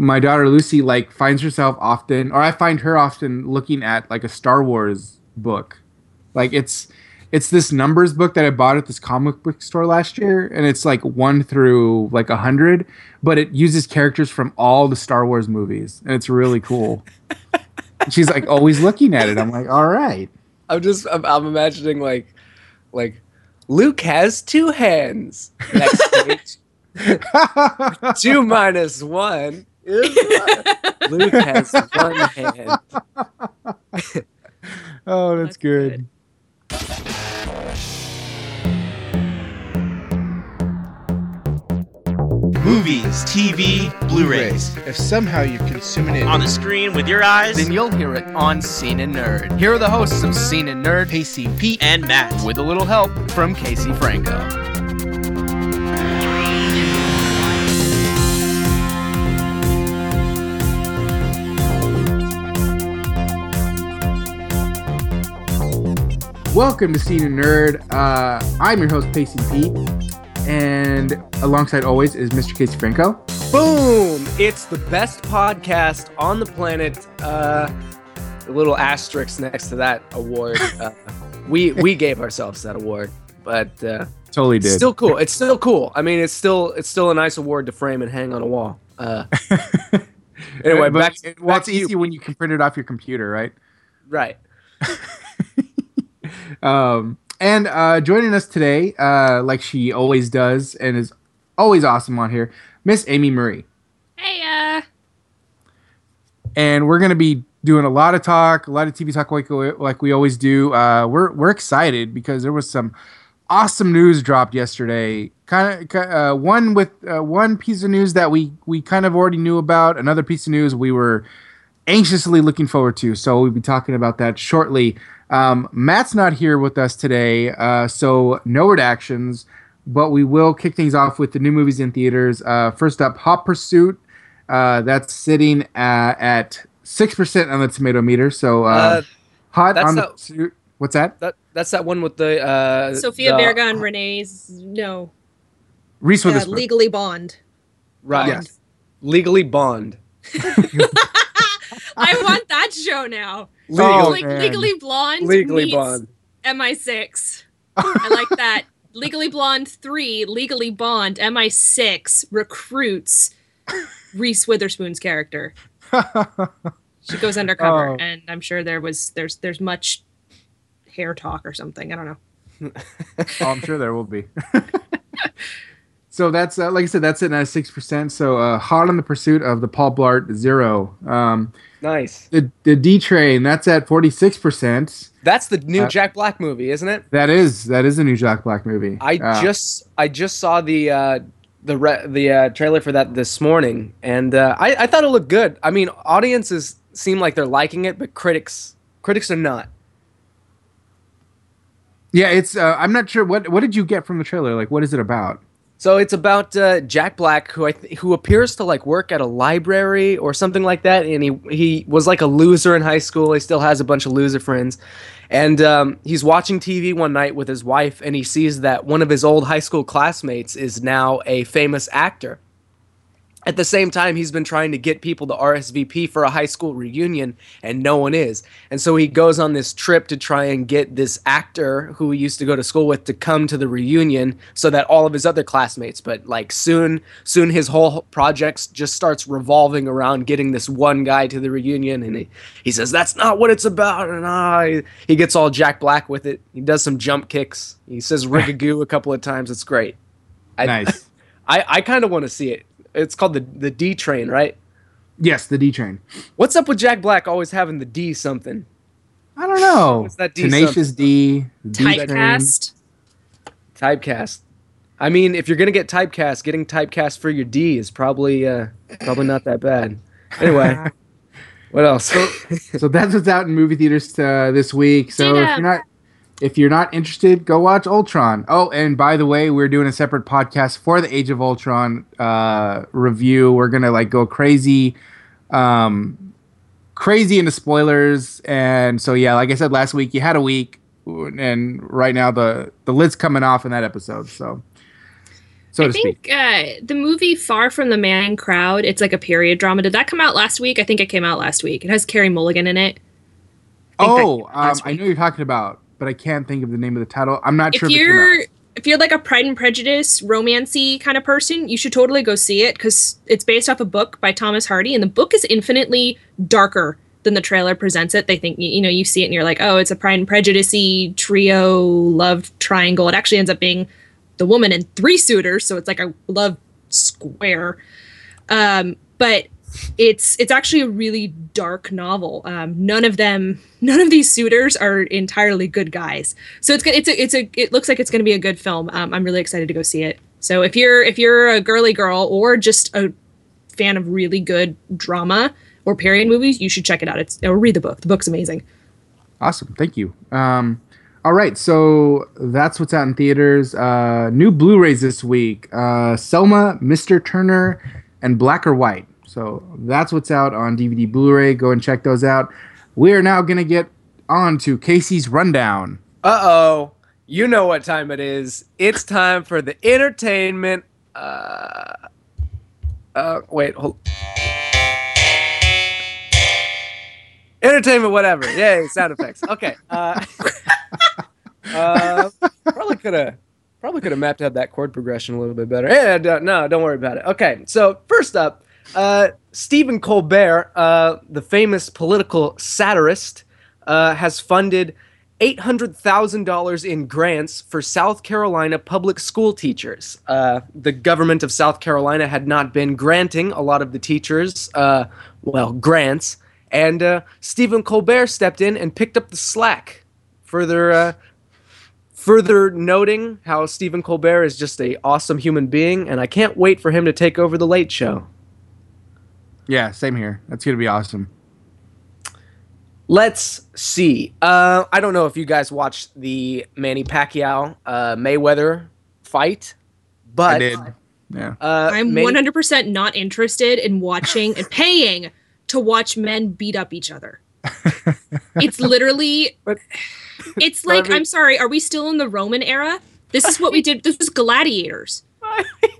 my daughter Lucy like finds herself often, or I find her often looking at like a Star Wars book. Like it's it's this numbers book that I bought at this comic book store last year, and it's like one through like a hundred, but it uses characters from all the Star Wars movies, and it's really cool. She's like always looking at it. I'm like, all right. I'm just I'm, I'm imagining like like Luke has two hands. Next page. two minus one is. Luke has one hand. oh, that's, That's good. Movies, TV, Blu-rays. If somehow you're consuming it On the screen with your eyes Then you'll hear it on Scene and Nerd. Here are the hosts of Scene and Nerd, Pacey Pete, and Matt. with a little help from Casey Franco. Welcome to Scene and Nerd. Uh, I'm your host, Pacey Pete, and alongside always is Mr. Casey Franco. Boom! It's the best podcast on the planet. Uh, a little asterisk next to that award. Uh, we we gave ourselves that award, but uh, Totally it's did. still cool. It's still cool. I mean, it's still it's still a nice award to frame and hang on a wall. Uh, anyway, But back, it- well, it's to you. easy when you can print it off your computer, right? right. Um, and uh, joining us today, uh, like she always does, and is always awesome on here, Miss Amy Marie. Hey, uh, and we're gonna be doing a lot of talk, a lot of TV talk, like we, like we always do. Uh, we're we're excited because there was some awesome news dropped yesterday. Kind of uh, one with uh, one piece of news that we we kind of already knew about. Another piece of news we were anxiously looking forward to. So we'll be talking about that shortly. Um, Matt's not here with us today, uh, so no redactions. But we will kick things off with the new movies in theaters. Uh, first up, Hot Pursuit. Uh, that's sitting at, at 6% on the tomato meter. So uh, Uh, hot on the not- pursuit. What's that? that that's that one with the uh, Sophia the- Vergara and Renee's no, Reese uh, Witherspoon. Legally Bond. Right. Yes. Legally Bond. I want that show now. Oh, like. Legally Blonde. Legally meets Bond. MI6. I like that. Legally Blonde 3, Legally Bond, MI6 recruits Reese Witherspoon's character. She goes undercover Oh. and I'm sure there was there's there's much hair talk or something. I don't know. oh, I'm sure there will be. so that's uh, like I said, that's it at six percent. So uh, hot on the pursuit of the Paul Blart Zero. Um, Nice. the the D Train that's at forty six percent. That's the new Uh, Jack Black movie, isn't it? That is that is a new Jack Black movie. I Uh, just I just saw the uh, the re- the uh, trailer for that this morning, and uh, I I thought it looked good. I mean, audiences seem like they're liking it, but critics critics are not. yeah, it's uh, I'm not sure what what did you get from the trailer? Like, what is it about? So it's about uh, Jack Black, who I th- who appears to like work at a library or something like that, and he he was like a loser in high school. He still has a bunch of loser friends, and um, he's watching TV one night with his wife, and he sees that one of his old high school classmates is now a famous actor. At the same time, he's been trying to get people to RSVP for a high school reunion, and no one is. And so he goes on this trip to try and get this actor who he used to go to school with to come to the reunion, so that all of his other classmates. But like soon, soon his whole project just starts revolving around getting this one guy to the reunion, and he, he says that's not what it's about, and I he gets all Jack Black with it. He does some jump kicks. He says rigagoo a couple of times. It's great. I, Nice. I, I kind of want to see it. It's called the the D Train, right? yes, the D Train. What's up with Jack Black always having the D something? I don't know. What's that D Tenacious D. D Train. Typecast. Typecast. I mean, if you're gonna get typecast, getting typecast for your D is probably uh, probably not that bad. Anyway, what else? so that's what's out in movie theaters uh, this week. So Did, if you're not if you're not interested, go watch Ultron. Oh, and by the way, we're doing a separate podcast for the Age of Ultron uh, review. We're gonna like go crazy, um, crazy into spoilers. And so yeah, like I said last week, you had a week, and right now the the lid's coming off in that episode. So so I think uh, the movie Far from the Man Crowd, it's like a period drama. Did that come out last week? I think it came out last week. It has Carey Mulligan in it. I Oh, um, I know you're talking about, but I can't think of the name of the title. I'm not If sure if you're if you're like a Pride and Prejudice romancy kind of person, you should totally go see it because it's based off a book by Thomas Hardy, and the book is infinitely darker than the trailer presents it. They think you you know you see it and you're like, oh, it's a Pride and Prejudice trio love triangle. It actually ends up being the woman and three suitors, so it's like a love square. Um, but it's it's actually a really dark novel. Um, none of them, none of these suitors are entirely good guys. So it's. It's a, it's a. It looks like it's going to be a good film. Um, I'm really excited to go see it. So if you're if you're a girly girl or just a fan of really good drama or period movies, you should check it out. It's or read the book. The book's amazing. Awesome. Thank you. Um, all right. So that's what's out in theaters. Uh, new Blu rays this week uh, Selma, Mr. Turner, and Black or White. So that's what's out on DVD Blu ray. Go and check those out. We are now going to get on to Casey's Rundown. Uh oh. You know what time it is. It's time for the entertainment. Uh, uh wait, hold. Entertainment, whatever. Yay, sound effects. Okay. Uh, uh, probably could have probably could have mapped out that chord progression a little bit better. Yeah, don't- no, don't worry about it. Okay, so first up, uh, Stephen Colbert, uh, the famous political satirist, uh, has funded $800,000 in grants for South Carolina public school teachers. Uh, the government of South Carolina had not been granting a lot of the teachers, uh, well, grants, and uh, Stephen Colbert stepped in and picked up the slack. Further, further noting how Stephen Colbert is just a awesome human being, and I can't wait for him to take over the Late Show. Yeah, same here. That's going to be awesome. Let's see. Uh, I don't know if you guys watched the Manny Pacquiao uh, Mayweather fight, but I did. Yeah. Uh, I'm Manny- 100% not interested in watching and paying to watch men beat up each other. it's literally But- it's but I like mean- I'm sorry, are we still in the Roman era? This is what we did. This was gladiators. I mean,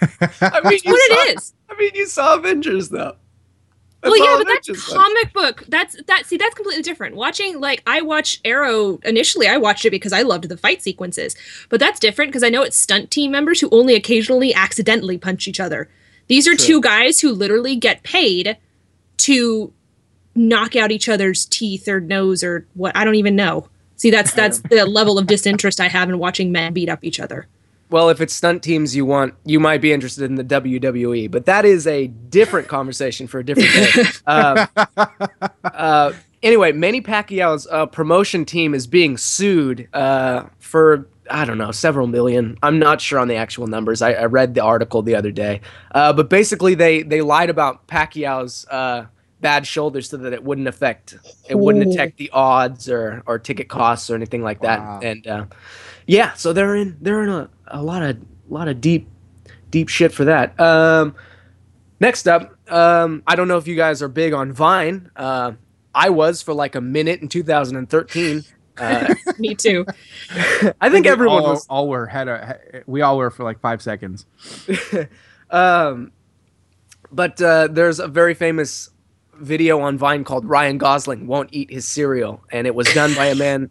you What saw, it is. I mean, you saw Avengers though. Well, yeah, but that's comic book. That's that. See, that's completely different. Watching like I watched Arrow initially. I watched it because I loved the fight sequences, but that's different because I know it's stunt team members who only occasionally accidentally punch each other. These are two guys who literally get paid to knock out each other's teeth or nose or what. I don't even know. See, that's that's the level of disinterest I have in watching men beat up each other. Well, if it's stunt teams you want, you might be interested in the WWE, but that is a different conversation for a different day. uh, uh, anyway, Manny Pacquiao's uh, promotion team is being sued uh, for I don't know several million. I'm not sure on the actual numbers. I, I read the article the other day, uh, but basically they they lied about Pacquiao's. Uh, bad shoulder so that it wouldn't affect it wouldn't affect the odds or or ticket costs or anything like that Wow. and uh yeah so they're in they're in a, a lot of lot of deep deep shit for that um next up um i don't know if you guys are big on vine uh i was for like a minute in 2013 uh, Me too. i think We everyone all, was all were had a we all were for like five seconds. um but uh there's a very famous video on vine called ryan gosling won't eat his cereal and it was done by a man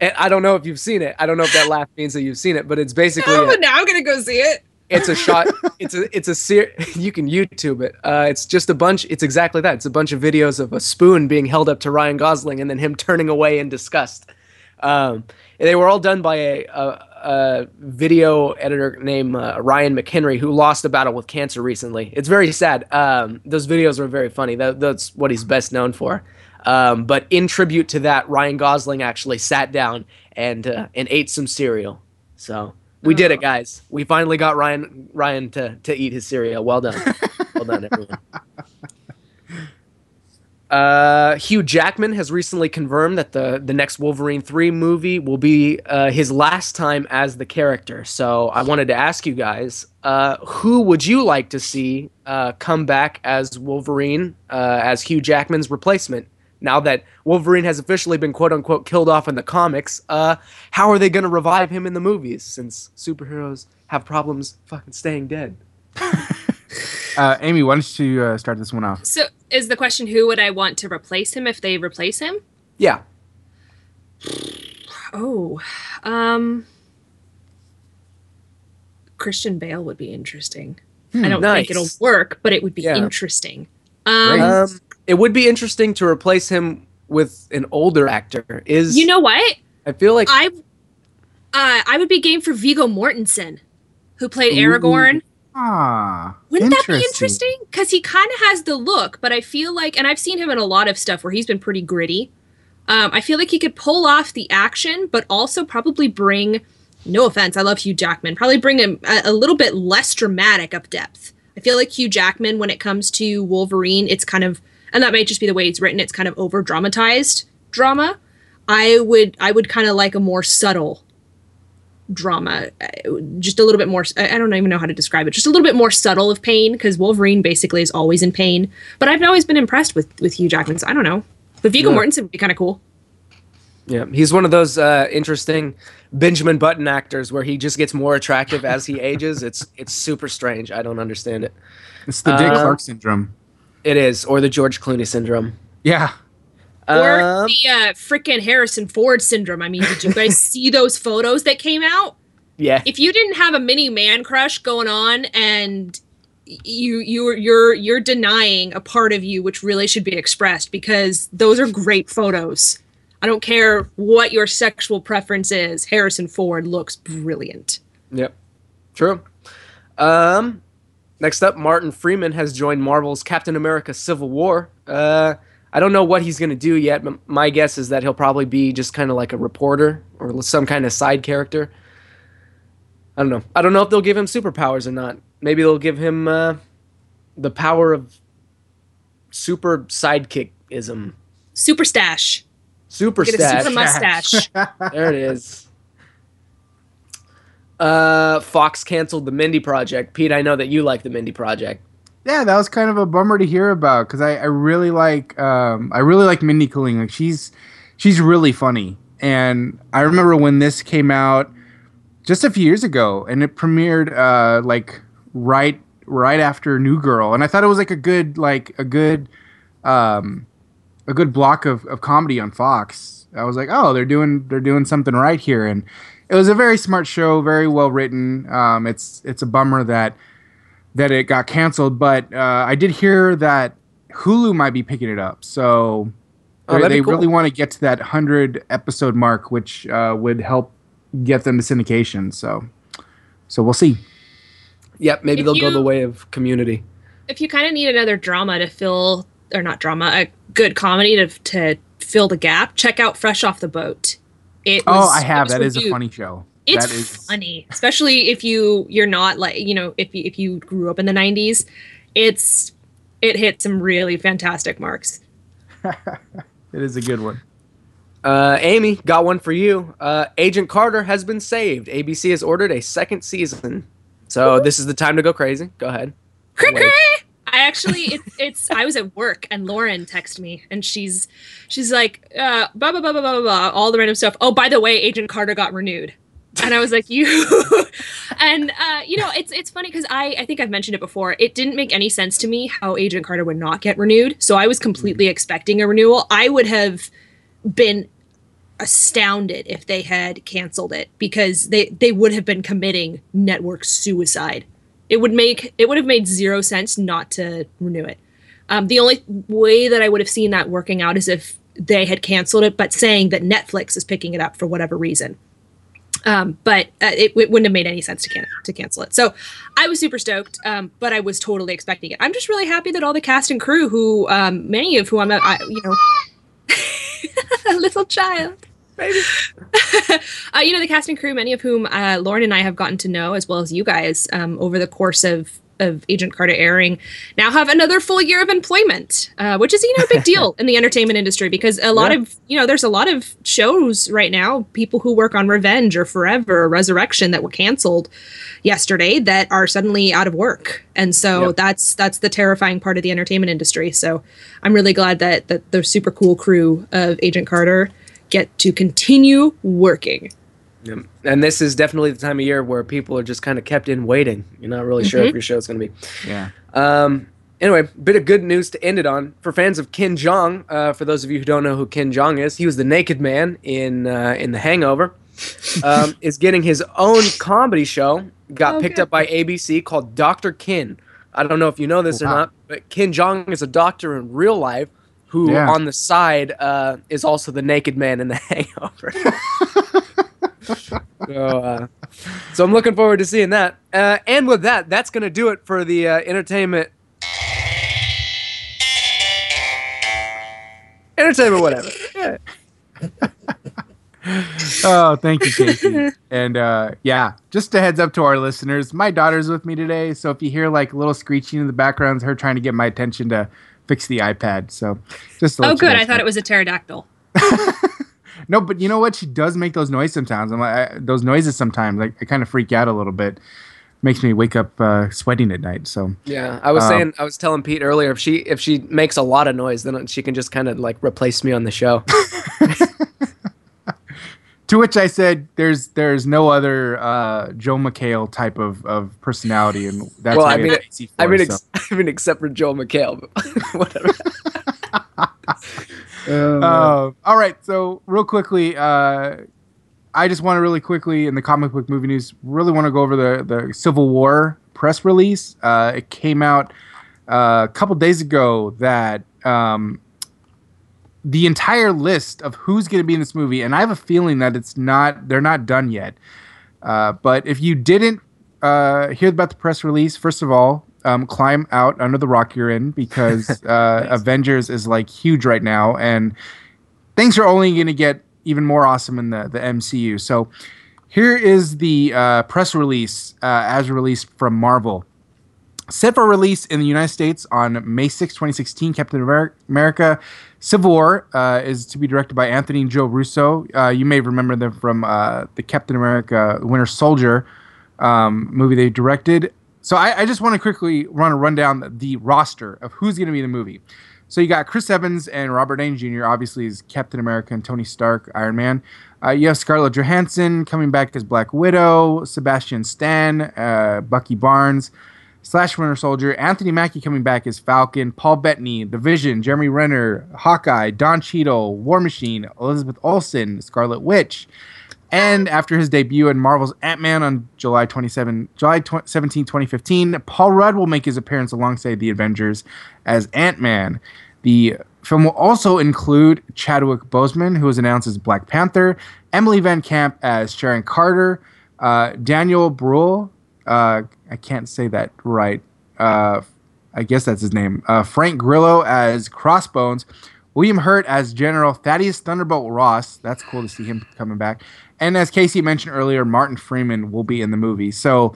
and i don't know if you've seen it. I don't know if that laugh means that you've seen it but it's basically Oh, a- but now I'm gonna go see it. it's a shot. It's a it's a ser- you can youtube it. Uh, it's just a bunch it's exactly that. It's a bunch of videos of a spoon being held up to ryan gosling and then him turning away in disgust. Um, they were all done by a, a, a video editor named uh, ryan mchenry who lost a battle with cancer recently. It's very sad. Um, those videos were very funny. That, that's what he's best known for um, but in tribute to that ryan gosling actually sat down and uh, and ate some cereal so we did it, guys. We finally got Ryan Ryan to, to eat his cereal. Well done. well done, everyone. Uh, Hugh Jackman has recently confirmed that the, the next Wolverine 3 movie will be uh, his last time as the character. So I wanted to ask you guys uh, who would you like to see uh, come back as Wolverine, uh, as Hugh Jackman's replacement? Now that Wolverine has officially been quote unquote killed off in the comics, uh, how are they going to revive him in the movies since superheroes have problems fucking staying dead. Uh, Amy, why don't you uh, start this one off? So is the question who would I want to replace him if they replace him? Yeah. Oh, um, Christian Bale would be interesting. I don't nice. think it'll work, but it would be Yeah. interesting. Um, Great. Um, it would be interesting to replace him with an older actor. Is you know what? I feel like I, uh, I would be game for Viggo Mortensen, who played Ooh. Aragorn. Ah, Wouldn't that be interesting? Because he kind of has the look, but I feel like, and I've seen him in a lot of stuff where he's been pretty gritty. Um, I feel like he could pull off the action, but also probably bring, no offense, I love Hugh Jackman, probably bring him a, a little bit less dramatic of depth. I feel like Hugh Jackman, when it comes to Wolverine, it's kind of, and that might just be the way it's written, it's kind of over dramatized drama. I would, I would kind of like a more subtle drama uh, just a little bit more i I don't even know how to describe it just a little bit more subtle of pain because wolverine basically is always in pain but i've always been impressed with with hugh jackman so i don't know but viggo Yeah. mortensen would be kind of cool yeah, he's one of those uh, interesting Benjamin Button actors where he just gets more attractive as he ages. It's it's super strange. I don't understand it. It's the Dick Uh, Clark syndrome. It is, or the George Clooney syndrome. Yeah. or Um, the uh, freaking harrison ford syndrome i mean did you guys see those photos that came out yeah, if you didn't have a mini man crush going on and you you're you're you're denying a part of you which really should be expressed because those are great photos i don't care what your sexual preference is harrison ford looks brilliant Yep. True. Um, next up, Martin Freeman has joined Marvel's Captain America Civil War. Uh, I don't know what he's going to do yet, but my guess is that he'll probably be just kind of like a reporter or some kind of side character. I don't know. I don't know if they'll give him superpowers or not. Maybe they'll give him uh, the power of super sidekickism. super stash Super get a stash. super mustache There it is. Uh, Fox canceled the Mindy Project. Pete, I know that you like the Mindy Project. yeah, that was kind of a bummer to hear about because I, I really like um, I really like Mindy Kaling. Like she's she's really funny, and I remember when this came out just a few years ago, and it premiered uh, like right right after New Girl, and I thought it was like a good like a good um, a good block of, of comedy on Fox. I was like, oh, they're doing they're doing something right here, and it was a very smart show, very well written. Um, it's it's a bummer that that it got canceled, but uh, I did hear that Hulu might be picking it up. So Oh, they- that'd be they cool. really want to get to that hundred episode mark, which uh, would help get them to syndication. So so we'll see. Yep, maybe If they'll go the way of Community. if you kind of need another drama to fill or not drama a good comedy to to fill the gap check out fresh off the boat it Oh, was- I it have. was That is a reviewed. funny show. It's that is funny, especially if you you're not like you know if you, if you grew up in the '90s. It's it hit some really fantastic marks. it is a good one. Uh, Amy, got one for you. Uh, Agent Carter has been saved. ABC has ordered a second season. So this is the time to go crazy. Go ahead. Cray, Wait. cray. I actually it's it's I was at work and Lauren texted me and she's she's like uh blah blah blah blah blah blah, all the random stuff. Oh, by the way, Agent Carter got renewed. And I was like, you and uh, you know, it's it's funny because I I think I've mentioned it before. It didn't make any sense to me how Agent Carter would not get renewed. So I was completely expecting a renewal. I would have been astounded if they had canceled it because they they would have been committing network suicide it would make it would have made zero sense not to renew it. Um, the only way that i would have seen that working out is if they had canceled it but saying that netflix is picking it up for whatever reason. Um, but uh, it, it wouldn't have made any sense to, can- to cancel it. So i was super stoked um, but i was totally expecting it. I'm just really happy that all the cast and crew who um, many of who i'm I, you know a little child uh, you know, the cast and crew, many of whom uh, Lauren and I have gotten to know, as well as you guys, um, over the course of of Agent Carter airing, now have another full year of employment, uh, which is you know a big deal in the entertainment industry because a lot Yeah. of you know there's a lot of shows right now, people who work on Revenge or Forever or Resurrection that were canceled yesterday that are suddenly out of work, and so Yep. that's that's the terrifying part of the entertainment industry. So I'm really glad that that the super cool crew of Agent Carter get to continue working. Yep. And this is definitely the time of year where people are just kind of kept in waiting. You're not really sure if Mhm. your show's going to be. Yeah. Um, anyway, bit of good news to end it on for fans of Ken Jeong. Uh, for those of you who don't know who Ken Jeong is, he was the Naked Man in uh, in The Hangover. Um, is getting his own comedy show. Got Oh, picked good. up by ABC called Doctor Ken. I don't know if you know this or not, but Ken Jeong is a doctor in real life who, Yeah. on the side, uh, is also the Naked Man in The Hangover. so, uh, so I'm looking forward to seeing that. Uh, and with that, that's going to do it for the uh, entertainment. Entertainment, whatever. Yeah. Oh, thank you, Casey. and uh, yeah, just a heads up to our listeners. My daughter's with me today, so if you hear like a little screeching in the background, it's her trying to get my attention to fix the iPad. So just Oh, good. I thought it was a pterodactyl. No, but you know what? She does make those noises sometimes. I'm like, I, those noises sometimes. Like, I kind of freak out a little bit. Makes me wake up uh, sweating at night. So Yeah, I was Um, saying, I was telling Pete earlier, if she if she makes a lot of noise, then she can just kind of like replace me on the show. to which I said, "There's there's no other uh, Joel McHale type of, of personality, and that's Well, I mean, I for, mean, ex- I mean, except for Joel McHale, but whatever. Uh, all right, so real quickly, uh, I just want to really quickly in the comic book movie news, really want to go over the the Civil War press release. Uh, it came out uh, a couple days ago that um, the entire list of who's going to be in this movie, and I have a feeling that it's not they're not done yet. Uh, but if you didn't uh, hear about the press release, first of all, um, climb out under the rock you're in because uh, Avengers is like huge right now, and things are only going to get even more awesome in the the MCU. So here is the uh, press release uh, as released from Marvel. Set for release in the United States on May 6, 2016, Captain America Civil War uh, is to be directed by Anthony and Joe Russo. Uh, you may remember them from uh, the Captain America Winter Soldier um, movie they directed. So I, I just want to quickly run a rundown the roster of who's going to be in the movie. So you got Chris Evans and Robert Downey Jr. Obviously is Captain America and Tony Stark, Iron Man. Uh, you have Scarlett Johansson coming back as Black Widow, Sebastian Stan, uh, Bucky Barnes, slash Winter Soldier, Anthony Mackie coming back as Falcon, Paul Bettany, The Vision, Jeremy Renner, Hawkeye, Don Cheadle, War Machine, Elizabeth Olsen, Scarlet Witch. And after his debut in Marvel's Ant Man on July 27, July tw- 17, 2015, Paul Rudd will make his appearance alongside the Avengers as Ant Man. The film will also include Chadwick Boseman, who was announced as Black Panther, Emily Van Camp as Sharon Carter, uh, Daniel Bruhl, uh, I can't say that right. Uh, I guess that's his name. Uh, Frank Grillo as Crossbones, William Hurt as General Thaddeus Thunderbolt Ross. That's cool to see him coming back. And as Casey mentioned earlier, Martin Freeman will be in the movie. So,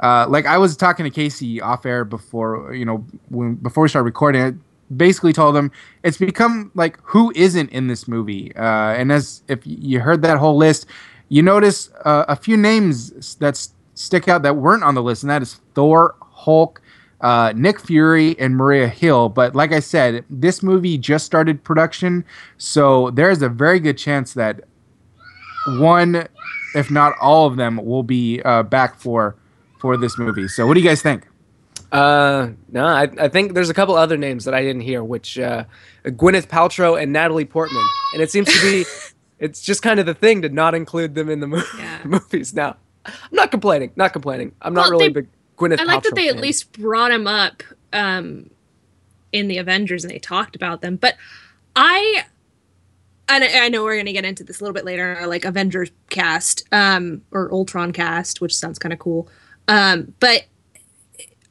uh, like I was talking to Casey off air before, you know, when before we started recording, I basically told him it's become like who isn't in this movie. Uh, and as if you heard that whole list, you notice uh, a few names that s- stick out that weren't on the list, and that is Thor, Hulk, uh, Nick Fury, and Maria Hill. But like I said, this movie just started production, so there's a very good chance that one, if not all of them, will be uh, back for for this movie. So, what do you guys think? Uh, no, I, I think there's a couple other names that I didn't hear, which uh, Gwyneth Paltrow and Natalie Portman, and it seems to be, it's just kind of the thing to not include them in the mo- Yeah. movies now. I'm not complaining, not complaining. I'm not really they- big Gwyneth. I like that Paltrow they at least brought him up um, in the Avengers and they talked about them. But I, and I I know we're gonna get into this a little bit later, in our, like Avengers cast um, or Ultron cast, which sounds kind of cool. Um, but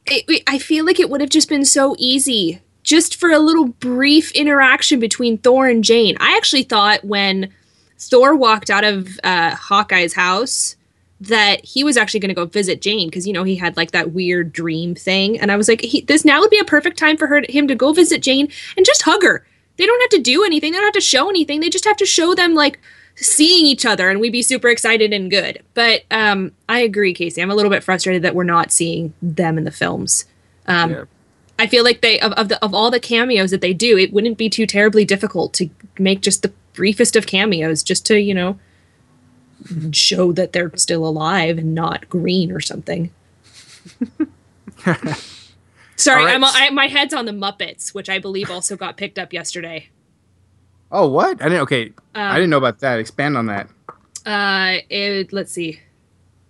it, it- I feel like it would have just been so easy just for a little brief interaction between Thor and Jane. I actually thought when Thor walked out of uh, Hawkeye's house that he was actually going to go visit Jane because you know he had like that weird dream thing, and I was like, he, this now would be a perfect time for her him to go visit Jane and just hug her. They don't have to do anything. They don't have to show anything. They just have to show them like seeing each other, and we'd be super excited and good. But um, I agree, Casey. I'm a little bit frustrated that we're not seeing them in the films. Um, Yeah. I feel like they of of, the, of all the cameos that they do, it wouldn't be too terribly difficult to make just the briefest of cameos, just to you know show that they're still alive and not green or something. Sorry, right. I'm, I, my head's on the Muppets, which I believe also got picked up yesterday. Oh, what? I didn't. Okay, I Um, didn't know about that. Expand on that. Uh, it, let's see.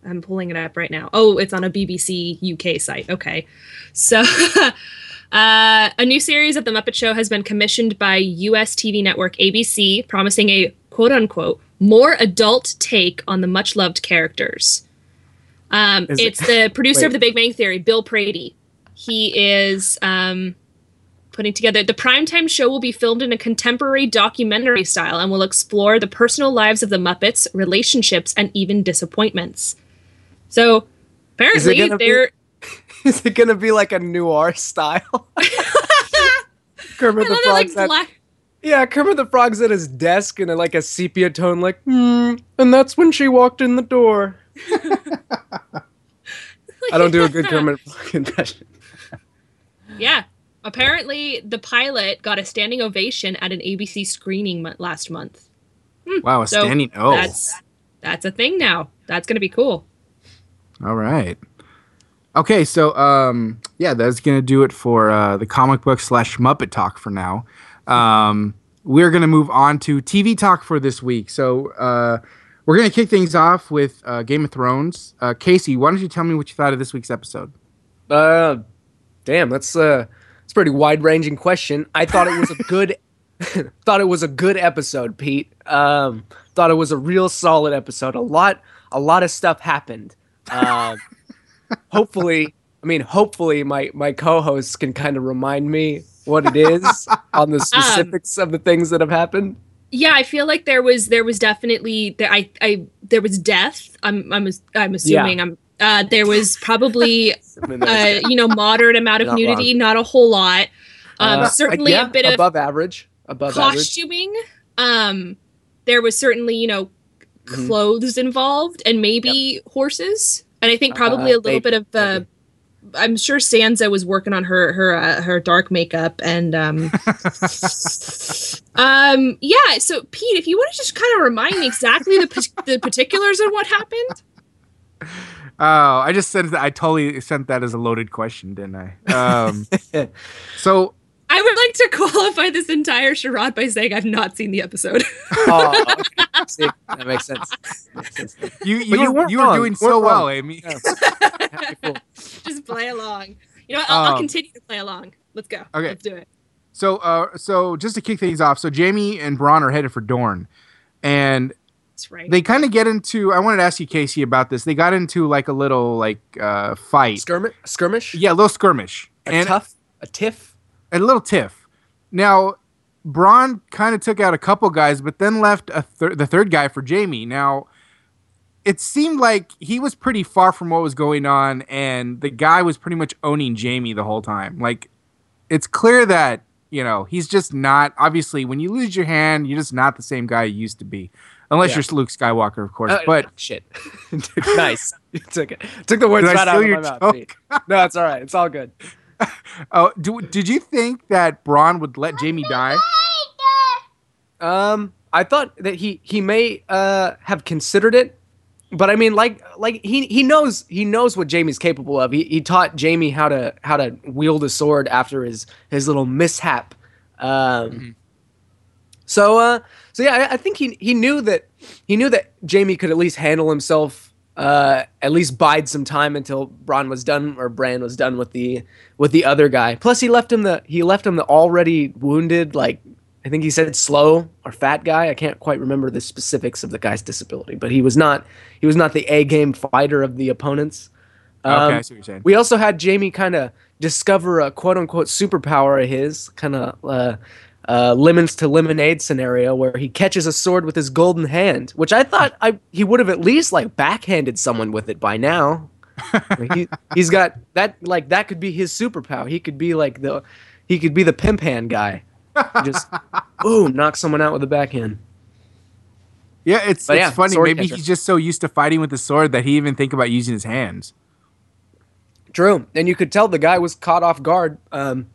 I'm pulling it up right now. Oh, it's on a BBC UK site. Okay. So, uh, a new series of The Muppet Show has been commissioned by US TV network ABC, promising a quote unquote more adult take on the much loved characters. Um, Is it- it's the producer Wait. of The Big Bang Theory, Bill Prady. He is um, putting together the primetime show will be filmed in a contemporary documentary style and will explore the personal lives of the Muppets, relationships, and even disappointments. So apparently gonna be- they're Is it gonna be like a noir style? Kermit the that, like black yeah, Kermit the Frog's at his desk in a, like a sepia tone, like, hmm, and that's when she walked in the door. I don't do a good Kermit Frog impression. Yeah. Apparently the pilot got a standing ovation at an ABC screening mo- last month. Wow, a So standing. Oh, That's that's a thing now. That's going to be cool. all right. Okay, so um, yeah, that's gonna do it for uh, the comic book slash Muppet talk for now. Um, we're gonna move on to TV talk for this week. So uh, we're gonna kick things off with uh, Game of Thrones. Uh, Casey, why don't you tell me what you thought of this week's episode? Uh, damn, that's uh, it's a pretty wide ranging question. I thought it was a good, thought it was a good episode, Pete. Um, thought it was a real solid episode. A lot, a lot of stuff happened. Um, hopefully, I mean, hopefully, my my co-hosts can kind of remind me what it is on the specifics of the things that have happened. Yeah, I feel like there was there was definitely there I I there was death. I'm I'm I'm assuming I'm uh there was probably uh you know moderate amount of Not nudity, not a whole lot. Um uh, certainly yeah, a bit of above average. Above average. costuming. Um there was certainly, you know, Mhm. clothes involved and maybe horses. And I think probably Uh, a little maybe, bit of uh. I'm sure Sansa was working on her her uh, her dark makeup and um um yeah so Pete if you want to just kind of remind me exactly the the particulars of what happened Oh, I just said that. I totally sent that as a loaded question, didn't I? Um, so I would like to qualify this entire charade by saying I've not seen the episode oh, okay. See, that makes sense. Makes sense. you But you, you were, you were doing so weren't well. Amy. Yeah. Cool. just play along you know what I'll, I'll Um, continue to play along let's go okay. let's do it So, uh, so just to kick things off, so Jaime and Bronn are headed for Dorne, and that's right they kind of get into. I wanted to ask you, Casey, about this. They got into like a little like uh, fight, Skirmish? Skirmish? yeah, a little skirmish, A and tough? A tiff? A little tiff. Now, Bronn kind of took out a couple guys, but then left a thir- the third guy for Jaime. Now, it seemed like he was pretty far from what was going on, and the guy was pretty much owning Jaime the whole time. Like, it's clear that you know he's just not. Obviously, when you lose your hand, you're just not the same guy you used to be, unless Yeah. you're Luke Skywalker, of course. Uh, but shit. nice. You took it. Took the words right out of my mouth. joke? Pete. No, it's all right. It's all good. oh, do, did you think that Bronn would let Jaime die? Um, I thought that he he may uh have considered it, but I mean, like like he he knows he knows what Jaime's capable of. He he taught Jaime how to how to wield a sword after his his little mishap. Um, so uh so yeah, I, I think he he knew that he knew that Jaime could at least handle himself. Uh, at least bide some time until Bran was done or Bran was done with the with the other guy. Plus, he left him the he left him the already wounded like I think he said slow or fat guy. I can't quite remember the specifics of the guy's disability, but he was not he was not the A game fighter of the opponents. okay, Um, I see what you're saying. we also had Jaime kind of discover a quote unquote superpower of his, kind of uh, uh, lemons to lemonade scenario where he catches a sword with his golden hand, which I thought I he would have at least like backhanded someone with it by now. He, he's got that like that could be his superpower. He could be like the he could be the pimp hand guy. Just boom, knock someone out with a backhand. Yeah, it's, But it's yeah, funny. Maybe catcher. he's just so used to fighting with the sword that he even think about using his hands. True, and you could tell the guy was caught off guard, um,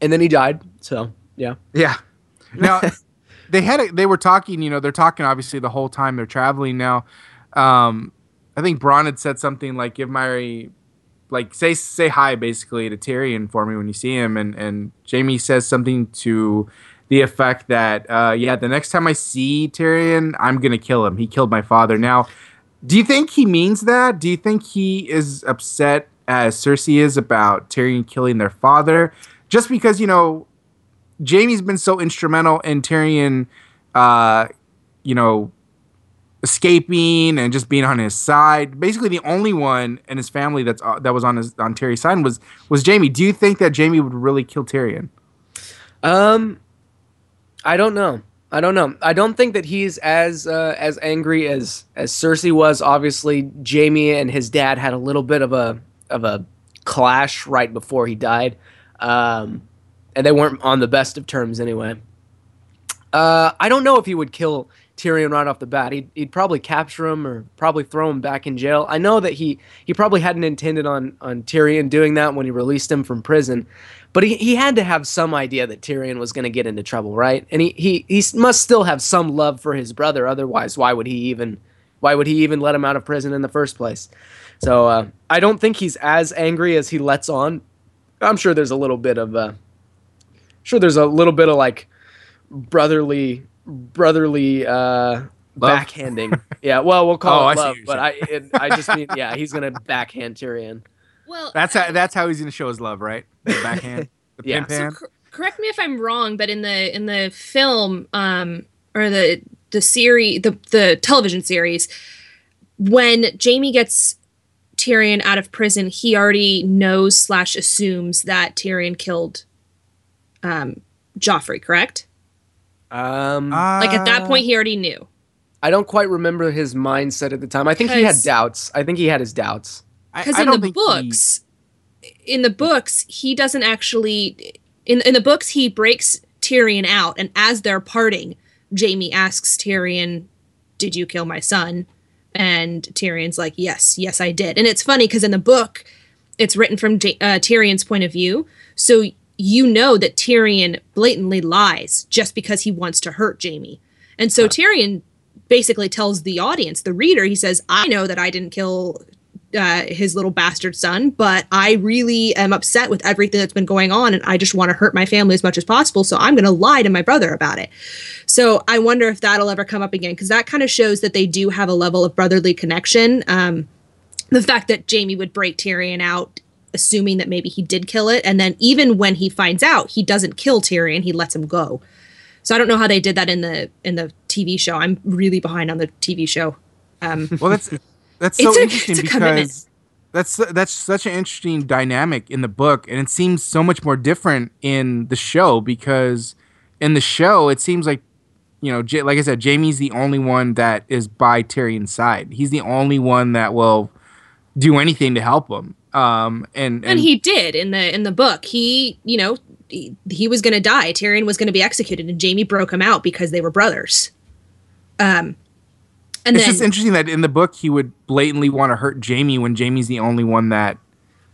and then he died. So yeah. Yeah. Now, they had a, they were talking. You know, they're talking obviously the whole time they're traveling now. Um, I think Bronn had said something like, "Give my like say say hi basically to Tyrion for me when you see him," and and Jaime says something to the effect that, uh, "Yeah, the next time I see Tyrion, I'm gonna kill him. He killed my father." Now, do you think he means that? Do you think he is upset as Cersei is about Tyrion killing their father? Just because you know Jaime's been so instrumental in Tyrion, uh, you know, escaping and just being on his side. Basically, the only one in his family that's uh, that was on his on Terry's side was was Jaime. Do you think that Jaime would really kill Tyrion? Um, I don't know. I don't know. I don't think that he's as uh, as angry as as Cersei was. Obviously, Jaime and his dad had a little bit of a of a clash right before he died, um, and they weren't on the best of terms anyway. Uh, I don't know if he would kill Tyrion right off the bat. He'd, he'd probably capture him or probably throw him back in jail. I know that he he probably hadn't intended on on Tyrion doing that when he released him from prison, but he, he had to have some idea that Tyrion was going to get into trouble, right? And he, he he must still have some love for his brother. Otherwise, why would he even why would he even let him out of prison in the first place? So uh, I don't think he's as angry as he lets on. I'm sure there's a little bit of uh, sure there's a little bit of like brotherly brotherly uh backhanding. yeah, well, we'll call Oh, it see love, but I it, I just mean yeah, he's gonna backhand Tyrion. Well, That's how that's how he's gonna show his love, right? The backhand, the Yeah. pimp so cor- correct me if I'm wrong, but in the in the film um or the the series the the television series when Jaime gets Tyrion out of prison, he already knows slash assumes that Tyrion killed um Joffrey, correct? Um, Like at that Uh, point he already knew. I don't quite remember his mindset at the time. I think he had doubts. I think he had his doubts. Because in the think he- books in the books he doesn't actually in in the books he breaks Tyrion out and as they're parting Jaime asks Tyrion did you kill my son and Tyrion's like yes yes I did and it's funny because in the book it's written from J- uh, Tyrion's point of view so you know that Tyrion blatantly lies just because he wants to hurt Jaime and so Tyrion basically tells the audience the reader he says I know that I didn't kill uh, his little bastard son, but I really am upset with everything that's been going on, and I just want to hurt my family as much as possible. So I'm going to lie to my brother about it. So I wonder if that'll ever come up again because that kind of shows that they do have a level of brotherly connection. Um, the fact that Jaime would break Tyrion out, assuming that maybe he did kill it, and then even when he finds out, he doesn't kill Tyrion; he lets him go. So I don't know how they did that in the in the TV show. I'm really behind on the TV show. Um, Well, that's that's so a- interesting it's a commitment. because that's that's such an interesting dynamic in the book, and it seems so much more different in the show because in the show it seems like you know, J- like I said, Jaime's the only one that is by Tyrion's side. He's the only one that will do anything to help him. Um, and and he did in the in the book he you know he, he was going to die tyrion was going to be executed and jaime broke him out because they were brothers um and it's then just interesting that in the book he would blatantly want to hurt Jaime when Jaime's the only one that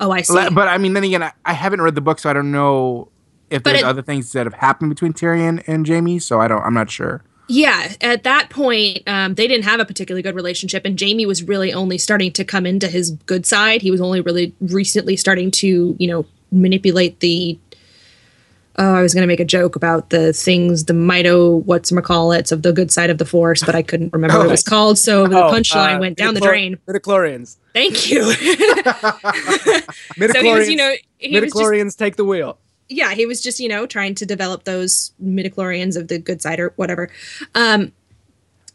oh i see Le- But I mean, then again, I, I haven't read the book, so I don't know if But there's it- other things that have happened between Tyrion and Jaime. So I don't. I'm not sure. Yeah at that point um, they didn't have a particularly good relationship and jaime was really only starting to come into his good side he was only really recently starting to you know manipulate the oh i was going to make a joke about the things the mito what's it of the good side of the force but i couldn't remember what it was called so the Oh, punchline uh, went down the drain Midichlorians. thank you Midichlorians. so he was, you know, he was just, take the wheel. Yeah, he was just, you know, trying to develop those midichlorians of the good side or whatever. Um,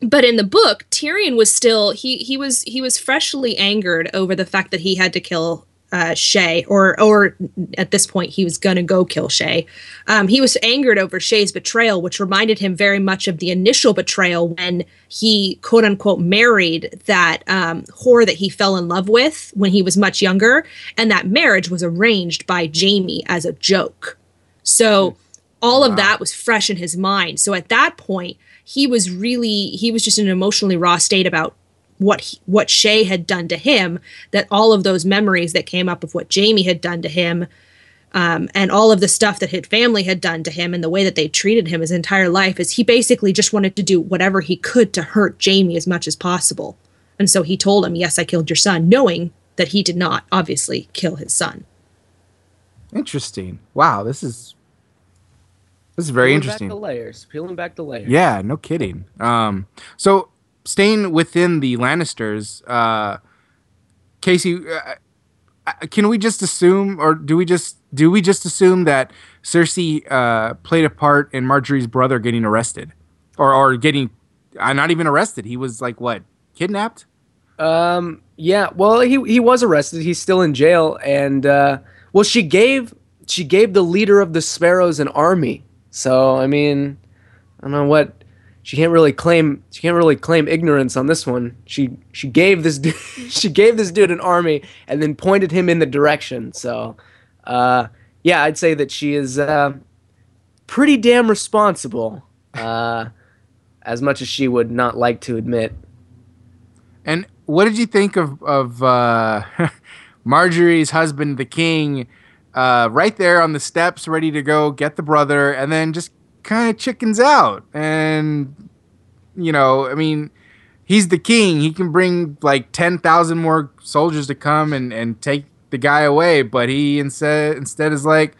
but in the book, Tyrion was still he he was he was freshly angered over the fact that he had to kill uh, Shae, or or at this point he was gonna go kill Shae. Um, he was angered over Shae's betrayal, which reminded him very much of the initial betrayal when he quote unquote married that um, whore that he fell in love with when he was much younger, and that marriage was arranged by Jaime as a joke. So all of that was fresh in his mind. So at that point, he was really he was just in an emotionally raw state about what he, what Shae had done to him. That all of those memories that came up of what Jaime had done to him um, and all of the stuff that his family had done to him and the way that they treated him his entire life is he basically just wanted to do whatever he could to hurt Jaime as much as possible. And so he told him, Yes, I killed your son, knowing that he did not obviously kill his son. Interesting. Wow, this is this is very Peeling interesting. Back the layers. Peeling back the layers. Yeah, no kidding. Um, so staying within the Lannisters, uh, Casey, uh, uh, can we just assume, or do we just do we just assume that Cersei uh, played a part in Margaery's brother getting arrested, or or getting, uh, not even arrested? He was like what, kidnapped? Um. Yeah. Well, he he was arrested. He's still in jail, and uh, well, she gave she gave the leader of the Sparrows an army. So I mean, I don't know what she can't really claim. She can't really claim ignorance on this one. She she gave this dude, she gave this dude an army and then pointed him in the direction. So, uh, yeah, I'd say that she is uh, pretty damn responsible. Uh, as much as she would not like to admit. And what did you think of of uh, Margaery's husband, the king, uh, right there on the steps, ready to go get the brother, and then just kind of chickens out? And you know, I mean, he's the king; he can bring like ten thousand more soldiers to come and and take the guy away, but he instead instead is like,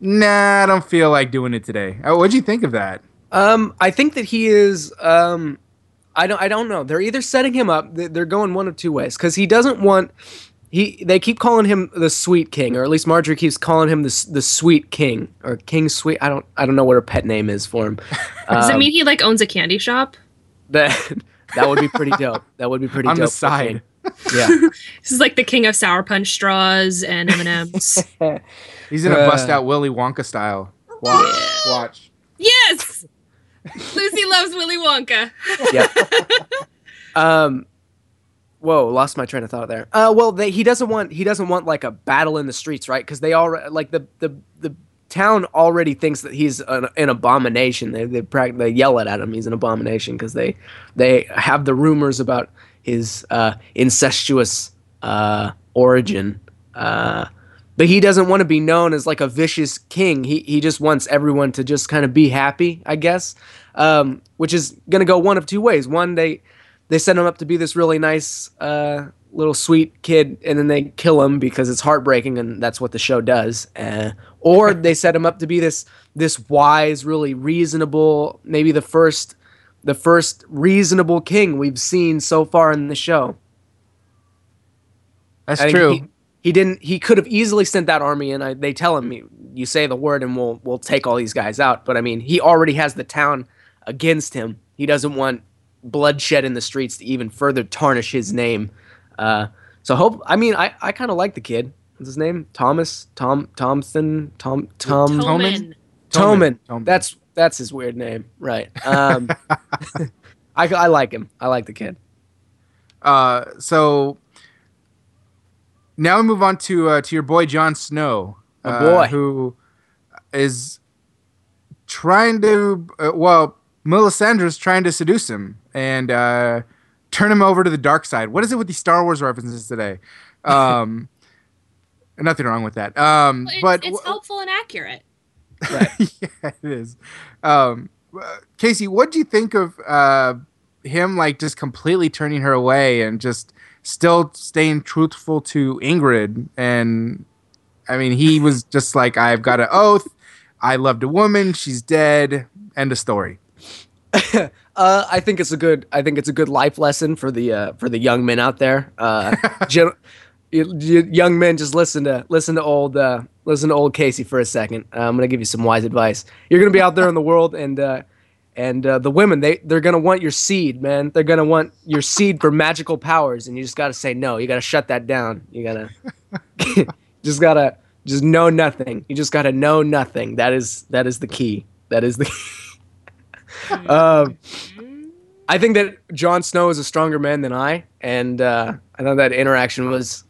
nah, I don't feel like doing it today. Uh, What'd you think of that? Um, I think that he is. Um, I don't. I don't know. They're either setting him up. They're going one of two ways because he doesn't want. He. They keep calling him the Sweet King, or at least Margaery keeps calling him the the Sweet King or King Sweet. I don't. I don't know what her pet name is for him. Does it Um, mean he like owns a candy shop? that that would be pretty dope. That would be pretty On the dope. for side. King. Yeah. This is like the king of sour punch straws and M and M's. He's gonna Uh. bust out Willy Wonka style. Watch, watch. yes, Lucy loves Willy Wonka. yeah. Um. Whoa, lost my train of thought there. Uh, well, they, he doesn't want he doesn't want like a battle in the streets, right? Because they all like the the the town already thinks that he's an, an abomination. They they prac- they yell it at him. He's an abomination because they they have the rumors about his uh, incestuous uh, origin. Uh, but he doesn't want to be known as like a vicious king. He he just wants everyone to just kind of be happy, I guess. Um, which is gonna go one of two ways. One, they they set him up to be this really nice uh, little sweet kid, and then they kill him because it's heartbreaking, and that's what the show does. Uh, or they set him up to be this this wise, really reasonable, maybe the first the first reasonable king we've seen so far in the show. That's I true. He, he didn't. He could have easily sent that army in. I, they tell him, "You- "You say the word, and we'll we'll take all these guys out." But I mean, he already has the town against him. He doesn't want bloodshed in the streets to even further tarnish his name. Uh, so hope. I mean, I, I kind of like the kid. What's his name? Thomas. Tom. Thompson. Tom. Tom. Tommen. Tommen. Tommen. That's that's his weird name, right? Um, I I like him. I like the kid. Uh, so now we move on to uh, to your boy Jon Snow, My uh, boy. who is trying to uh, well, Melisandre's trying to seduce him and uh, turn him over to the dark side. What is it with these Star Wars references today? Um, nothing wrong with that. Um, Well, it's, but it's helpful and accurate. yeah, it is. Um, uh, Casey, what do you think of uh, him like just completely turning her away and just still staying truthful to Ygritte? And I mean, he was just like, I've got an oath. I loved a woman. She's dead. End of story. Uh, I think it's a good. I think it's a good life lesson for the uh, for the young men out there. Uh, gen- young men, just listen to listen to old uh, listen to old Casey for a second. Uh, I'm gonna give you some wise advice. You're gonna be out there in the world, and uh, and uh, the women they they're gonna want your seed, man. They're gonna want your seed for magical powers, and you just gotta say no. You gotta shut that down. You gotta just gotta just know nothing. You just gotta know nothing. That is that is the key. That is the. um, I think that Jon Snow is a stronger man than I, and uh, I thought that interaction was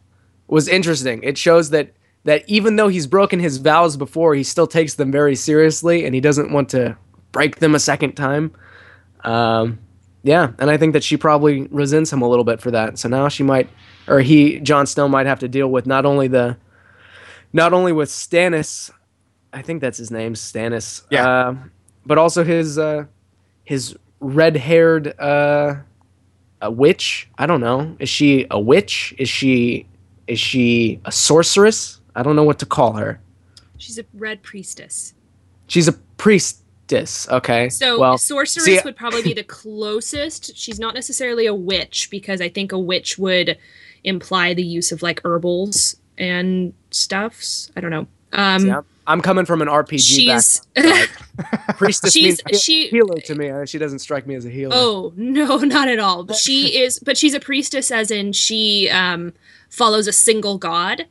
was interesting. It shows that that even though he's broken his vows before, he still takes them very seriously, and he doesn't want to break them a second time. Um, yeah, and I think that she probably resents him a little bit for that. So now she might, or he, Jon Snow, might have to deal with not only the not only with Stannis, I think that's his name, Stannis. Yeah. Uh, but also his uh, his red-haired uh, a witch. I don't know. Is she a witch? Is she is she a sorceress? I don't know what to call her. She's a red priestess. She's a priestess. Okay. So well, sorceress see- would probably be the closest. She's not necessarily a witch because I think a witch would imply the use of like herbals and stuffs. I don't know. Um, see, I'm, coming from an RPG she's background. Priestess she's means she. healer to me. She doesn't strike me as a healer. Oh no, not at all. She is, but she's a priestess, as in she um, follows a single god,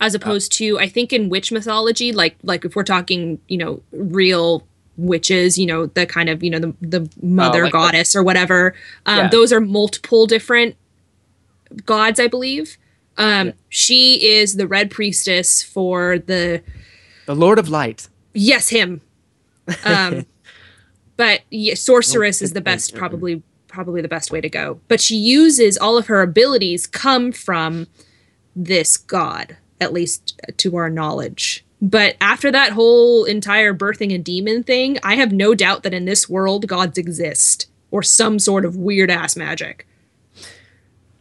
as opposed to I think in witch mythology, like like if we're talking, you know, real witches, you know, the kind of you know the the mother Oh, like the- goddess or whatever. Um, Yeah. Those are multiple different gods, I believe. Um, Yeah. She is the red priestess for the The Lord of Light. yes him. Um but yeah, sorceress is the best probably probably the best way to go. But she uses all of her abilities come from this god at least to our knowledge. But after that whole entire birthing a demon thing i have no doubt that in this world gods exist or some sort of weird ass magic.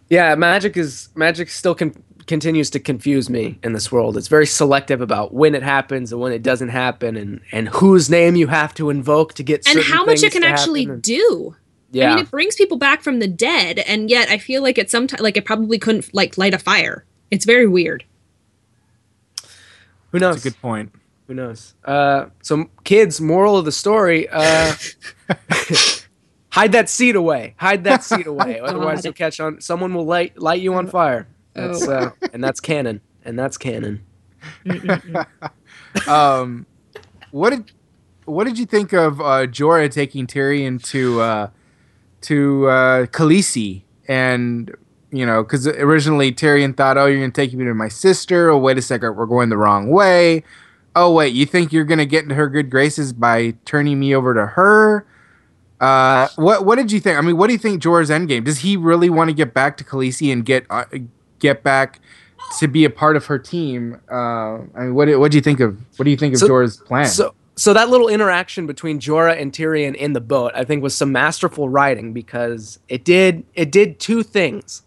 Yeah, magic is magic still con- continues to confuse me in this world. It's very selective about when it happens and when it doesn't happen, and and whose name you have to invoke to get. and how much it can actually and- do Yeah, I mean, it brings people back from the dead, and yet I feel like it sometimes like it probably couldn't like light a fire. It's very weird. who knows? That's a good point. Who knows? Uh, so kids, moral of the story: uh, hide that seed away. Hide that seed away. Otherwise, you'll catch on. Someone will light light you on fire. That's Oh. uh, and that's canon. And that's canon. um, what did what did you think of uh, Jorah taking Tyrion to uh, to uh, Khaleesi? And you know, because originally Tyrion thought, "Oh, you're gonna take me to my sister." Oh, wait a second, we're going the wrong way. Oh, wait, you think you're gonna get into her good graces by turning me over to her? Uh, what what did you think? I mean, what do you think Jorah's endgame? Does he really want to get back to Khaleesi and get uh, get back to be a part of her team? Uh, I mean, what do- what do you think of what do you think of So- Jorah's plan? So so that little interaction between Jorah and Tyrion in the boat, I think, was some masterful writing because it did it did two things.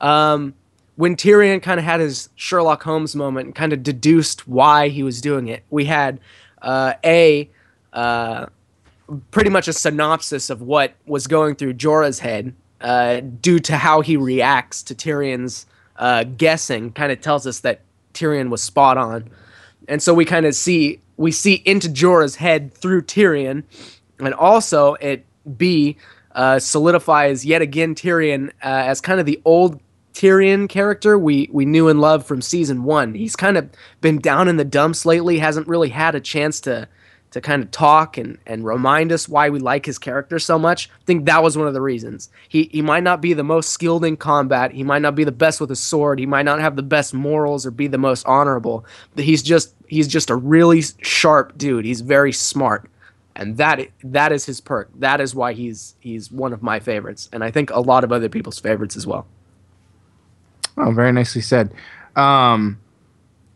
Um, when Tyrion kind of had his Sherlock Holmes moment and kind of deduced why he was doing it, we had uh, a uh, pretty much a synopsis of what was going through Jorah's head uh, due to how he reacts to Tyrion's uh, guessing. Kind of tells us that Tyrion was spot on and so we kind of see we see into Jorah's head through Tyrion, and also it B uh, solidifies yet again Tyrion uh, as kind of the old Tyrion character we we knew and loved from season one. He's kind of been down in the dumps lately, hasn't really had a chance to to kind of talk and, and remind us why we like his character so much. I think that was one of the reasons. He he might not be the most skilled in combat, he might not be the best with a sword, he might not have the best morals or be the most honorable, but he's just he's just a really sharp dude. He's very smart. And that that is his perk. That is why he's he's one of my favorites, and I think a lot of other people's favorites as well. Oh, very nicely said. Um,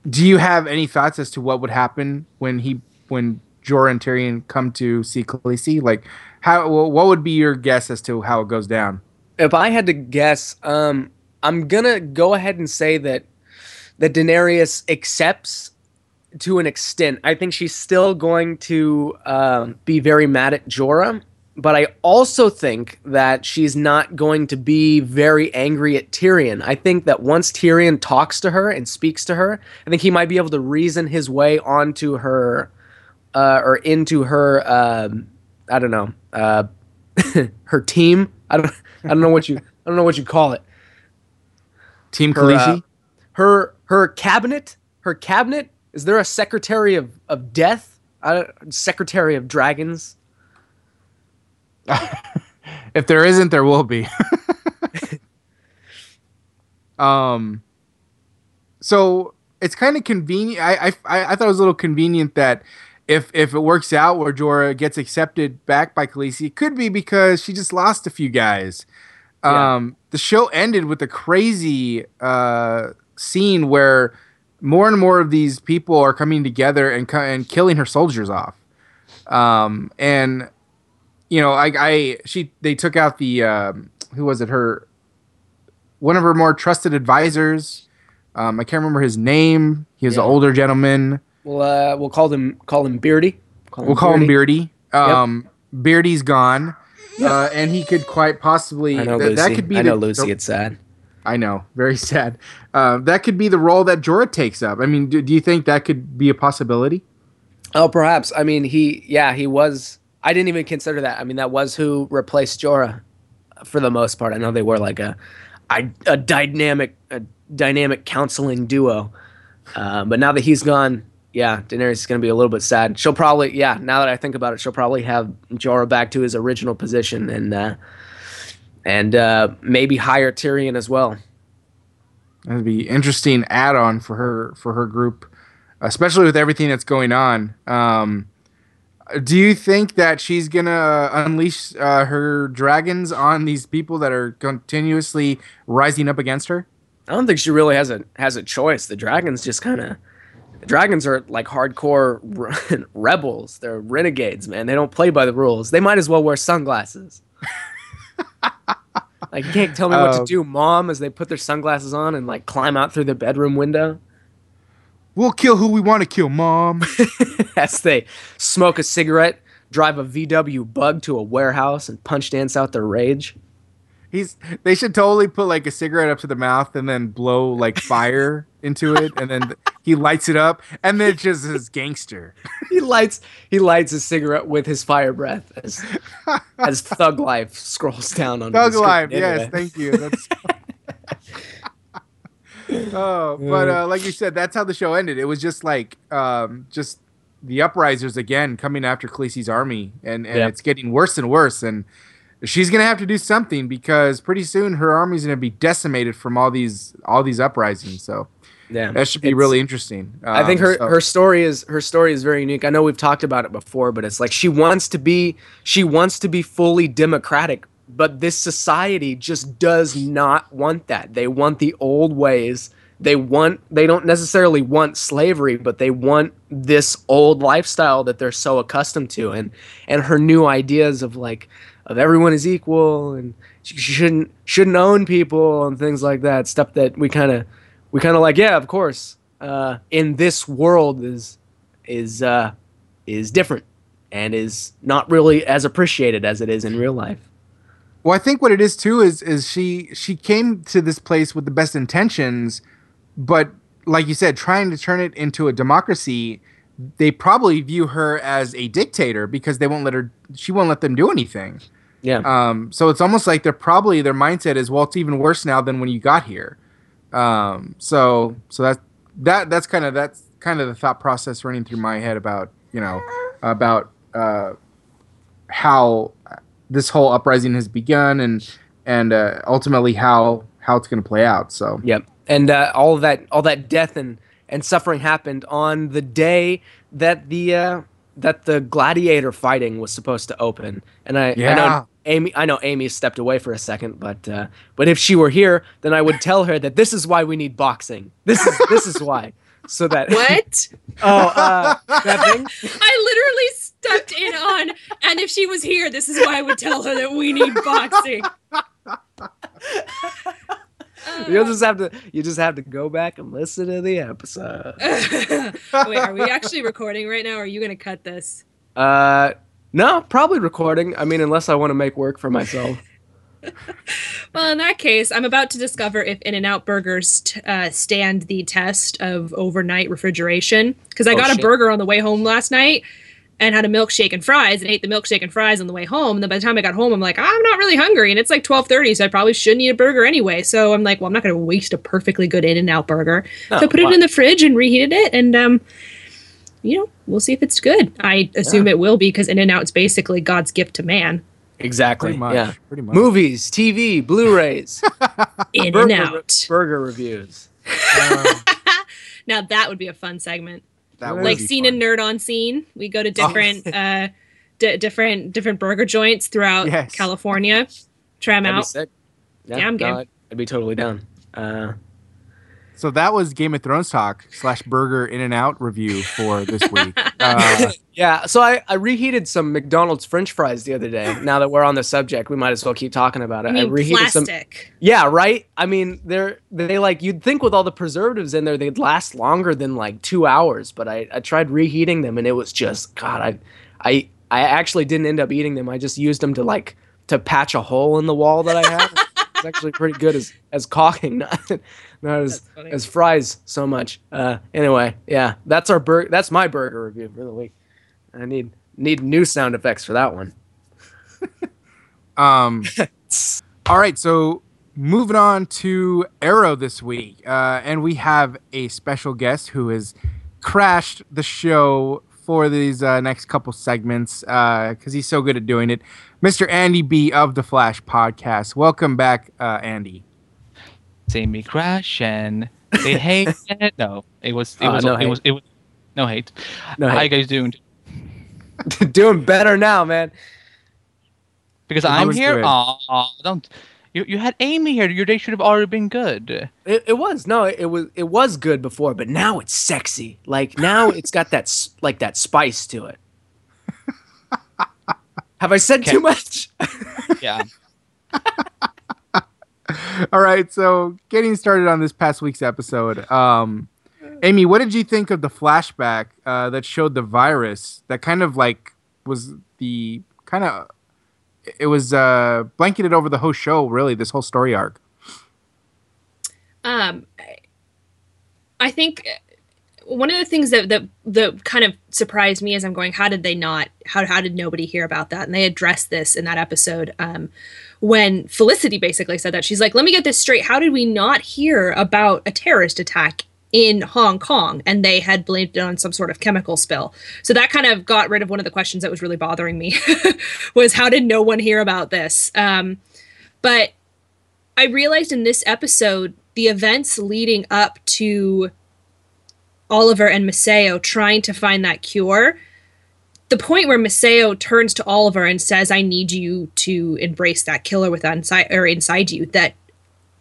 do you have any thoughts as to what would happen when he when Jorah and Tyrion come to see Khaleesi? Like, how what would be your guess as to how it goes down? If I had to guess, um, I'm gonna go ahead and say that that Daenerys accepts to an extent. I think she's still going to um, be very mad at Jorah, but I also think that she's not going to be very angry at Tyrion. I think that once Tyrion talks to her and speaks to her, I think he might be able to reason his way onto her uh, or into her. Um, I don't know uh, her team. I don't. I don't know what you. I don't know what you call it. Team Her, Khaleesi. uh, her her cabinet her cabinet is there a secretary of of death uh, secretary of dragons if there isn't, there will be. um, so it's kind of convenient. I, I I I thought it was a little convenient that if if it works out where Jorah gets accepted back by Khaleesi, it could be because she just lost a few guys. Yeah. Um, the show ended with a crazy uh, scene where more and more of these people are coming together and co- and killing her soldiers off. Um, and you know, I, I she they took out the um, who was it? Her one of her more trusted advisors. Um, I can't remember his name. He was Yeah. an older gentleman. We'll uh, we'll call him call him Beardy. Call We'll call him Beardy. Um, Beardy's gone, uh, and he could quite possibly. I know that, Lucy. that could be. I know the- Lucy. the- It's sad. I know, very sad. Um, that could be the role that Jorah takes up. I mean, do, do you think that could be a possibility? Oh, perhaps. I mean, he. Yeah, he was. I didn't even consider that. I mean, that was who replaced Jorah, for the most part. I know they were like a, a, a dynamic, a dynamic counseling duo. Uh, but now that he's gone, yeah, Daenerys is going to be a little bit sad. She'll probably, yeah. Now that I think about it, she'll probably have Jorah back to his original position and uh, and uh, maybe hire Tyrion as well. That'd be interesting add-on for her for her group, especially with everything that's going on. Um, do you think that she's gonna unleash uh, her dragons on these people that are continuously rising up against her? I don't think she really has a has a choice. The dragons just kind of the dragons are like hardcore re- rebels. They're renegades, man. They don't play by the rules. They might as well wear sunglasses. like you can't tell me what Um, to do, mom, as they put their sunglasses on and like climb out through the bedroom window We'll kill who we want to kill, mom. as they smoke a cigarette, drive a VW bug to a warehouse and punch dance out their rage. He's. They should totally put like a cigarette up to the mouth and then blow like fire into it, and then he lights it up, and then it's just his gangster. he lights he lights a cigarette with his fire breath as as Thug Life scrolls down on Thug Life, yes, thank you. That's oh, but uh, like you said, that's how the show ended. It was just like um, just the uprisers again coming after Khaleesi's army, and, and Yeah. it's getting worse and worse. And she's gonna have to do something because pretty soon her army's gonna be decimated from all these all these uprisings. So Yeah, that should be really interesting. I think Um, her so- her story is her story is very unique. I know we've talked about it before, but it's like she wants to be she wants to be fully democratic, but this society just does not want that. They want the old ways. They want they don't necessarily want slavery, but they want this old lifestyle that they're so accustomed to and and her new ideas of like of everyone is equal and shouldn't shouldn't own people and things like that. Stuff that we kind of we kind of like, yeah, of course. Uh, in this world is is uh, is different and is not really as appreciated as it is in real life. Well, I think what it is too is is she she came to this place with the best intentions, but like you said, trying to turn it into a democracy, they probably view her as a dictator because they won't let her. She won't let them do anything. Yeah, Um, so it's almost like they're probably their mindset is well, it's even worse now than when you got here. Um, so so that that that's kind of that's kind of the thought process running through my head about you know about uh, how this whole uprising has begun and and uh, ultimately how how it's going to play out. So yep. And uh, all that all that death and and suffering happened on the day that the uh, that the gladiator fighting was supposed to open. And I, I know Amy I know Amy stepped away for a second, but uh, but if she were here, then I would tell her that this is why we need boxing. This is this is why. So that What? Oh, uh, that thing? I literally stepped in on, and if she was here, this is why I would tell her that we need boxing. You'll just have to you just have to go back and listen to the episode. Wait, are we actually recording right now? Or are you gonna cut this? Uh no, probably recording. I mean, unless I want to make work for myself. Well, in that case, I'm about to discover if In and Out burgers t- uh, stand the test of overnight refrigeration. Because I Oh, got a burger on the way home last night and had a milkshake and fries and ate the milkshake and fries on the way home. And then by the time I got home, I'm like, I'm not really hungry. And it's like 12:30, so I probably shouldn't eat a burger anyway. So I'm like, well, I'm not going to waste a perfectly good In and Out burger. No, so I put why? it in the fridge and reheated it, and um, you know, we'll see if it's good. I assume it will be because In and Out's basically God's gift to man. Exactly. pretty much, Yeah. pretty much. Movies, TV, Blu-rays, In and burger, Out. burger reviews. Now that would be a fun segment. That like scene fun. and nerd on scene. We go to different uh d- different different burger joints throughout Yes. California. Try them out. sick. Yeah, I'm game. no, I'd, I'd be totally down. Uh, So that was Game of Thrones talk slash Burger In and Out review for this week. Uh, Yeah, so I, I reheated some McDonald's French fries the other day. Now that we're on the subject, we might as well keep talking about it. I mean, reheated some. plastic. Yeah, right. I mean, they're they like you'd think with all the preservatives in there they'd last longer than like two hours, but I, I tried reheating them and it was just God. I I I actually didn't end up eating them. I just used them to like to patch a hole in the wall that I had. it's actually pretty good as as caulking, not not as as fries so much. Uh, anyway, yeah, that's our burger. That's my burger review for the week. I need need new sound effects for that one. um, all right, so moving on to Arrow this week, uh, and we have a special guest who has crashed the show for these uh, next couple segments uh, because he's so good at doing it. Mr. Andy B of the Flash Podcast. Welcome back, uh, Andy. see me crash and they hate it. No, it was it Uh, was no it was it was no hate. No, How hey, you guys doing? doing better now, man. Because It I'm here. good. Aw, don't. You, you had Amy here. Your day should have already been good. It, it was no, it, was it was good before, but now it's sexy. Like now it's got that like that spice to it. Have I said too much? Yeah. All right, so getting started on this past week's episode, um, Amy, what did you think of the flashback uh, that showed the virus that kind of like was the kind of it was uh, blanketed over the whole show, really, this whole story arc. Um, I- I think uh, one of the things that that that kind of surprised me as I'm going, how did they not? How how did nobody hear about that? And they addressed this in that episode. Um, when Felicity basically said that she's like, "Let me get this straight. How did we not hear about a terrorist attack?" In Hong Kong, and they had blamed it on some sort of chemical spill. So that kind of got rid of one of the questions that was really bothering me. was how did no one hear about this? Um, but I realized in this episode the events leading up to Oliver and Maseo trying to find that cure. The point where Maseo turns to Oliver and says, "I need you to embrace that killer with inside or inside you." That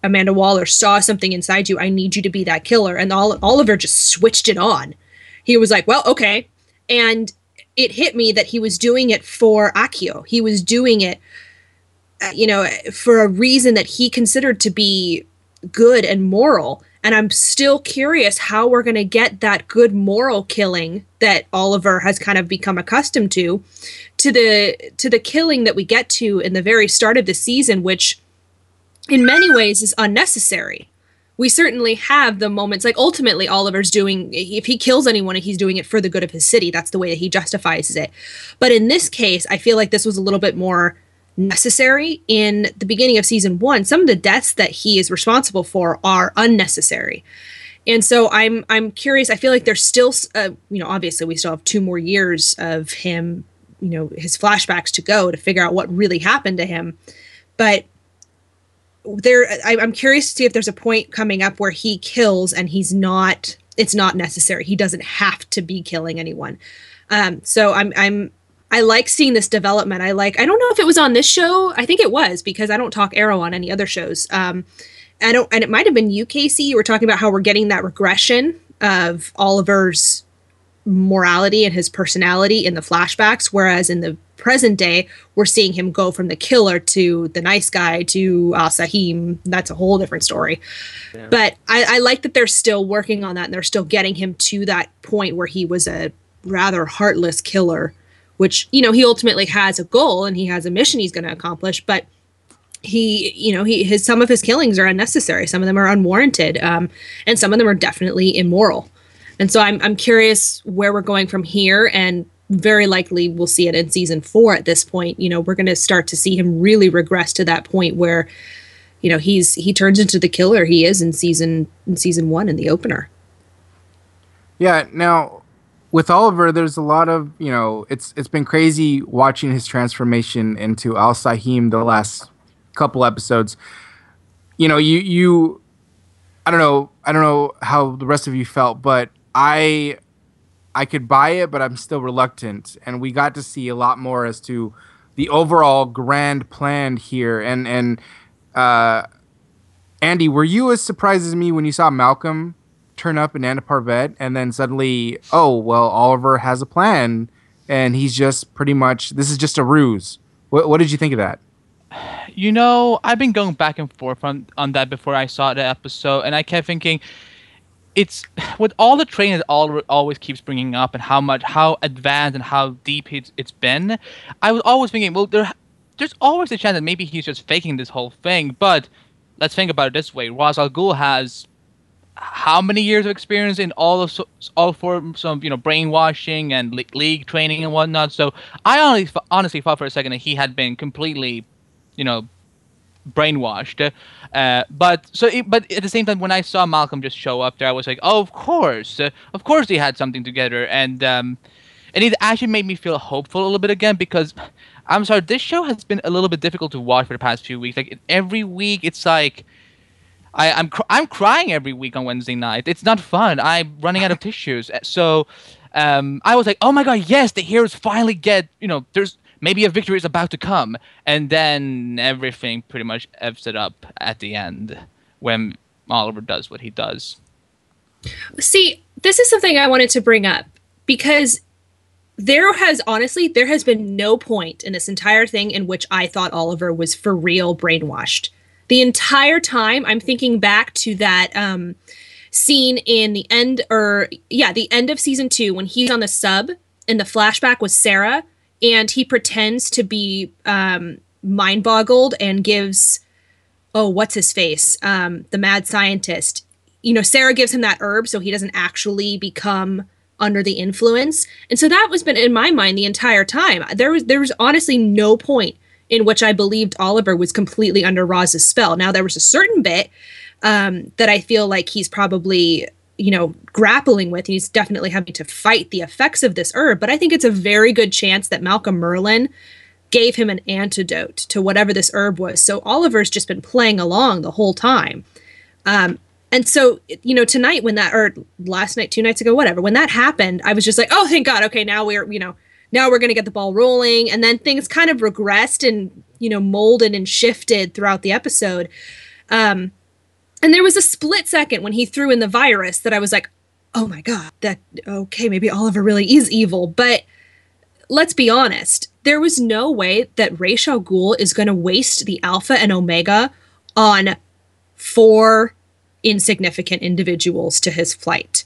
Amanda Waller saw something inside you. I need you to be that killer. And Ol- Oliver just switched it on. He was like, "Well, okay," and it hit me that he was doing it for Akio. He was doing it uh, you know, for a reason that he considered to be good and moral. And I'm still curious how we're going to get that good moral killing that Oliver has kind of become accustomed to, to the to the killing that we get to in the very start of the season, which in many ways is unnecessary. We certainly have the moments like ultimately Oliver's doing if he kills anyone he's doing it for the good of his city that's the way that he justifies it. But in this case I feel like this was a little bit more necessary in the beginning of season 1 some of the deaths that he is responsible for are unnecessary. And so i'm i'm curious i feel like there's still uh, you know obviously we still have two more years of him you know his flashbacks to go to figure out what really happened to him. But there I, i'm curious to see if there's a point coming up where he kills and he's not it's not necessary. He doesn't have to be killing anyone. Um so i'm i'm I like seeing this development. I like. I don't know if it was on this show. I think it was because I don't talk Arrow on any other shows. Um, I don't, and it might have been UKC. You were talking about how we're getting that regression of Oliver's morality and his personality in the flashbacks, whereas in the present day, we're seeing him go from the killer to the nice guy to Al Sahim. That's a whole different story. But I, I like that they're still working on that and they're still getting him to that point where he was a rather heartless killer which you know he ultimately has a goal and he has a mission he's going to accomplish but he you know he his some of his killings are unnecessary. Some of them are unwarranted um, and some of them are definitely immoral. And so I'm, I'm curious where we're going from here and very likely we'll see it in season four at this point. You know we're going to start to see him really regress to that point where you know he's he turns into the killer he is in season in season one in the opener. Yeah. Now, with Oliver, there's a lot of you know, it's it's been crazy watching his transformation into Al Sahim the last couple episodes. You know, you you, I don't know, I don't know how the rest of you felt, but I, I could buy it, but I'm still reluctant. And we got to see a lot more as to the overall grand plan here, and and uh, Andy, were you as surprised as me when you saw Malcolm turn up in Nanda Parbat and then suddenly, oh, well, Oliver has a plan and he's just pretty much, this is just a ruse. What, what did you think of that? You know, I've been going back and forth on, on that before I saw the episode, and I kept thinking, it's with all the training that all always keeps bringing up and how much how advanced and how deep it's, it's been. I was always thinking, well, there there's always a chance that maybe he's just faking this whole thing. But let's think about it this way: Ra's al Ghul has how many years of experience in all of so- all forms of you know brainwashing and le- league training and whatnot. So I honestly honestly thought for a second that he had been completely, you know, brainwashed. Uh, but so, it, but at the same time, when I saw Malcolm just show up there, I was like, oh, of course, uh, of course, he had something together, and um, and it actually made me feel hopeful a little bit again because I'm sorry, this show has been a little bit difficult to watch for the past few weeks. Like every week, it's like. I, I'm cr- I'm crying every week on Wednesday night. It's not fun. I'm running out of tissues. So, um, I was like, oh my god, yes, the heroes finally get. You know, there's maybe a victory is about to come, and then everything pretty much evs it up at the end when Oliver does what he does. See, this is something I wanted to bring up because there has honestly there has been no point in this entire thing in which I thought Oliver was for real brainwashed. The entire time I'm thinking back to that um scene in the end or yeah, the end of season 2 when he's on the sub and the flashback was Sara and he pretends to be um mind boggled and gives oh what's his face? Um the mad scientist. You know sara gives him that herb so he doesn't actually become under the influence. And so that was been in my mind the entire time. There was there was honestly no point in which i believed oliver was completely under roz's spell. Now there was a certain bit um, that i feel like he's probably you know grappling with he's definitely having to fight the effects of this herb but i think it's a very good chance that malcolm merlyn gave him an antidote to whatever this herb was. So oliver's just been playing along the whole time. Um, and so you know tonight when that or last night two nights ago whatever when that happened i was just like oh thank god. Okay now we're you know now we're going to get the ball rolling and then things kind of regressed and you know molded and shifted throughout the episode um, and there was a split second when he threw in the virus that I was like, oh my God, that, okay, maybe Oliver really is evil. But let's be honest, there was no way that Ra's al Ghul is going to waste the Alpha and Omega on four insignificant individuals to his flight.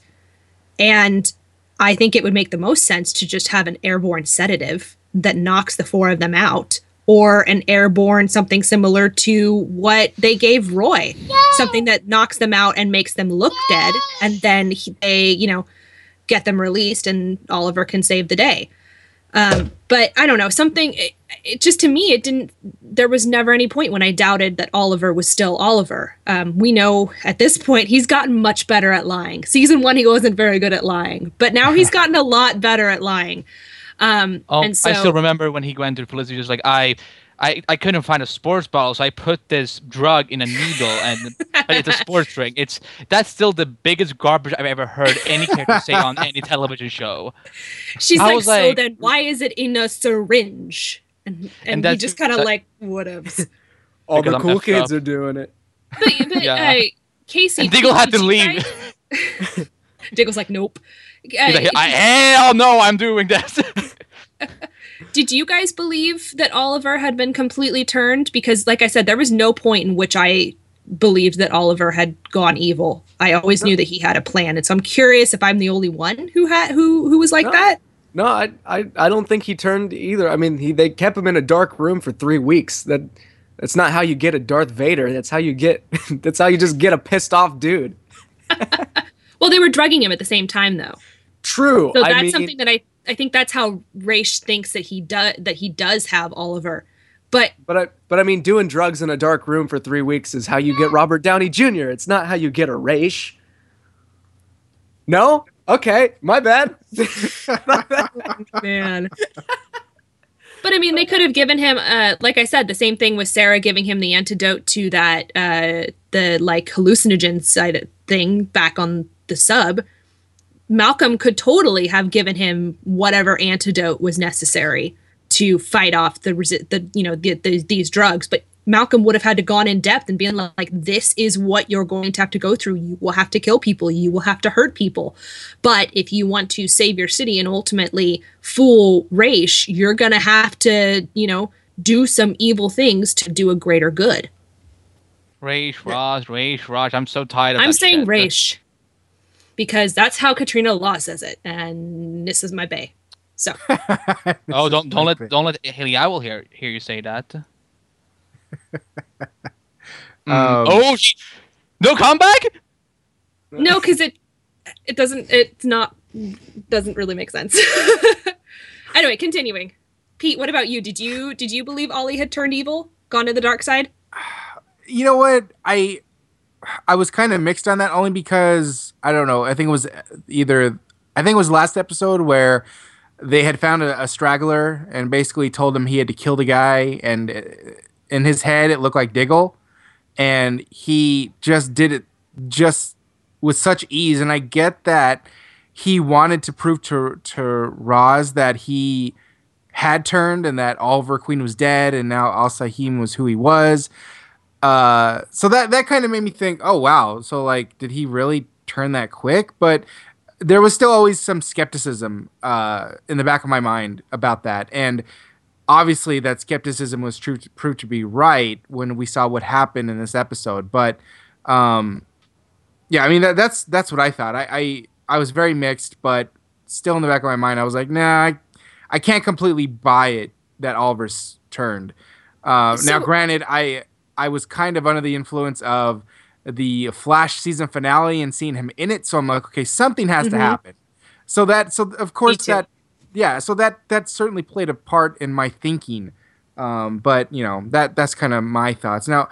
And I think it would make the most sense to just have an airborne sedative that knocks the four of them out or an airborne something similar to what they gave Roy, something that knocks them out and makes them look dead, and then he, they, you know, get them released, and Oliver can save the day. Um, but I don't know something. It, it just to me, it didn't. There was never any point when I doubted that Oliver was still Oliver. Um, we know at this point he's gotten much better at lying. Season one, he wasn't very good at lying, but now he's gotten a lot better at lying. Um, Oh, and so I still remember when he went to Felicity, just like I, I, I couldn't find a sports bottle, so I put this drug in a needle, and it's a sports drink. It's that's still the biggest garbage I've ever heard any character say on any television show. she's I like, so like- then why is it in a syringe? And, and, And he just kind of that- like, whatevs. All Because the cool kids up. are doing it. But, but Yeah. uh, Casey, And Diggle had to leave. guys- Diggle's like, nope. Uh, like, I hell no, I'm doing this. did you guys believe that Oliver had been completely turned? Because, like I said, there was no point in which I believed that Oliver had gone evil. I always knew that he had a plan, and so I'm curious if I'm the only one who had who who was like No. that. No, I, I, I don't think he turned either. I mean, he they kept him in a dark room for three weeks. That that's not how you get a Darth Vader. That's how you get. that's how you just get a pissed off dude. Well, they were drugging him at the same time, though. True. So I that's mean, something that I I think that's how Raish thinks that he does that he does have Oliver. But But I but I mean, doing drugs in a dark room for three weeks is how you get Robert Downey Jr. It's not how you get a Raish. No. Okay, my bad. man. But I mean, they could have given him, uh, like I said, the same thing with Sara giving him the antidote to that, uh, the like hallucinogen side thing back on the sub. Malcolm could totally have given him whatever antidote was necessary to fight off the resi- the you know the, the, these drugs. But Malcolm would have had to gone in depth and being like, this is what you're going to have to go through. You will have to kill people. You will have to hurt people. But if you want to save your city and ultimately fool Raish, you're going to have to, you know, do some evil things to do a greater good. Raish, Raj, Raish, Raj. I'm so tired of I'm that saying shit. Raish because that's how Katrina Law says it. And this is my bay. So Oh, don't don't let don't let Haley Owl hear hear you say that. Mm. Um, oh, sh- no comeback. no, because it it doesn't it's not doesn't really make sense. anyway, continuing. Pete, what about you? Did you did you believe Ollie had turned evil, gone to the dark side? you know what i i was kind of mixed on that only because i don't know i think it was either i think it was last episode where they had found a, a straggler and basically told him he had to kill the guy and uh, in his head it looked like diggle and he just did it just with such ease and i get that he wanted to prove to to Roz that he had turned and that Oliver Queen was dead and now Al Sahim was who he was. Uh so that that kind of made me think oh wow so like did he really turn that quick? But there was still always some skepticism uh in the back of my mind about that and obviously that skepticism was true to, proved to be right when we saw what happened in this episode but um yeah i mean that, that's that's what i thought I, I i was very mixed but still in the back of my mind i was like nah i, I can't completely buy it that oliver's turned uh, now granted i I was kind of under the influence of the Flash season finale and seeing him in it. So I'm like, okay, something has to Mhm. happen. So that, so of course that, yeah. So that that certainly played a part in my thinking. Um, but you know that that's kind of my thoughts. Now,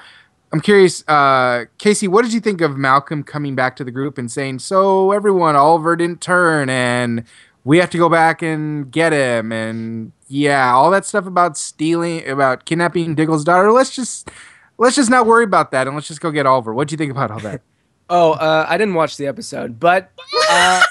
I'm curious, uh, Casey, what did you think of Malcolm coming back to the group and saying, "So everyone, Oliver didn't turn, and we have to go back and get him," and yeah, all that stuff about stealing, about kidnapping Diggle's daughter. Let's just let's just not worry about that and let's just go get Oliver. What do you think about all that? Oh, uh, I didn't watch the episode, but uh,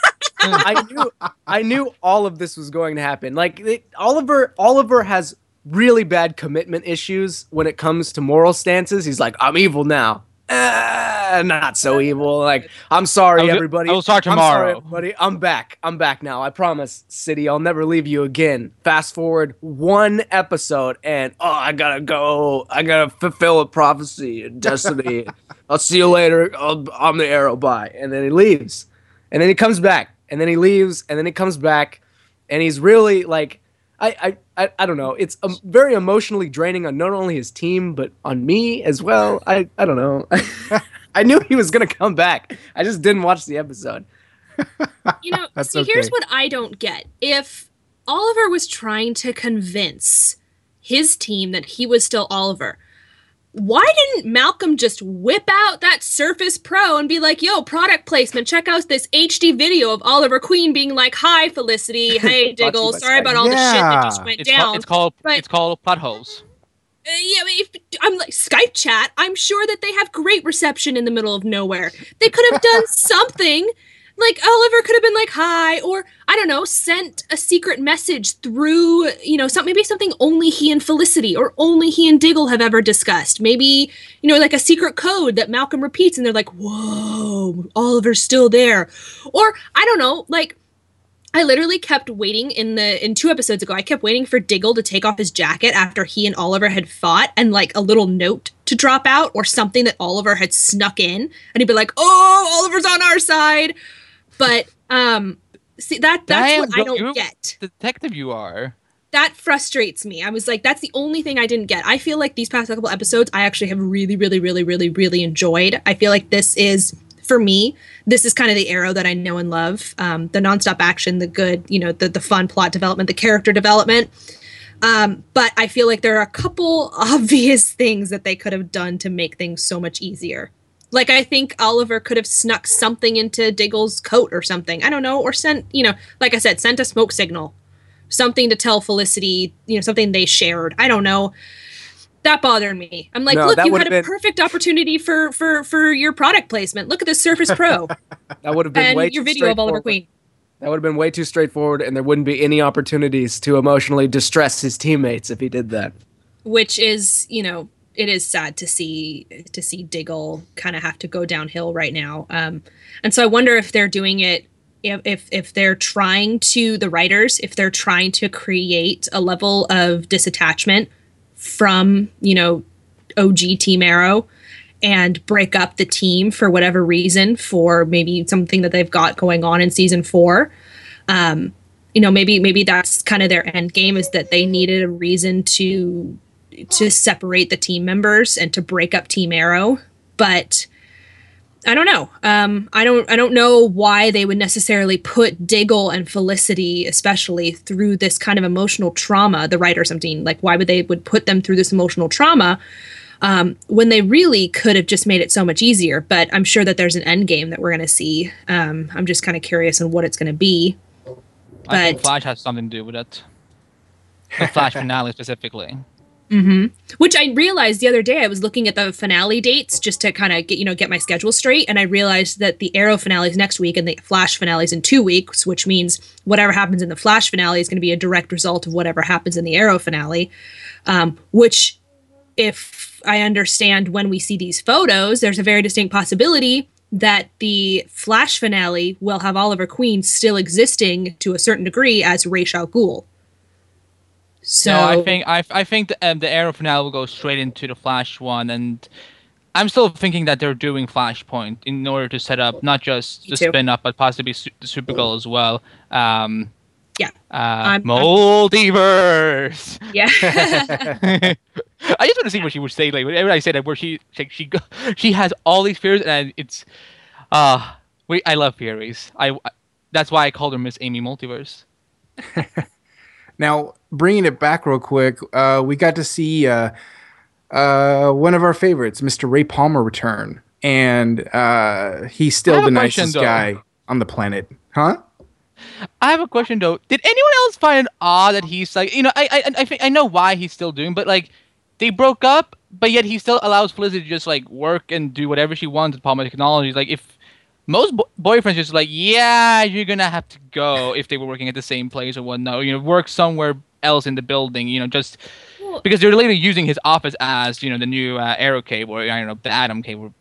I knew I knew all of this was going to happen. Like it, Oliver, Oliver has really bad commitment issues when it comes to moral stances. He's like, I'm evil now. Uh, not so evil. Like, I'm sorry, I will- everybody. I will start I'm sorry, tomorrow. everybody. I'm back. I'm back now. I promise, City. I'll never leave you again. Fast forward one episode, and oh, I gotta go. I gotta fulfill a prophecy and destiny. I'll see you later. I'll, I'm the arrow. Bye. And then he leaves, and then he comes back, and then he leaves, and then he comes back, and he's really like, I, I, I, I don't know. It's um, very emotionally draining on not only his team but on me as well. I, I don't know. I knew he was gonna come back. I just didn't watch the episode. You know, see, here's what I don't get. If Oliver was trying to convince his team that he was still Oliver, why didn't Malcolm just whip out that Surface Pro and be like, yo, product placement, check out this HD video of Oliver Queen being like, hi, Felicity, hey, Diggle, sorry about all the shit that just went It's, down. called, it's called but- it's called plot holes. Uh, yeah, if, I'm like Skype chat. I'm sure that they have great reception in the middle of nowhere. They could have done something. Like Oliver could have been like hi, or I don't know, sent a secret message through, you know, some maybe something only he and Felicity or only he and Diggle have ever discussed. Maybe you know, like a secret code that Malcolm repeats, and they're like, "Whoa, Oliver's still there," or I don't know, like I literally kept waiting in the in two episodes ago. I kept waiting for Diggle to take off his jacket after he and Oliver had fought, and like a little note to drop out or something that Oliver had snuck in, and he'd be like, "Oh, Oliver's on our side." But um, see that that's Damn, what I don't get. Detective, you are. That frustrates me. I was like, that's the only thing I didn't get. I feel like these past couple episodes, I actually have really, really, really, really, really enjoyed. I feel like this is for me. This is kind of the arrow that I know and love. Um, the nonstop action, the good, you know, the the fun plot development, the character development. Um, but I feel like there are a couple obvious things that they could have done to make things so much easier. Like I think Oliver could have snuck something into Diggle's coat or something. I don't know, or sent, you know, like I said, sent a smoke signal, something to tell Felicity, you know, something they shared. I don't know. That bothered me. I'm like, No, look, you had a been- perfect opportunity for for for your product placement. Look at the Surface Pro That would have been and way your video of Oliver. Queen. That would have been way too straightforward, and there wouldn't be any opportunities to emotionally distress his teammates if he did that. which is you know it is sad to see to see Diggle kind of have to go downhill right now. Um, and so I wonder if they're doing it if, if they're trying to the writers if they're trying to create a level of disattachment from you know OG Team Arrow and break up the team for whatever reason for maybe something that they've got going on in season four. Um, you know, maybe maybe that's kind of their end game is that they needed a reason to to separate the team members and to break up Team Arrow, but I don't know. Um, I don't. I don't know why they would necessarily put Diggle and Felicity, especially, through this kind of emotional trauma. The writers, I'm mean, like, why would they would put them through this emotional trauma um, when they really could have just made it so much easier? But I'm sure that there's an end game that we're going to see. Um, I'm just kind of curious on what it's going to be. I think Flash has something to do with it. The Flash finale specifically. Hmm Which I realized the other day. I was looking at the finale dates just to kind of get you know get my schedule straight, and I realized that the Arrow finale is next week and the Flash finale is in two weeks, which means whatever happens in the Flash finale is going to be a direct result of whatever happens in the Arrow finale. Um, which, if I understand when we see these photos, there's a very distinct possibility that the Flash finale will have Oliver Queen still existing to a certain degree as Ra's al Ghul. So no, I think I, I think the, um, the Arrow finale will go straight into the Flash one, and I'm still thinking that they're doing Flashpoint in order to set up not just Me the too. spin up, but possibly Su- the Supergirl as well. Um, Yeah. Uh, I'm- multiverse. yeah. I just want to see what she would say. Like whenever I say that, where she like she go, she has all these fears, and it's uh we I love theories. I, I that's why I called her Miss Amy Multiverse. Now, bringing it back real quick, uh, we got to see uh, uh, one of our favorites, Mr. Ray Palmer, return, and uh, he's still the question, nicest though. guy on the planet, huh? I have a question though. Did anyone else find it odd that he's like, you know, I I I, think, I know why he's still doing, but like, they broke up, but yet he still allows Felicity to just like work and do whatever she wants with Palmer Technologies. Like, if most bo- boyfriends just like, yeah, you're gonna have to go if they were working at the same place or whatnot, you know, work somewhere else in the building, you know, just Well- because they're later using his office as you know the new uh, Arrow cave or I don't know the Atom cave or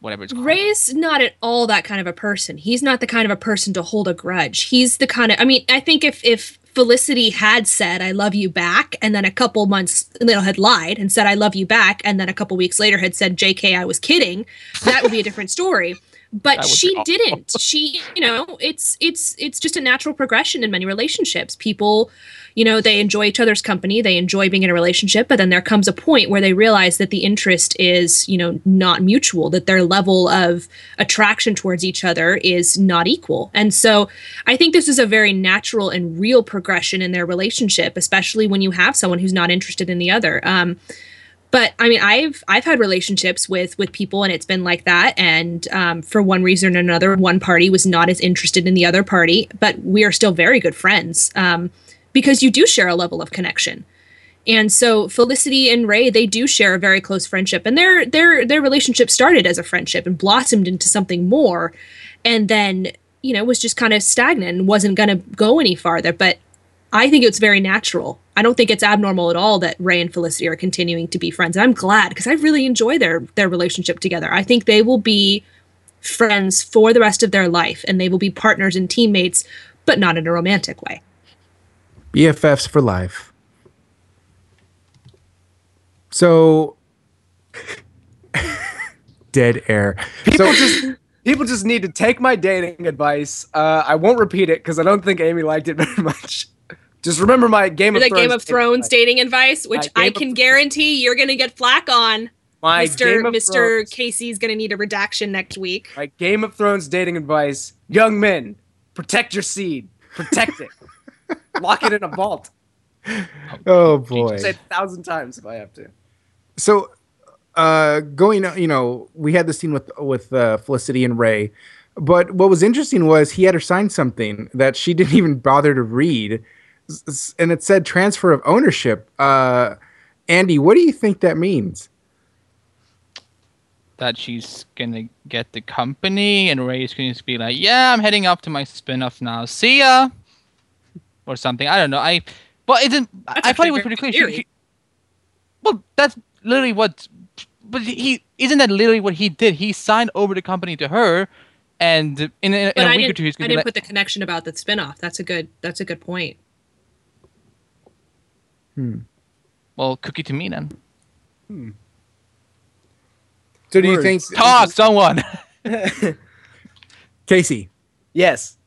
whatever it's called. Ray's not at all that kind of a person. He's not the kind of a person to hold a grudge. He's the kind of I mean, I think if if Felicity had said I love you back and then a couple months you know had lied and said I love you back and then a couple weeks later had said JK I was kidding, that would be a different story. But she didn't. She, you know, it's it's it's just a natural progression in many relationships. People, you know, they enjoy each other's company, they enjoy being in a relationship, but then there comes a point where they realize that the interest is, you know, not mutual, that their level of attraction towards each other is not equal. And so I think this is a very natural and real progression in their relationship, especially when you have someone who's not interested in the other. Um, but I mean, I've I've had relationships with with people, and it's been like that. And um, for one reason or another, one party was not as interested in the other party, but we are still very good friends um, because you do share a level of connection. And so Felicity and Ray, they do share a very close friendship, and their their their relationship started as a friendship and blossomed into something more, and then you know was just kind of stagnant and wasn't going to go any farther. But I think it's very natural. I don't think it's abnormal at all that Ray and Felicity are continuing to be friends. And I'm glad because I really enjoy their their relationship together. I think they will be friends for the rest of their life and they will be partners and teammates, but not in a romantic way. BFFs for life. So, dead air. People So, just people just need to take my dating advice. Uh, I won't repeat it because I don't think Amy liked it very much. Just remember my Game of the Thrones. Game of Thrones dating advice, which I Game of can Thrones- guarantee you're going to get flack on. My Mr. Game of Mr. Thrones- Casey's going to need a redaction next week. My Game of Thrones dating advice: young men, protect your seed, protect it, lock it in a vault. oh boy. Say it a thousand times if I have to. so uh going you know we had the scene with with uh, felicity and ray but what was interesting was he had her sign something that she didn't even bother to read S- s- and it said transfer of ownership uh andy what do you think that means that she's gonna get the company and Ray's gonna be like, yeah, I'm heading up to my spin-off now. See ya, or something. I don't know. I, but it didn't. That's I thought it was pretty clear. She, she, Well, that's literally what. But he isn't that literally what he did? He signed over the company to her, and in, in, in a I week or two, he's I gonna be didn't like, put the connection about the spinoff. That's a good. That's a good point. "Well, cookie to me then." So do you think Talk, someone. Casey? Yes.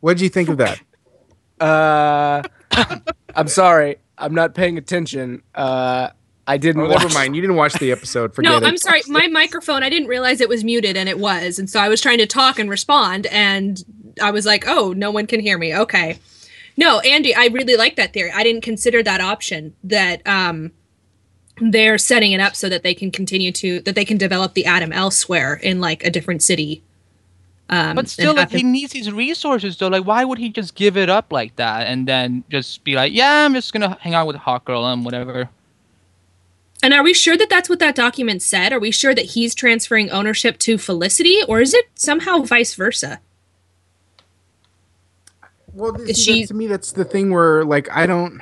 What did you think of that? Uh, I'm sorry. I'm not paying attention. Uh, I didn't. Oh, watch. never mind. You didn't watch the episode. Forget No, it. I'm sorry. My microphone. I didn't realize it was muted, and it was, and so I was trying to talk and respond, and I was like, "Oh, no one can hear me." Okay. No, Andy, I really like that theory. I didn't consider that option. That um, they're setting it up so that they can continue to that they can develop the atom elsewhere in like a different city. Um, But still, like, he needs his resources though. Like, why would he just give it up like that and then just be like, "Yeah, I'm just gonna hang out with Hawk Girl and whatever." And are we sure that that's what that document said? Are we sure that he's transferring ownership to Felicity, or is it somehow vice versa? Well, this, she- to me, that's the thing where, like, I don't.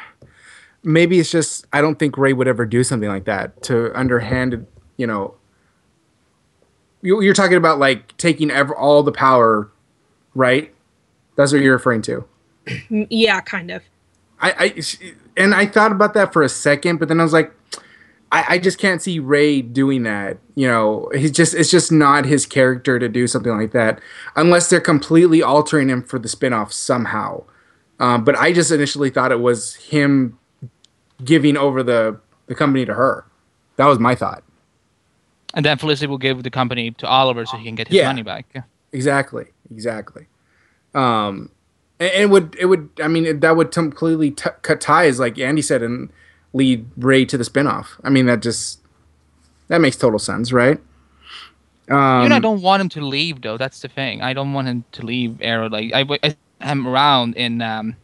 Maybe it's just I don't think Ray would ever do something like that to underhanded. You know, you, you're talking about like taking ever all the power, right? That's what you're referring to. Mm, yeah, kind of. I, I and I thought about that for a second, but then I was like, I, I just can't see Ray doing that. You know, he's just it's just not his character to do something like that unless they're completely altering him for the spinoff somehow. Um, but I just initially thought it was him giving over the the company to her. That was my thought. And then Felicity will give the company to Oliver so he can get his Yeah. money back. Yeah. Exactly. Exactly. Um, and it would it would I mean it, that would completely t- cut ties, like Andy said, and lead Ray to the spinoff. I mean that just that makes total sense, right? Um, Even I don't want him to leave though. That's the thing. I don't want him to leave Arrow. Like I, I am around in um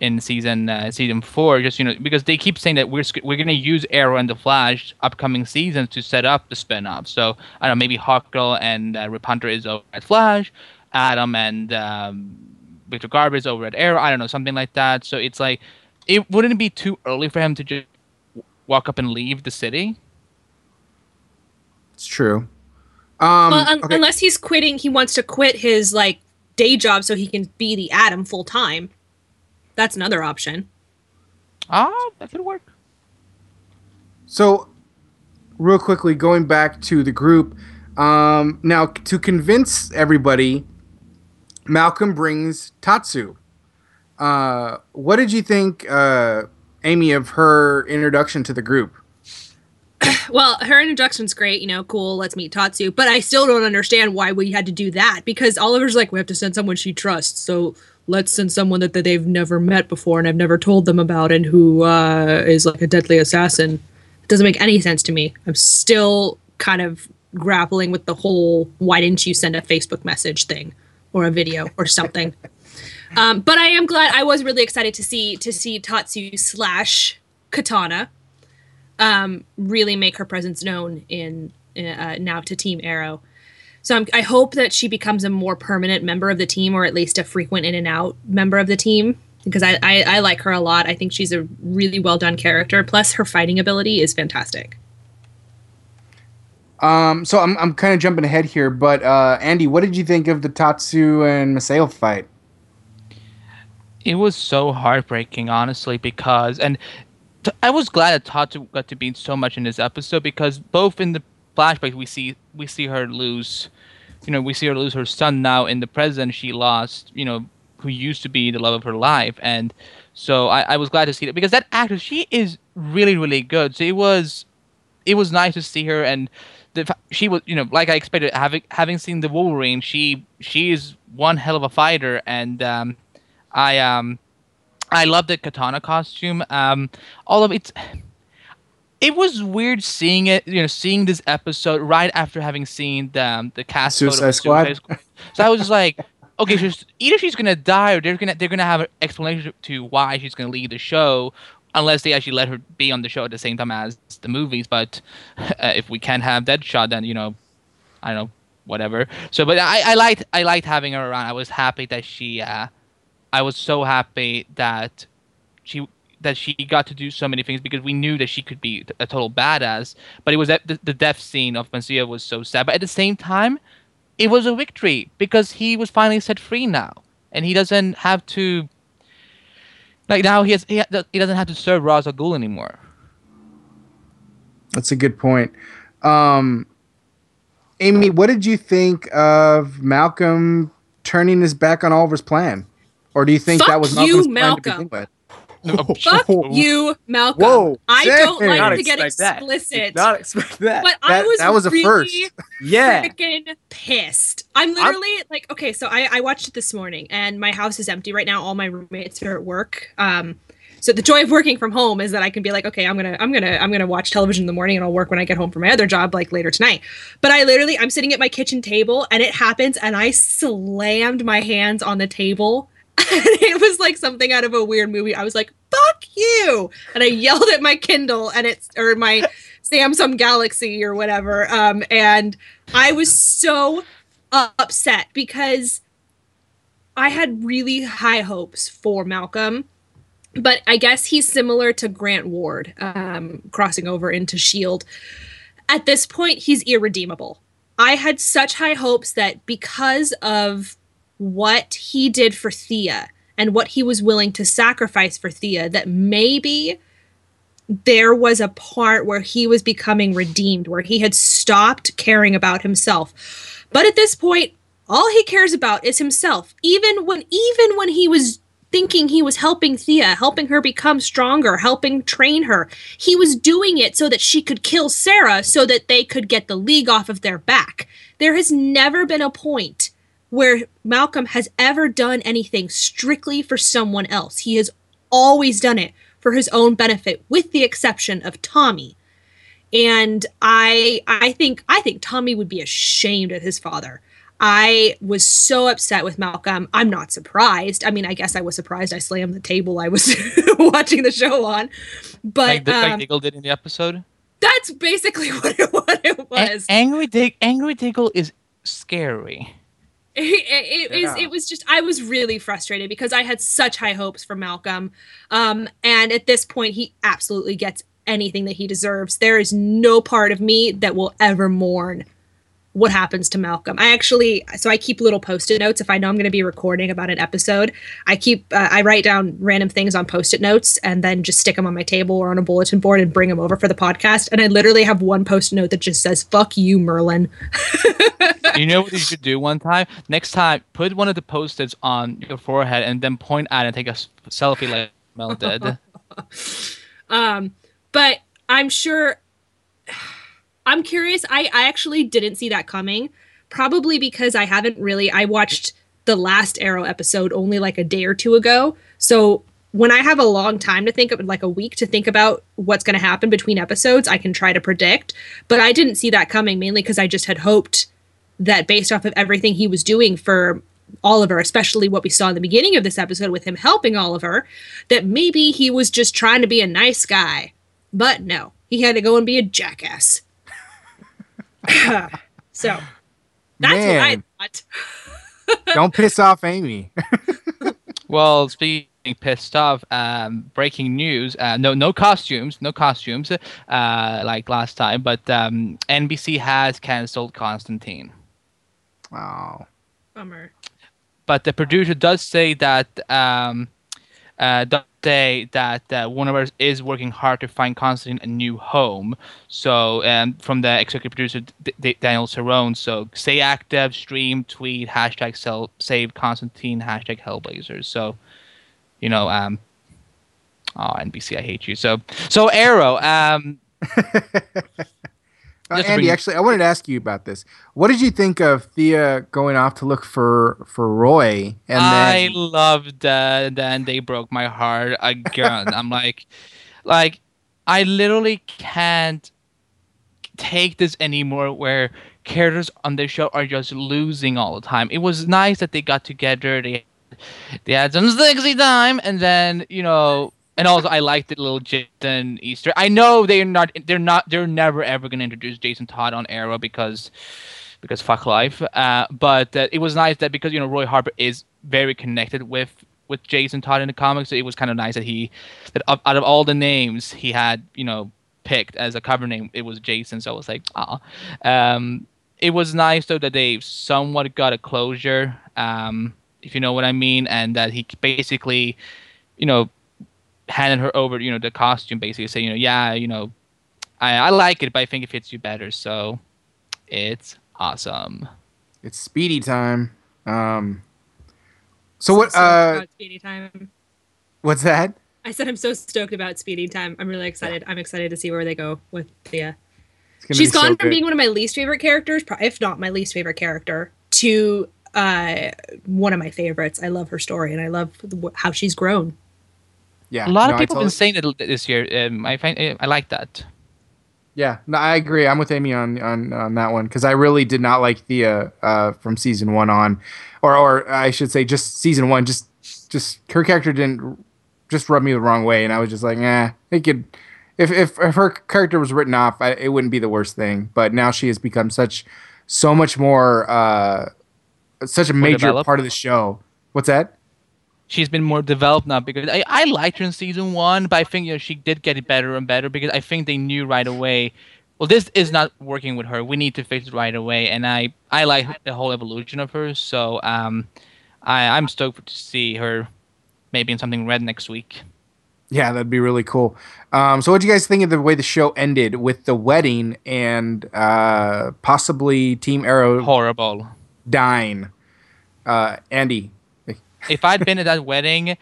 in season uh, season four, just you know because they keep saying that we're we're gonna use Arrow and the Flash upcoming seasons to set up the spin-off. So I don't know maybe Hawkgirl and uh, Rip Hunter is over at Flash, Atom and um, Victor Garber is over at Arrow. I don't know something like that. So it's like it wouldn't it be too early for him to just walk up and leave the city. It's true. Um, well, un- okay. unless he's quitting, he wants to quit his like day job so he can be the Atom full time. That's another option. Ah, that could work. So, real quickly, going back to the group. Um, now, to convince everybody, Malcolm brings Tatsu. Uh, what did you think, uh, Amy, of her introduction to the group? Well, her introduction's great, you know, cool, let's meet Tatsu, but I still don't understand why we had to do that because Oliver's like, we have to send someone she trusts, so let's send someone that, that they've never met before and I've never told them about and who uh, is like a deadly assassin. It doesn't make any sense to me. I'm still kind of grappling with the whole why didn't you send a Facebook message thing or a video or something. Um, but I am glad I was really excited to see to see Tatsu slash Katana um, really make her presence known in uh, now to Team Arrow. So I'm, I hope that she becomes a more permanent member of the team, or at least a frequent in and out member of the team, because I, I, I like her a lot. I think she's a really well done character. Plus, her fighting ability is fantastic. Um, so I'm, I'm kind of jumping ahead here, but uh, Andy, what did you think of the Tatsu and Maseo fight? It was so heartbreaking, honestly, because and t- I was glad that Tatsu got to be so much in this episode because both in the flashback we see we see her lose, you know, we see her lose her son now. In the present, she lost, you know, who used to be the love of her life, and so I, I was glad to see that because that actress she is really really good. So it was it was nice to see her and the, she was you know like I expected having having seen the Wolverine she she is one hell of a fighter and um, I um I love the katana costume um all of it's it was weird seeing it you know seeing this episode right after having seen the um, the cast photo Suicide Squad? so I was just like okay she's, either she's gonna die or they're gonna they're gonna have an explanation to why she's gonna leave the show unless they actually let her be on the show at the same time as the movies. But uh, if we can't have Deadshot, then you know, I don't know, whatever. So, but I, I liked I liked having her around. I was happy that she. Uh, I was so happy that she that she got to do so many things because we knew that she could be a total badass. But it was that the, the death scene of Mencia was so sad. But at the same time, it was a victory because he was finally set free now, and he doesn't have to. Like now, he has he, he doesn't have to serve Ra's al Ghul anymore. That's a good point. Um, Amy, what did you think of Malcolm turning his back on Oliver's plan? Or do you think Fuck that was you, Malcolm's plan to Malcolm. begin with? Fuck you, Malcolm. Whoa, I don't Did like not to get expect that. explicit. Not expect that. But I That- was that was a really first. yeah. freaking pissed. I'm literally like, okay, so I, I watched it this morning, and my house is empty right now. All my roommates are at work. Um, so the joy of working from home is that I can be like, okay, I'm gonna, I'm gonna, I'm gonna watch television in the morning, and I'll work when I get home from my other job, like later tonight. But I literally, I'm sitting at my kitchen table, and it happens, and I slammed my hands on the table. It was like something out of a weird movie. I was like, "Fuck you!" and I yelled at my Kindle and it's or my Samsung Galaxy or whatever. Um, and I was so upset because I had really high hopes for Malcolm, but I guess he's similar to Grant Ward, um, crossing over into Shield. At this point, he's irredeemable. I had such high hopes that because of what he did for Thea and what he was willing to sacrifice for Thea, that maybe there was a part where he was becoming redeemed, where he had stopped caring about himself. But at this point, all he cares about is himself. Even when even when he was thinking he was helping Thea, helping her become stronger, helping train her, he was doing it so that she could kill Sara so that they could get the league off of their back. There has never been a point where Malcolm has ever done anything strictly for someone else. He has always done it for his own benefit, with the exception of Tommy. And I I think I think Tommy would be ashamed of his father. I was so upset with Malcolm. I'm not surprised. I mean, I guess I was surprised I slammed the table I was watching the show on. But like, the, like um, Diggle did in the episode. that's basically what it, what it was. Angry Dig Angry Diggle is scary. it, it, Yeah. it was just i was really frustrated because i had such high hopes for malcolm um, and at this point he absolutely gets anything that he deserves there is no part of me that will ever mourn what happens to malcolm i actually so i keep little post-it notes if i know i'm going to be recording about an episode i keep uh, i write down random things on post-it notes and then just stick them on my table or on a bulletin board and bring them over for the podcast and i literally have one post-it note that just says fuck you merlyn you know what you should do one time? Next time, put one of the post-its on your forehead and then point at it and take a selfie like Mel did. Um, but I'm sure. I'm curious. I I actually didn't see that coming. Probably because I haven't really. I watched the last Arrow episode only like a day or two ago. So when I have a long time to think of, like a week to think about what's going to happen between episodes, I can try to predict. But I didn't see that coming mainly because I just had hoped that based off of everything he was doing for Oliver, especially what we saw in the beginning of this episode with him helping Oliver, that maybe he was just trying to be a nice guy. But no, he had to go and be a jackass. so that's what I Man. thought. Don't piss off Amy. Well, speaking pissed off, um, breaking news. Uh, no, no costumes, no costumes, uh, like last time. But um, NBC has canceled Constantine. Oh. Bummer. But the producer does say that um, uh, say that uh, Warner is working hard to find Constantine a new home. So um, from the executive producer D- D- Daniel Cerone. So stay active, stream, tweet, hashtag sell, save Constantine, hashtag Hellblazers. So you know, um, oh NBC, I hate you. So so Arrow. Um, Uh, Andy, bring- actually, I wanted to ask you about this. What did you think of Thea going off to look for for Roy? And I then, loved that. Then they broke my heart again. I'm like, like, I literally can't take this anymore. Where characters on this show are just losing all the time. It was nice that they got together. They they had some sexy time, and then you know. And also, I liked the little Jason Easter. I know they're not, they're not, they're never ever gonna introduce Jason Todd on Arrow because because fuck life. Uh, but uh, it was nice that because you know Roy Harper is very connected with with Jason Todd in the comics. So it was kind of nice that he that out of all the names he had, you know, picked as a cover name, it was Jason. So I was like, ah. Um, it was nice though that they somewhat got a closure, um, if you know what I mean, and that he basically, you know, handed her over, you know, the costume, basically saying, you know, yeah, you know, I, I like it, but I think it fits you better. So it's awesome. It's speedy time. Um, so what? So Uh, Speedy Time. what's that? I said I'm so stoked about Speedy Time. I'm really excited. I'm excited to see where they go with Thea. It's gonna She's be so gone from good. being one of my least favorite characters, if not my least favorite character, to uh, one of my favorites. I love her story and I love the, how she's grown. Yeah. A lot no, of people have been saying it this year. Um, I find I like that. Yeah, no, I agree. I'm with Amy on on, on that one because I really did not like Thea uh, from season one on, or or I should say just season one. Just just her character didn't just rub me the wrong way, and I was just like, eh, it could. If if, if her character was written off, I, it wouldn't be the worst thing. But now she has become such so much more uh, such a major part of the show. What's that? She's been more developed now because I, I liked her in season one, but I think you know she did get better and better because I think they knew right away. Well, this is not working with her. We need to fix it right away, and I I like the whole evolution of her. So um, I I'm stoked to see her maybe in something red next week. Yeah, that'd be really cool. Um, so, what do you guys think of the way the show ended with the wedding and uh, possibly Team Arrow Horrible. dying? Uh, Andy, if I'd been at that wedding,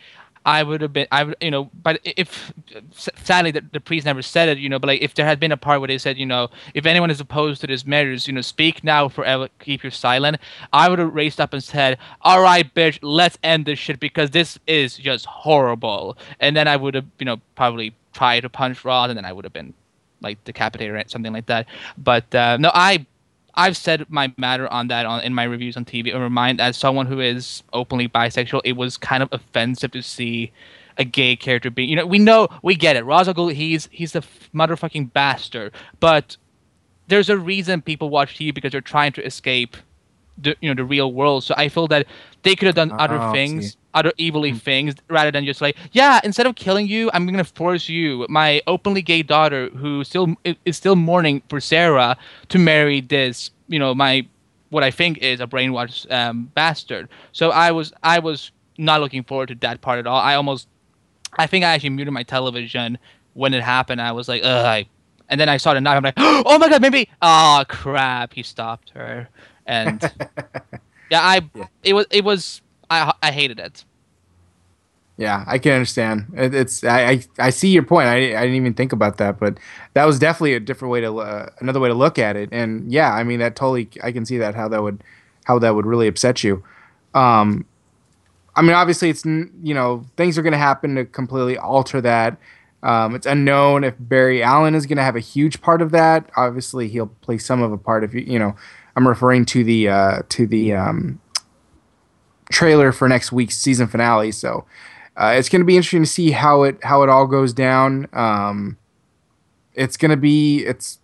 I would have been. I would, you know, but if sadly the, the priest never said it, you know, but like if there had been a part where they said, you know, if anyone is opposed to this marriage, you know, speak now, forever keep your silent. I would have raised up and said, "All right, bitch, let's end this shit because this is just horrible." And then I would have, you know, probably tried to punch Rod, and then I would have been like decapitated or something like that. But uh, no, I I've said my matter on that on in my reviews on TV. And remind as someone who is openly bisexual, it was kind of offensive to see a gay character being. You know, we know we get it. Ra's al Ghul, he's he's f- motherfucking bastard. But there's a reason people watch TV because they're trying to escape the you know the real world. So I feel that they could have done other Oh, things, other evilly hmm. things, rather than just like, yeah, instead of killing you, I'm gonna force you, my openly gay daughter, who still is still mourning for Sara, to marry this, you know, my what I think is a brainwashed um, bastard. So I was I was not looking forward to that part at all. I almost, I think I actually muted my television when it happened. I was like, ugh. I, and then I saw the knife. I'm like, oh my god, maybe. Oh crap! He stopped her, and yeah, I. It was. It was. I. I hated it. yeah, I can understand. It, it's I, I I see your point. I, I didn't even think about that, but that was definitely a different way to uh, another way to look at it. And yeah, I mean that totally. I can see that how that would how that would really upset you. Um, I mean, obviously, it's you know things are going to happen to completely alter that. Um, it's unknown if Barry Allen is going to have a huge part of that. Obviously, he'll play some of a part. If you you know, I'm referring to the uh, to the um, trailer for next week's season finale. So uh, it's going to be interesting to see how it how it all goes down. Um, it's going to be it's.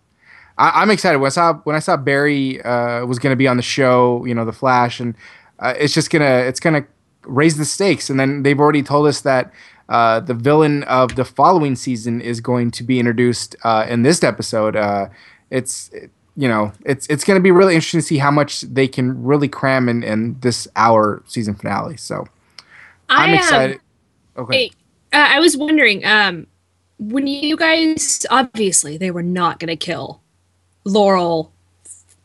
I, I'm excited when I saw when I saw Barry uh, was going to be on the show. You know, the Flash, and uh, it's just gonna it's gonna raise the stakes. And then they've already told us that. Uh, the villain of the following season is going to be introduced uh, in this episode. Uh, it's you know it's it's going to be really interesting to see how much they can really cram in in this hour season finale. So I'm I, um, excited. Okay. Hey, uh, I was wondering, um, when you guys obviously they were not going to kill Laurel,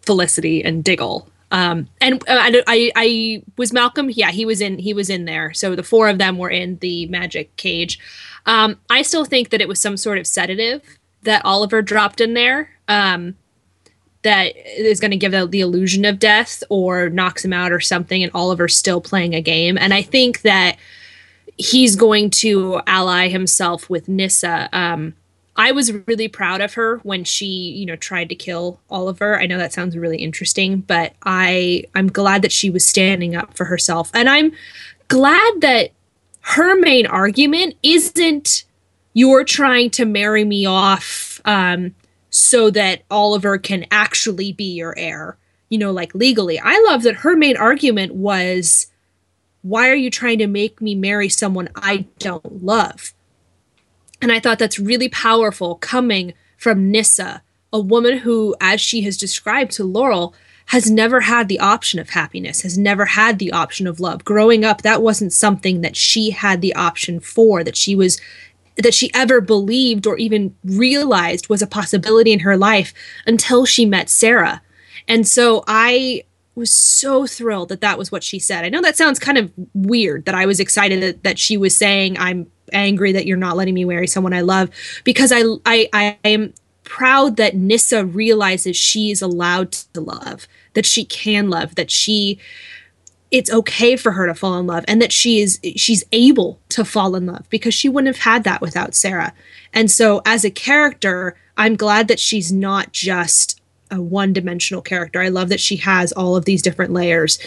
Felicity, and Diggle. Um, and uh, I, I, I was Malcolm. Yeah, he was in. He was in there. So the four of them were in the magic cage. Um, I still think that it was some sort of sedative that Oliver dropped in there. Um, that is going to give the, the illusion of death or knocks him out or something, and Oliver's still playing a game. And I think that he's going to ally himself with Nyssa. Um, I was really proud of her when she, you know, tried to kill Oliver. I know that sounds really interesting, but I I'm glad that she was standing up for herself. And I'm glad that her main argument isn't you're trying to marry me off um, so that Oliver can actually be your heir, you know, like legally. I love that her main argument was why are you trying to make me marry someone I don't love? And I thought that's really powerful coming from Nyssa, a woman who, as she has described to Laurel, has never had the option of happiness, has never had the option of love. Growing up, that wasn't something that she had the option for, that she was that she ever believed or even realized was a possibility in her life until she met Sara. And so I was so thrilled that that was what she said. I know that sounds kind of weird that I was excited that, that she was saying I'm angry that you're not letting me marry someone I love because I I I am proud that Nyssa realizes she is allowed to love, that she can love, that she it's okay for her to fall in love and that she is she's able to fall in love because she wouldn't have had that without Sara. And so as a character, I'm glad that she's not just a one-dimensional character. I love that she has all of these different layers.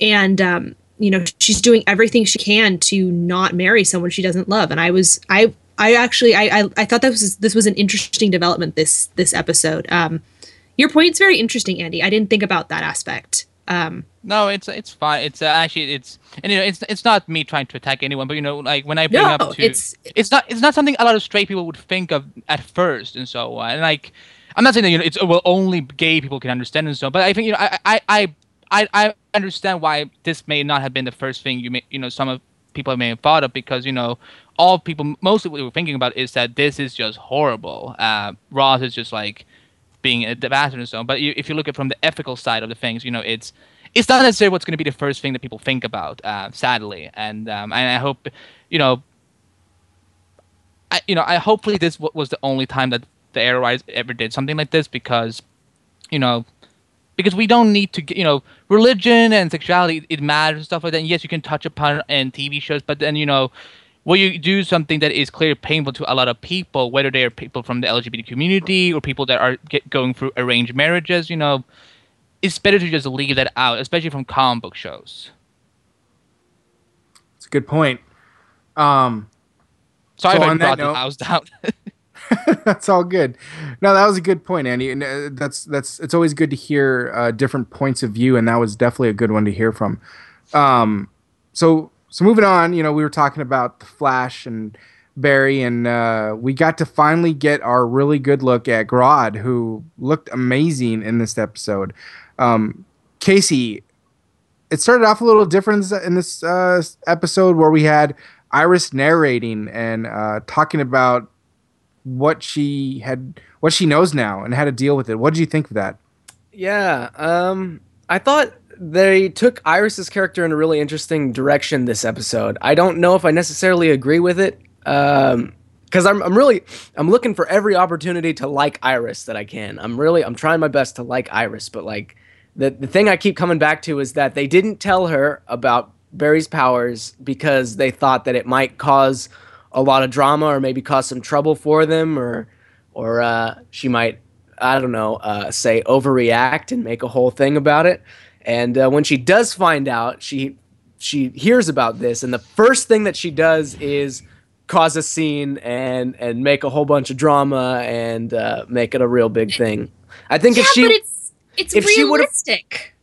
And um you know, she's doing everything she can to not marry someone she doesn't love. And I was I I actually I I, I thought that was this was an interesting development this this episode. Um your point's very interesting, Andy. I didn't think about that aspect. Um, no, it's it's fine. It's uh, actually it's and you know it's it's not me trying to attack anyone, but you know like when I bring No, up to it's- it's not it's not something a lot of straight people would think of at first and so on. And like I'm not saying that you know it's well only gay people can understand and so, but I think you know I I I I, I understand why this may not have been the first thing you may you know some of people may have thought of because you know all people mostly what we were thinking about is that this is just horrible. Uh, Ra's is just like being a bastard and so on. But you, if you look at from the ethical side of the things, you know, it's it's not necessarily what's going to be the first thing that people think about, uh, sadly. And um, and I hope, you know, I you know, I hopefully this wa- was the only time that the Arrow ever did something like this because, you know. Because we don't need to, you know, religion and sexuality it matters and stuff like that. And yes, you can touch upon it in TV shows, but then you know, when you do something that is clearly painful to a lot of people, whether they are people from the LGBT community or people that are get, going through arranged marriages, you know, it's better to just leave that out, especially from comic book shows. It's a good point. Um, Sorry So if I brought the house down. that's all good. No, that was a good point, Andy. And uh, that's that's it's always good to hear uh, different points of view, and that was definitely a good one to hear from. Um, so so moving on, you know, we were talking about the Flash and Barry, and uh, we got to finally get our really good look at Grodd, who looked amazing in this episode. Um, Casey, it started off a little different in this uh, episode where we had Iris narrating and uh, talking about what she had, what she knows now, and how to deal with it. What did you think of that? Yeah, um, I thought they took Iris's character in a really interesting direction this episode. I don't know if I necessarily agree with it, um, because I'm I'm really I'm looking for every opportunity to like Iris that I can. I'm really I'm trying my best to like Iris, but like the the thing I keep coming back to is that they didn't tell her about Barry's powers because they thought that it might cause a lot of drama or maybe cause some trouble for them or or uh, she might I don't know uh, say overreact and make a whole thing about it. And uh, when she does find out, she she hears about this, and the first thing that she does is cause a scene and and make a whole bunch of drama and uh, make it a real big thing. I think yeah, if she but it's it's if she realistic.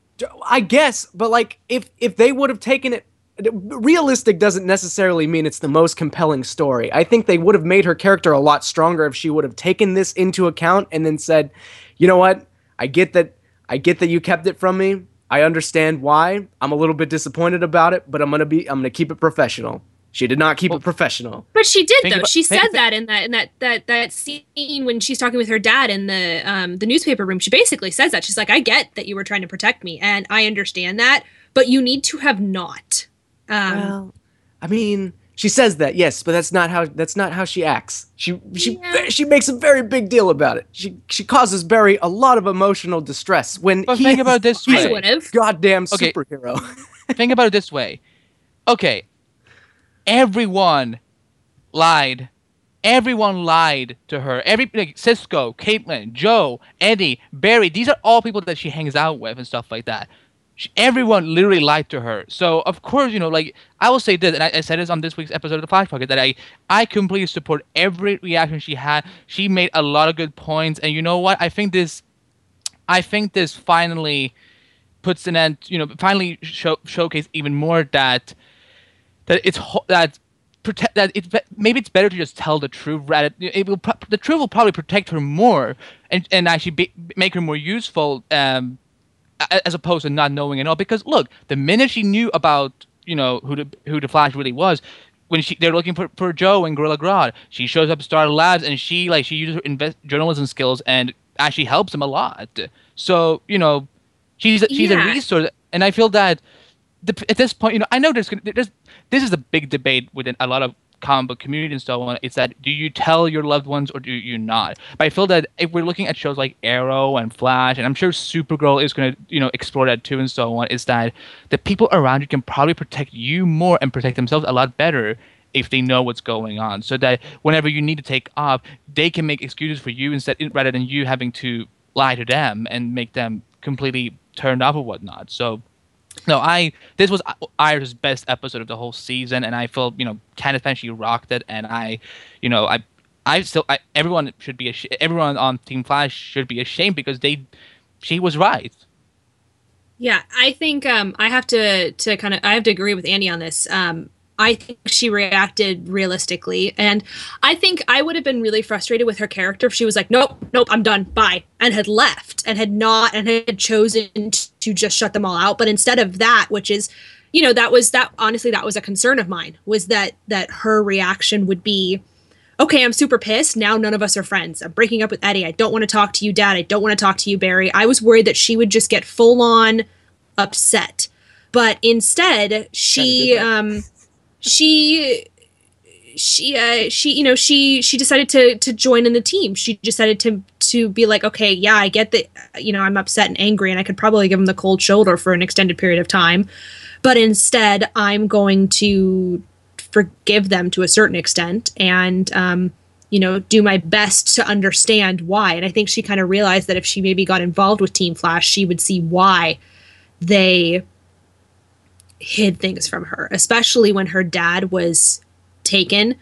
I guess, but like if if they would have taken it realistic doesn't necessarily mean it's the most compelling story. I think they would have made her character a lot stronger if she would have taken this into account and then said, "You know what? I get that I get that you kept it from me. I understand why. I'm a little bit disappointed about it, but I'm going to be I'm going to keep it professional." She did not keep it professional. But she did Think though. about- she think- said that in that in that that that scene when she's talking with her dad in the um the newspaper room. She basically says that she's like, "I get that you were trying to protect me, and I understand that, but you need to have not." Um, Well, I mean, she says that, yes, but that's not how that's not how she acts. She she Yeah. she makes a very big deal about it. She she causes Barry a lot of emotional distress when But he think is about this way. a goddamn Okay. superhero. Think about it this way. Okay, everyone lied. Everyone lied to her. Every like Cisco, Caitlin, Joe, Eddie, Barry. These are all people that she hangs out with and stuff like that. She, everyone literally lied to her. So of course, you know, like I will say this, and I, I said this on this week's episode of the Flash Podcast that I I completely support every reaction she had. She made a lot of good points, and you know what? I think this, I think this finally puts an end, you know, finally show, showcase even more that that it's that protect that be- maybe it's better to just tell the truth rather it will the truth will probably protect her more and and actually be, make her more useful um as opposed to not knowing at all because look the minute she knew about you know who the who the flash really was when she they're looking for, for Joe and Gorilla Grodd, she shows up at Star Labs and she like she uses her invest, journalism skills and actually helps him a lot. So you know, she's a, she's Yeah. a resource, and I feel that the, at this point, you know, I know there's there's this is a big debate within a lot of comic book community and so on. It's that do you tell your loved ones or do you not? But I feel that if we're looking at shows like Arrow and Flash, and I'm sure Supergirl is going to you know explore that too and so on, is that the people around you can probably protect you more and protect themselves a lot better if they know what's going on. So that whenever you need to take off, they can make excuses for you instead rather than you having to lie to them and make them completely turned off or whatnot. So no, I this was Iris' best episode of the whole season, and I felt you know Candice Patton rocked it, and I, you know I, I still I, everyone should be ash- everyone on Team Flash should be ashamed because they, she was right. Yeah, I think um, I have to to kind of I have to agree with Andy on this. Um, I think she reacted realistically, and I think I would have been really frustrated with her character if she was like, "Nope, nope, I'm done, bye," and had left and had not and had chosen to just shut them all out. But instead of that, which is, you know, that was that honestly that was a concern of mine was that that her reaction would be, okay, I'm super pissed. Now none of us are friends. I'm breaking up with Eddie. I don't want to talk to you, Dad. I don't want to talk to you, Barry. I was worried that she would just get full on upset. But instead, she um she she uh she you know she she decided to to join in the team. She decided to to be like okay yeah i get that you know i'm upset and angry and i could probably give him the cold shoulder for an extended period of time. But instead i'm going to forgive them to a certain extent and um you know do my best to understand why. And i think she kind of realized that if she maybe got involved with team flash she would see why they hid things from her especially when her dad was taken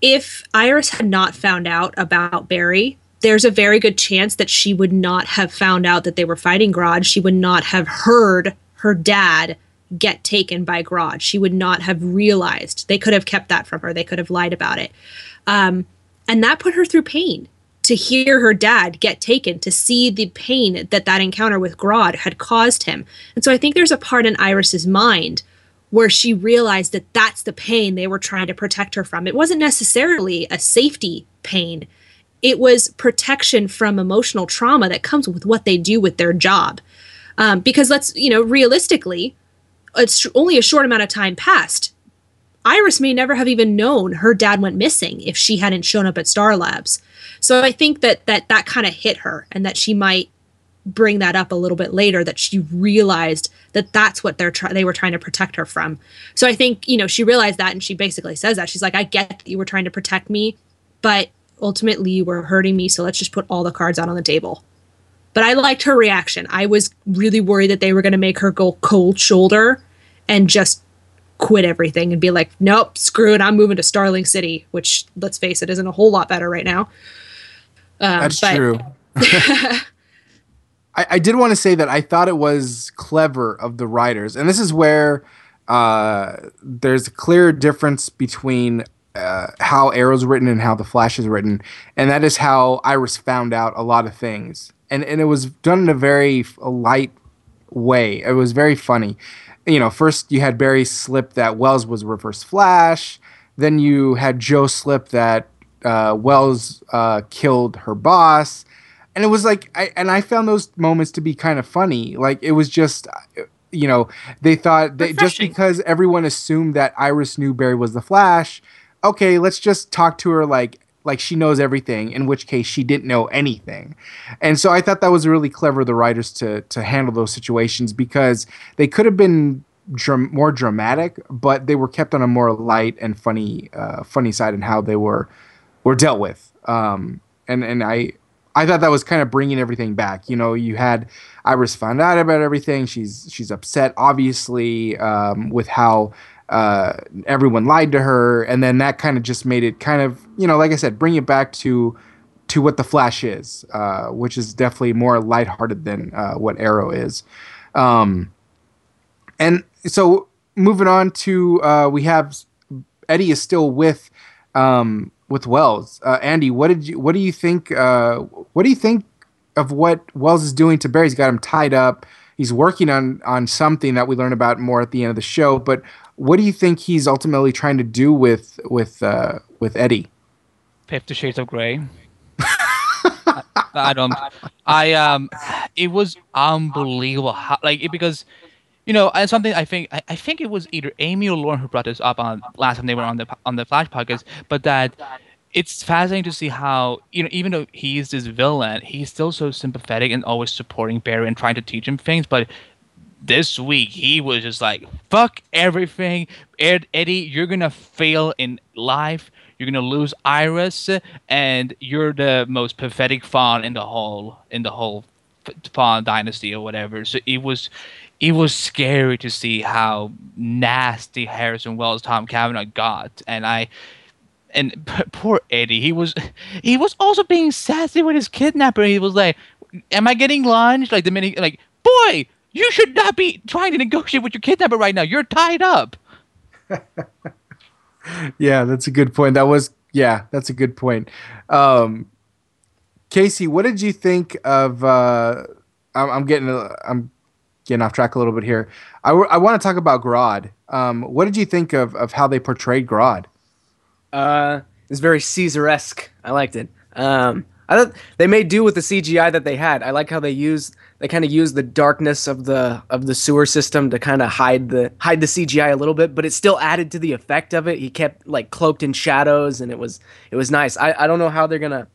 if iris had not found out about barry there's a very good chance that she would not have found out that they were fighting Grodd. She would not have heard her dad get taken by Grodd. She would not have realized. They could have kept that from her. They could have lied about it. Um, and that put her through pain to hear her dad get taken, to see the pain that that encounter with Grodd had caused him. And so I think there's a part in Iris's mind where she realized that that's the pain they were trying to protect her from. It wasn't necessarily a safety pain it was protection from emotional trauma that comes with what they do with their job. Um, because let's, you know, realistically, it's only a short amount of time passed. Iris may never have even known her dad went missing if she hadn't shown up at Star Labs. So I think that that that kind of hit her, and that she might bring that up a little bit later. That she realized that that's what they're try- they were trying to protect her from. So I think you know she realized that, and she basically says that she's like, I get that you were trying to protect me, but ultimately you were hurting me so let's just put all the cards out on the table but i liked her reaction i was really worried that they were going to make her go cold shoulder and just quit everything and be like nope screw it i'm moving to starling city which let's face it isn't a whole lot better right now um, That's but- true. I, I did want to say that I thought it was clever of the writers, and this is where uh, there's a clear difference between uh, how Arrow's written and how the Flash is written, and that is how Iris found out a lot of things, and and it was done in a very light way. It was very funny. You know, first you had Barry slip that Wells was Reverse Flash, then you had Joe slip that uh, Wells uh, killed her boss, and it was like, I, and I found those moments to be kind of funny. Like it was just, uh, you know, they thought they, just because everyone assumed that Iris knew Barry was the Flash, okay, let's just talk to her like like she knows everything. In which case, she didn't know anything, and so I thought that was really clever the writers to to handle those situations because they could have been. More dramatic, but they were kept on a more light and funny, uh, funny side in how they were were dealt with. Um, and and I I thought that was kind of bringing everything back. You know, you had Iris found out about everything. She's she's upset, obviously, um, with how uh, everyone lied to her, and then that kind of just made it kind of you know, like I said, bring it back to to what the Flash is, uh, which is definitely more lighthearted than uh, what Arrow is. Um, and so moving on to uh, we have Eddie is still with um, with Wells. Uh, Andy, what did you what do you think? Uh, what do you think of what Wells is doing to Barry? He's got him tied up. He's working on on something that we learn about more at the end of the show. But what do you think he's ultimately trying to do with with uh, with Eddie? Fifty Shades of Grey. I, I don't. I um, it was unbelievable. How, like it, because, you know, and something I think I, I think it was either Amy or Lauren who brought this up on last time they were on the on the Flash podcast, but that it's fascinating to see how you know even though he's this villain, he's still so sympathetic and always supporting Barry and trying to teach him things, but. This week he was just like, "Fuck everything, Ed, Eddie. You're gonna fail in life you're gonna lose Iris, and you're the most pathetic Thawne in the whole in the whole Thawne dynasty or whatever. So it was it was scary to see how nasty Harrison Wells Tom Cavanagh got, and I and poor Eddie, he was he was also being sassy with his kidnapper. He was like, "Am I getting lunch?" Like the minute, like, boy, you should not be trying to negotiate with your kidnapper right now. You're tied up. yeah, that's a good point. That was yeah, that's a good point. Um, Casey, what did you think of? Uh, I'm, I'm getting I'm getting off track a little bit here. I, w- I want to talk about Grodd. Um, what did you think of of how they portrayed Grodd? Uh, it's very Caesar-esque. I liked it. Um, I thought they made do with the CGI that they had. I like how they use they kind of use the darkness of the of the sewer system to kind of hide the hide the CGI a little bit, but it still added to the effect of it. He kept like cloaked in shadows, and it was it was nice. I, I don't know how they're gonna.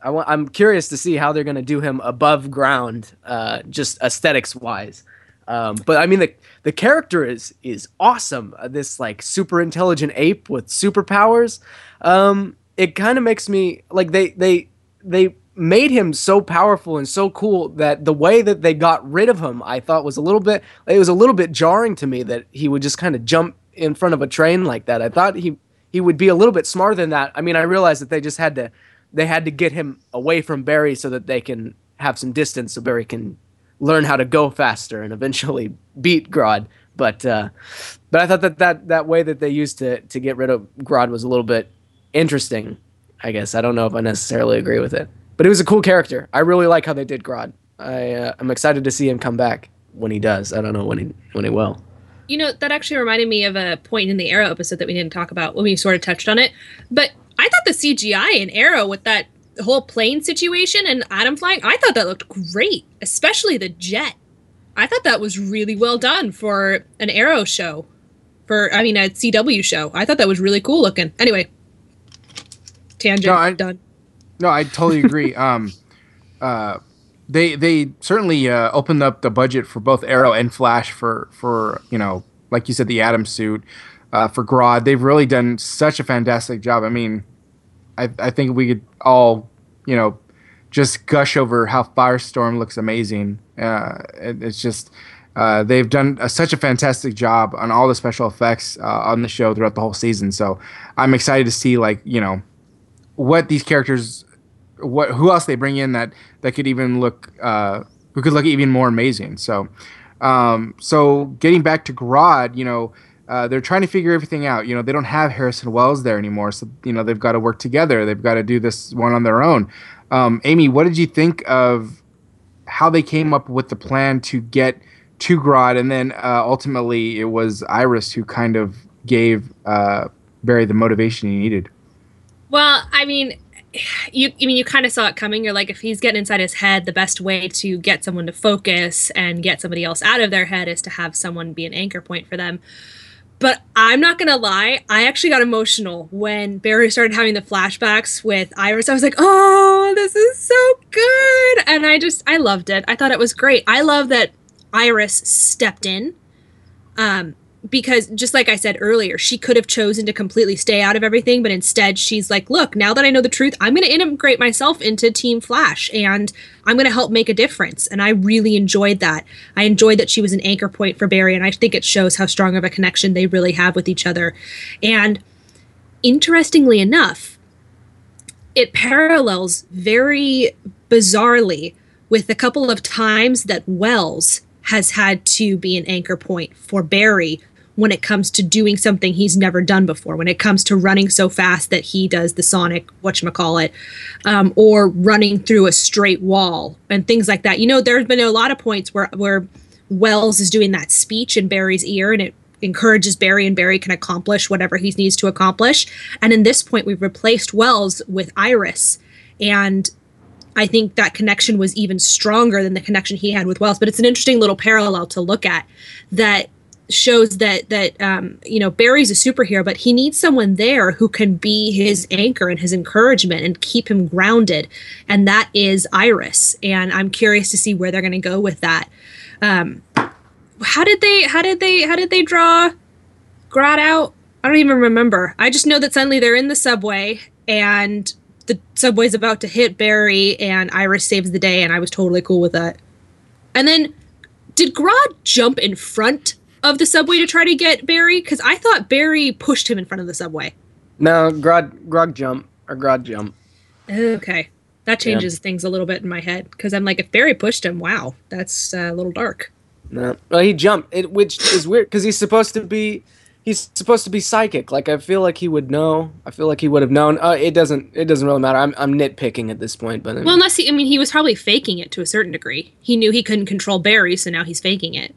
I want, I'm curious to see how they're gonna do him above ground, uh, just aesthetics wise. Um, but I mean the the character is is awesome. Uh, this like super intelligent ape with superpowers. Um, it kind of makes me like they they they made him so powerful and so cool that the way that they got rid of him, I thought was a little bit it was a little bit jarring to me that he would just kind of jump in front of a train like that. I thought he he would be a little bit smarter than that. I mean, I realized that they just had to they had to get him away from Barry so that they can have some distance so Barry can learn how to go faster and eventually beat Grodd. But uh, but I thought that, that that way that they used to to get rid of Grodd was a little bit interesting. I guess I don't know if I necessarily agree with it but it was a cool character. I really like how they did Grodd. I uh, I'm excited to see him come back when he does. I don't know when he when he will. You know that actually reminded me of a point in the Arrow episode that we didn't talk about when we sort of touched on it. But I thought the CGI in Arrow with that whole plane situation and Adam flying, I thought that looked great, especially the jet. I thought that was really well done for an Arrow show. For I mean a CW show. I thought that was really cool looking. Anyway, tangent no, I, done. No, I totally agree. um, uh, they they certainly uh, opened up the budget for both Arrow and Flash for for you know like you said the Atom suit uh, for Grodd. They've really done such a fantastic job. I mean, I I think we could all you know just gush over how Firestorm looks amazing. Uh, it, it's just. Uh, they've done a, such a fantastic job on all the special effects uh, on the show throughout the whole season. So I'm excited to see like you know what these characters, what who else they bring in that that could even look uh, who could look even more amazing. So, um, so getting back to Grodd, you know. Uh, they're trying to figure everything out. You know, they don't have Harrison Wells there anymore, so you know they've got to work together. They've got to do this one on their own. Um, Amy, what did you think of how they came up with the plan to get to Grodd, and then uh, ultimately it was Iris who kind of gave uh, Barry the motivation he needed? Well, I mean, you I mean you kind of saw it coming. You're like, if he's getting inside his head, the best way to get someone to focus and get somebody else out of their head is to have someone be an anchor point for them. But I'm not gonna lie, I actually got emotional when Barry started having the flashbacks with Iris. I was like, oh, this is so good. And I just I loved it. I thought it was great. I love that Iris stepped in. Um, because just like I said earlier, she could have chosen to completely stay out of everything, but instead she's like, look, now that I know the truth, I'm going to integrate myself into Team Flash and I'm going to help make a difference. And I really enjoyed that. I enjoyed that she was an anchor point for Barry, and I think it shows how strong of a connection they really have with each other. And interestingly enough, it parallels very bizarrely with a couple of times that Wells has had to be an anchor point for Barry when it comes to doing something he's never done before, when it comes to running so fast that he does the Sonic, whatchamacallit, um, or running through a straight wall and things like that. You know, there's been a lot of points where, where Wells is doing that speech in Barry's ear and it encourages Barry and Barry can accomplish whatever he needs to accomplish. And in this point, we've replaced Wells with Iris. And I think that connection was even stronger than the connection he had with Wells. But it's an interesting little parallel to look at that shows that that um, you know Barry's a superhero, but he needs someone there who can be his anchor and his encouragement and keep him grounded, and that is Iris. And I'm curious to see where they're going to go with that. Um, how did they? How did they? How did they draw Grodd out? I don't even remember. I just know that suddenly they're in the subway and the subway's about to hit Barry, and Iris saves the day, and I was totally cool with that. And then, did Grodd jump in front of the subway to try to get Barry? Because I thought Barry pushed him in front of the subway. No, Grodd Grodd jump or Grodd jump. Okay, that changes things a little bit in my head because I'm like, if Barry pushed him, wow, that's uh, a little dark. No, well, he jumped. It, which is weird because he's supposed to be, he's supposed to be psychic. Like I feel like he would know. I feel like he would have known. Uh, it doesn't. It doesn't really matter. I'm, I'm nitpicking at this point, but Well, unless he, I mean, he was probably faking it to a certain degree. He knew he couldn't control Barry, so now he's faking it.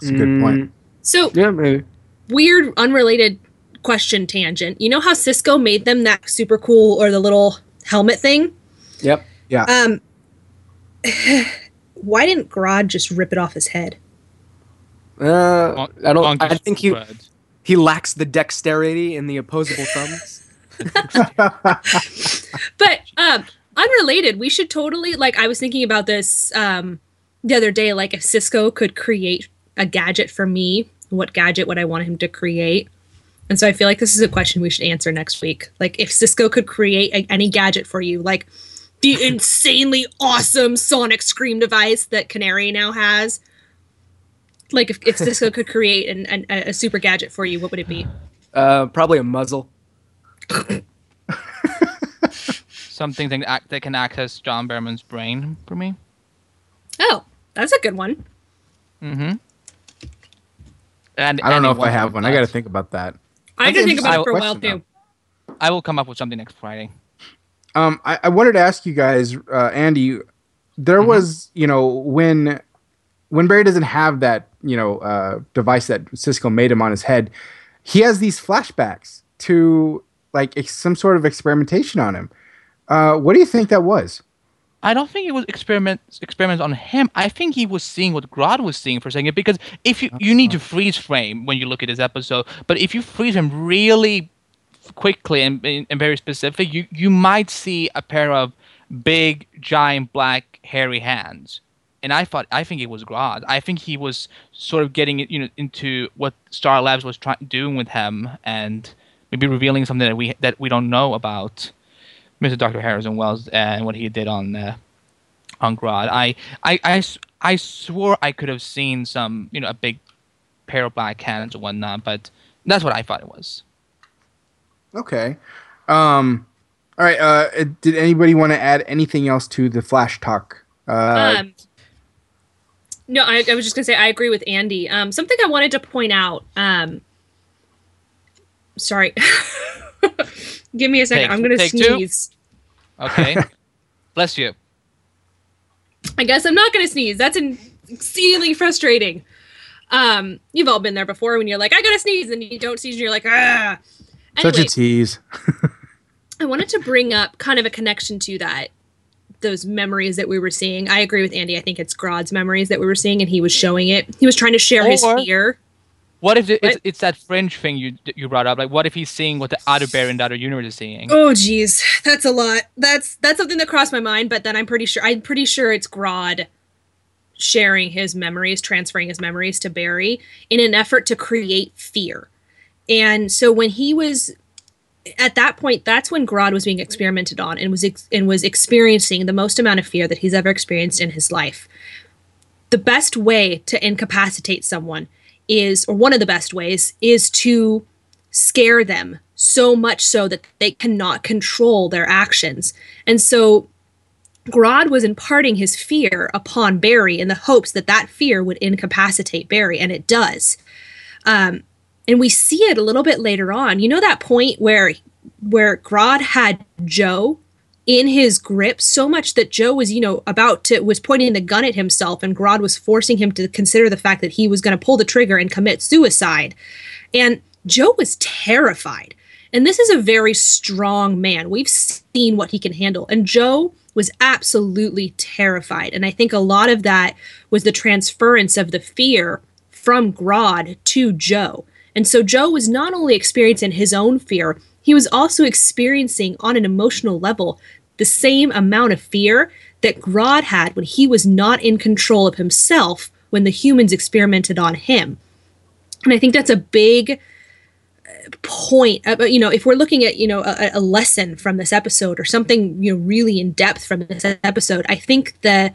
That's a good point. So yeah, maybe. weird, unrelated question tangent. You know how Cisco made them that super cool or the little helmet thing? Yep. Yeah. Um, why didn't Grodd just rip it off his head? Uh, I don't. I think he spread. he lacks the dexterity in the opposable thumbs. But um, unrelated, we should totally like. I was thinking about this um the other day. Like, if Cisco could create a gadget for me, what gadget would I want him to create? And so I feel like this is a question we should answer next week. Like, if Cisco could create a, any gadget for you, like the insanely awesome Sonic Scream device that Canary now has. Like, if, if Cisco could create an, an, a super gadget for you, what would it be? Uh, probably a muzzle. Something that, that can access John Behrman's brain for me. Oh, that's a good one. Mm-hmm. And I don't know if I have with one. I got to think about that. I That's can think about it for a while question, too. I will come up with something next Friday. Um, I, I wanted to ask you guys, uh, Andy. There Mm-hmm. was, you know, when when Barry doesn't have that, you know, uh, device that Cisco made him on his head, he has these flashbacks to like ex- some sort of experimentation on him. Uh, what do you think that was? I don't think it was experiments experiments on him. I think he was seeing what Grodd was seeing for a second because if you you need to freeze frame when you look at this episode, but if you freeze him really quickly and, and, very specific, you you might see a pair of big giant black hairy hands. And I thought I think it was Grodd. I think he was sort of getting you know, into what Star Labs was trying doing with him and maybe revealing something that we that we don't know about Mr. Dr. Harrison Wells and what he did on uh, on Grodd. I swore I could have seen some, you know, a big pair of black hands or whatnot, but that's what I thought it was. Okay. Um, all right. Uh, uh, did anybody want to add anything else to the flash talk? Uh, um, no, I, I was just gonna say I agree with Andy. Um, something I wanted to point out. Um, sorry, give me a second. Take- I'm gonna take two? sneeze. Okay. Bless you. I guess I'm not gonna sneeze. That's in- exceedingly frustrating. Um, you've all been there before when you're like, I gotta sneeze, and you don't sneeze, and you're like, ah. such a Anyway, tease. I wanted to bring up kind of a connection to that, those memories that we were seeing. I agree with Andy. I think it's Grodd's memories that we were seeing, and he was showing it. He was trying to share his fear. What if it, it's, it's that fringe thing you you brought up? Like, what if he's seeing what the other bear in the other universe is seeing? Oh geez, that's a lot. That's that's something that crossed my mind, but then I'm pretty sure I'm pretty sure it's Grodd sharing his memories, transferring his memories to Barry in an effort to create fear. And so when he was at that point, that's when Grodd was being experimented on and was ex- and was experiencing the most amount of fear that he's ever experienced in his life. The best way to incapacitate someone is, or one of the best ways, is to scare them so much so that they cannot control their actions. And so Grodd was imparting his fear upon Barry in the hopes that that fear would incapacitate Barry, and it does. Um, and we see it a little bit later on. You know that point where where Grodd had Joe in his grip so much that Joe was, you know, about to was pointing the gun at himself, and Grodd was forcing him to consider the fact that he was going to pull the trigger and commit suicide. And Joe was terrified. And this is a very strong man. We've seen what he can handle. And Joe was absolutely terrified. And I think a lot of that was the transference of the fear from Grodd to Joe. And so Joe was not only experiencing his own fear, he was also experiencing on an emotional level the same amount of fear that Grodd had when he was not in control of himself when the humans experimented on him. And I think that's a big point uh, you know if we're looking at you know a, a, lesson from this episode or something you know really in depth from this episode i think that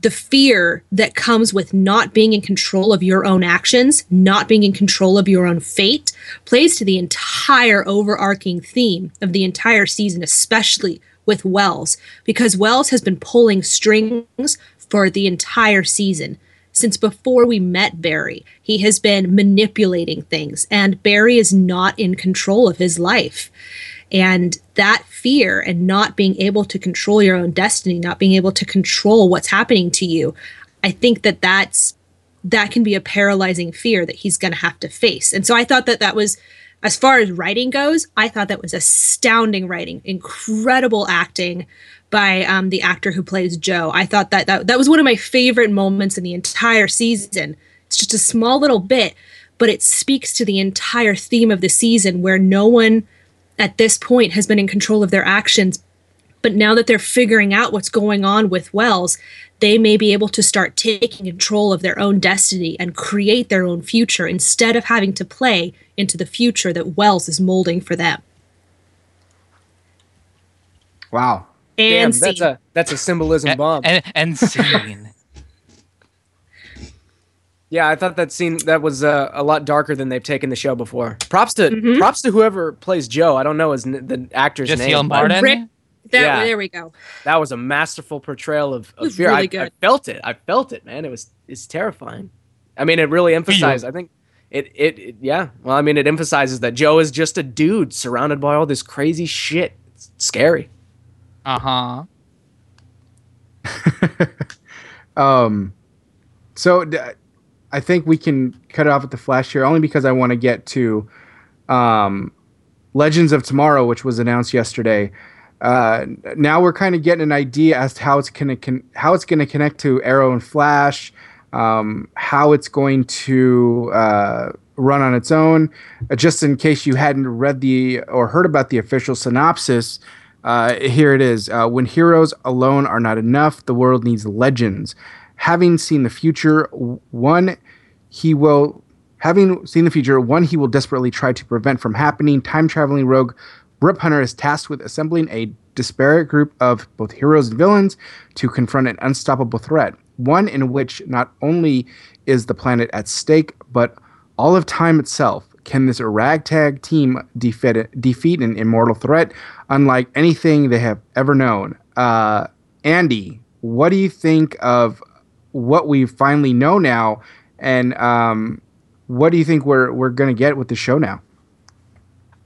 the fear that comes with not being in control of your own actions not being in control of your own fate plays to the entire overarching theme of the entire season especially with wells because wells has been pulling strings for the entire season since before we met Barry. He has been manipulating things, and Barry is not in control of his life. And that fear and not being able to control your own destiny, not being able to control what's happening to you, I think that that's that can be a paralyzing fear that he's going to have to face. And so I thought that that was as far as writing goes, I thought that was astounding writing, incredible acting by um, the actor who plays Joe. I thought that, that that was one of my favorite moments in the entire season. It's just a small little bit, but it speaks to the entire theme of the season where no one at this point has been in control of their actions. But now that they're figuring out what's going on with Wells, they may be able to start taking control of their own destiny and create their own future instead of having to play into the future that Wells is molding for them. Wow. And And Damn, that's a that's a symbolism and, bomb. and, and scene. yeah, I thought that scene that was uh, a lot darker than they've taken the show before. Props to Mhm. props to whoever plays Joe. I don't know his the actor's Just name. Neil Martin. Rick- That, Yeah. There we go. That was a masterful portrayal of, of was fear. really I, I felt it. I felt it, man. It was it's terrifying. I mean, it really emphasized. I think it, it it yeah. Well, I mean, it emphasizes that Joe is just a dude surrounded by all this crazy shit. It's scary. Uh huh. um, so d- I think we can cut it off at the flash here, only because I want to get to um, Legends of Tomorrow, which was announced yesterday. Uh, now we're kind of getting an idea as to how it's gonna con- how it's gonna connect to Arrow and Flash, um, how it's going to uh, run on its own. Uh, just in case you hadn't read the or heard about the official synopsis, uh, here it is. Uh, when heroes alone are not enough, the world needs legends. Having seen the future, one he will having seen the future, one he will desperately try to prevent from happening. Time traveling rogue Rip Hunter is tasked with assembling a disparate group of both heroes and villains to confront an unstoppable threat. One in which not only is the planet at stake, but all of time itself. Can this ragtag team defeat, defeat an immortal threat unlike anything they have ever known? Uh, Andy, what do you think of what we finally know now, and um, what do you think we're we're gonna get with the show now?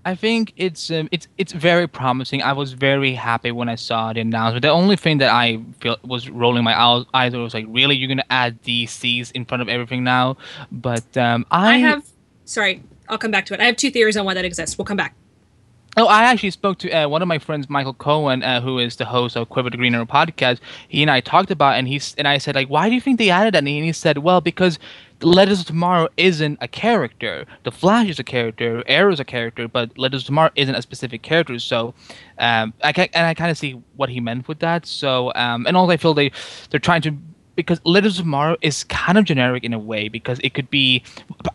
I think it's um, it's it's very promising. I was very happy when I saw the announcement. The only thing that I feel was rolling my eyes was like, really, you're gonna add DCs in front of everything now? But um, I, I have. Sorry, I'll come back to it. I have two theories on why that exists. We'll come back. Oh, I actually spoke to uh, one of my friends, Michael Cohen, uh, who is the host of Quiver the Greener podcast. He and I talked about, it and he's and I said like, why do you think they added that? And he said, well, because Legends of Tomorrow isn't a character. The Flash is a character. Arrow is a character, but Legends of Tomorrow isn't a specific character. So, um, I ca- and I kind of see what he meant with that. So, um, and also I feel they they're trying to because Legends of Tomorrow is kind of generic in a way because it could be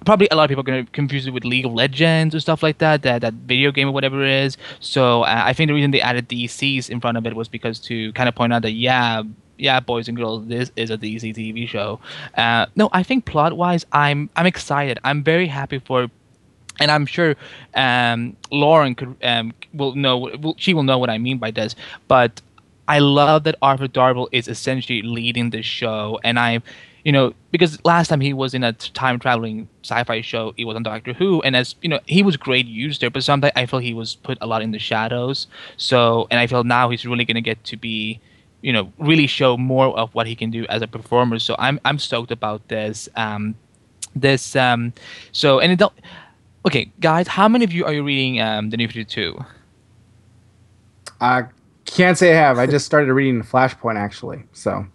probably a lot of people are going to confuse it with League of Legends or stuff like that, that that video game or whatever it is. So uh, I think the reason they added DCs in front of it was because to kind of point out that yeah, yeah, boys and girls, this is a DC TV show. Uh, no, I think plot wise, I'm I'm excited. I'm very happy for and I'm sure um, Lauren could um, will know. Will, she will know what I mean by this. But I love that Arthur Darvill is essentially leading the show, and I'm you know, because last time he was in a time traveling sci-fi show, it was on Doctor Who, and as you know, he was great used there, but sometimes I feel he was put a lot in the shadows. So, and I feel now he's really gonna get to be, you know, really show more of what he can do as a performer. So I'm I'm stoked about this. Um, this um, so and it don't. Okay, guys, how many of you are you reading um, the New Fifty Two? I can't say I have. I just started reading Flashpoint actually. So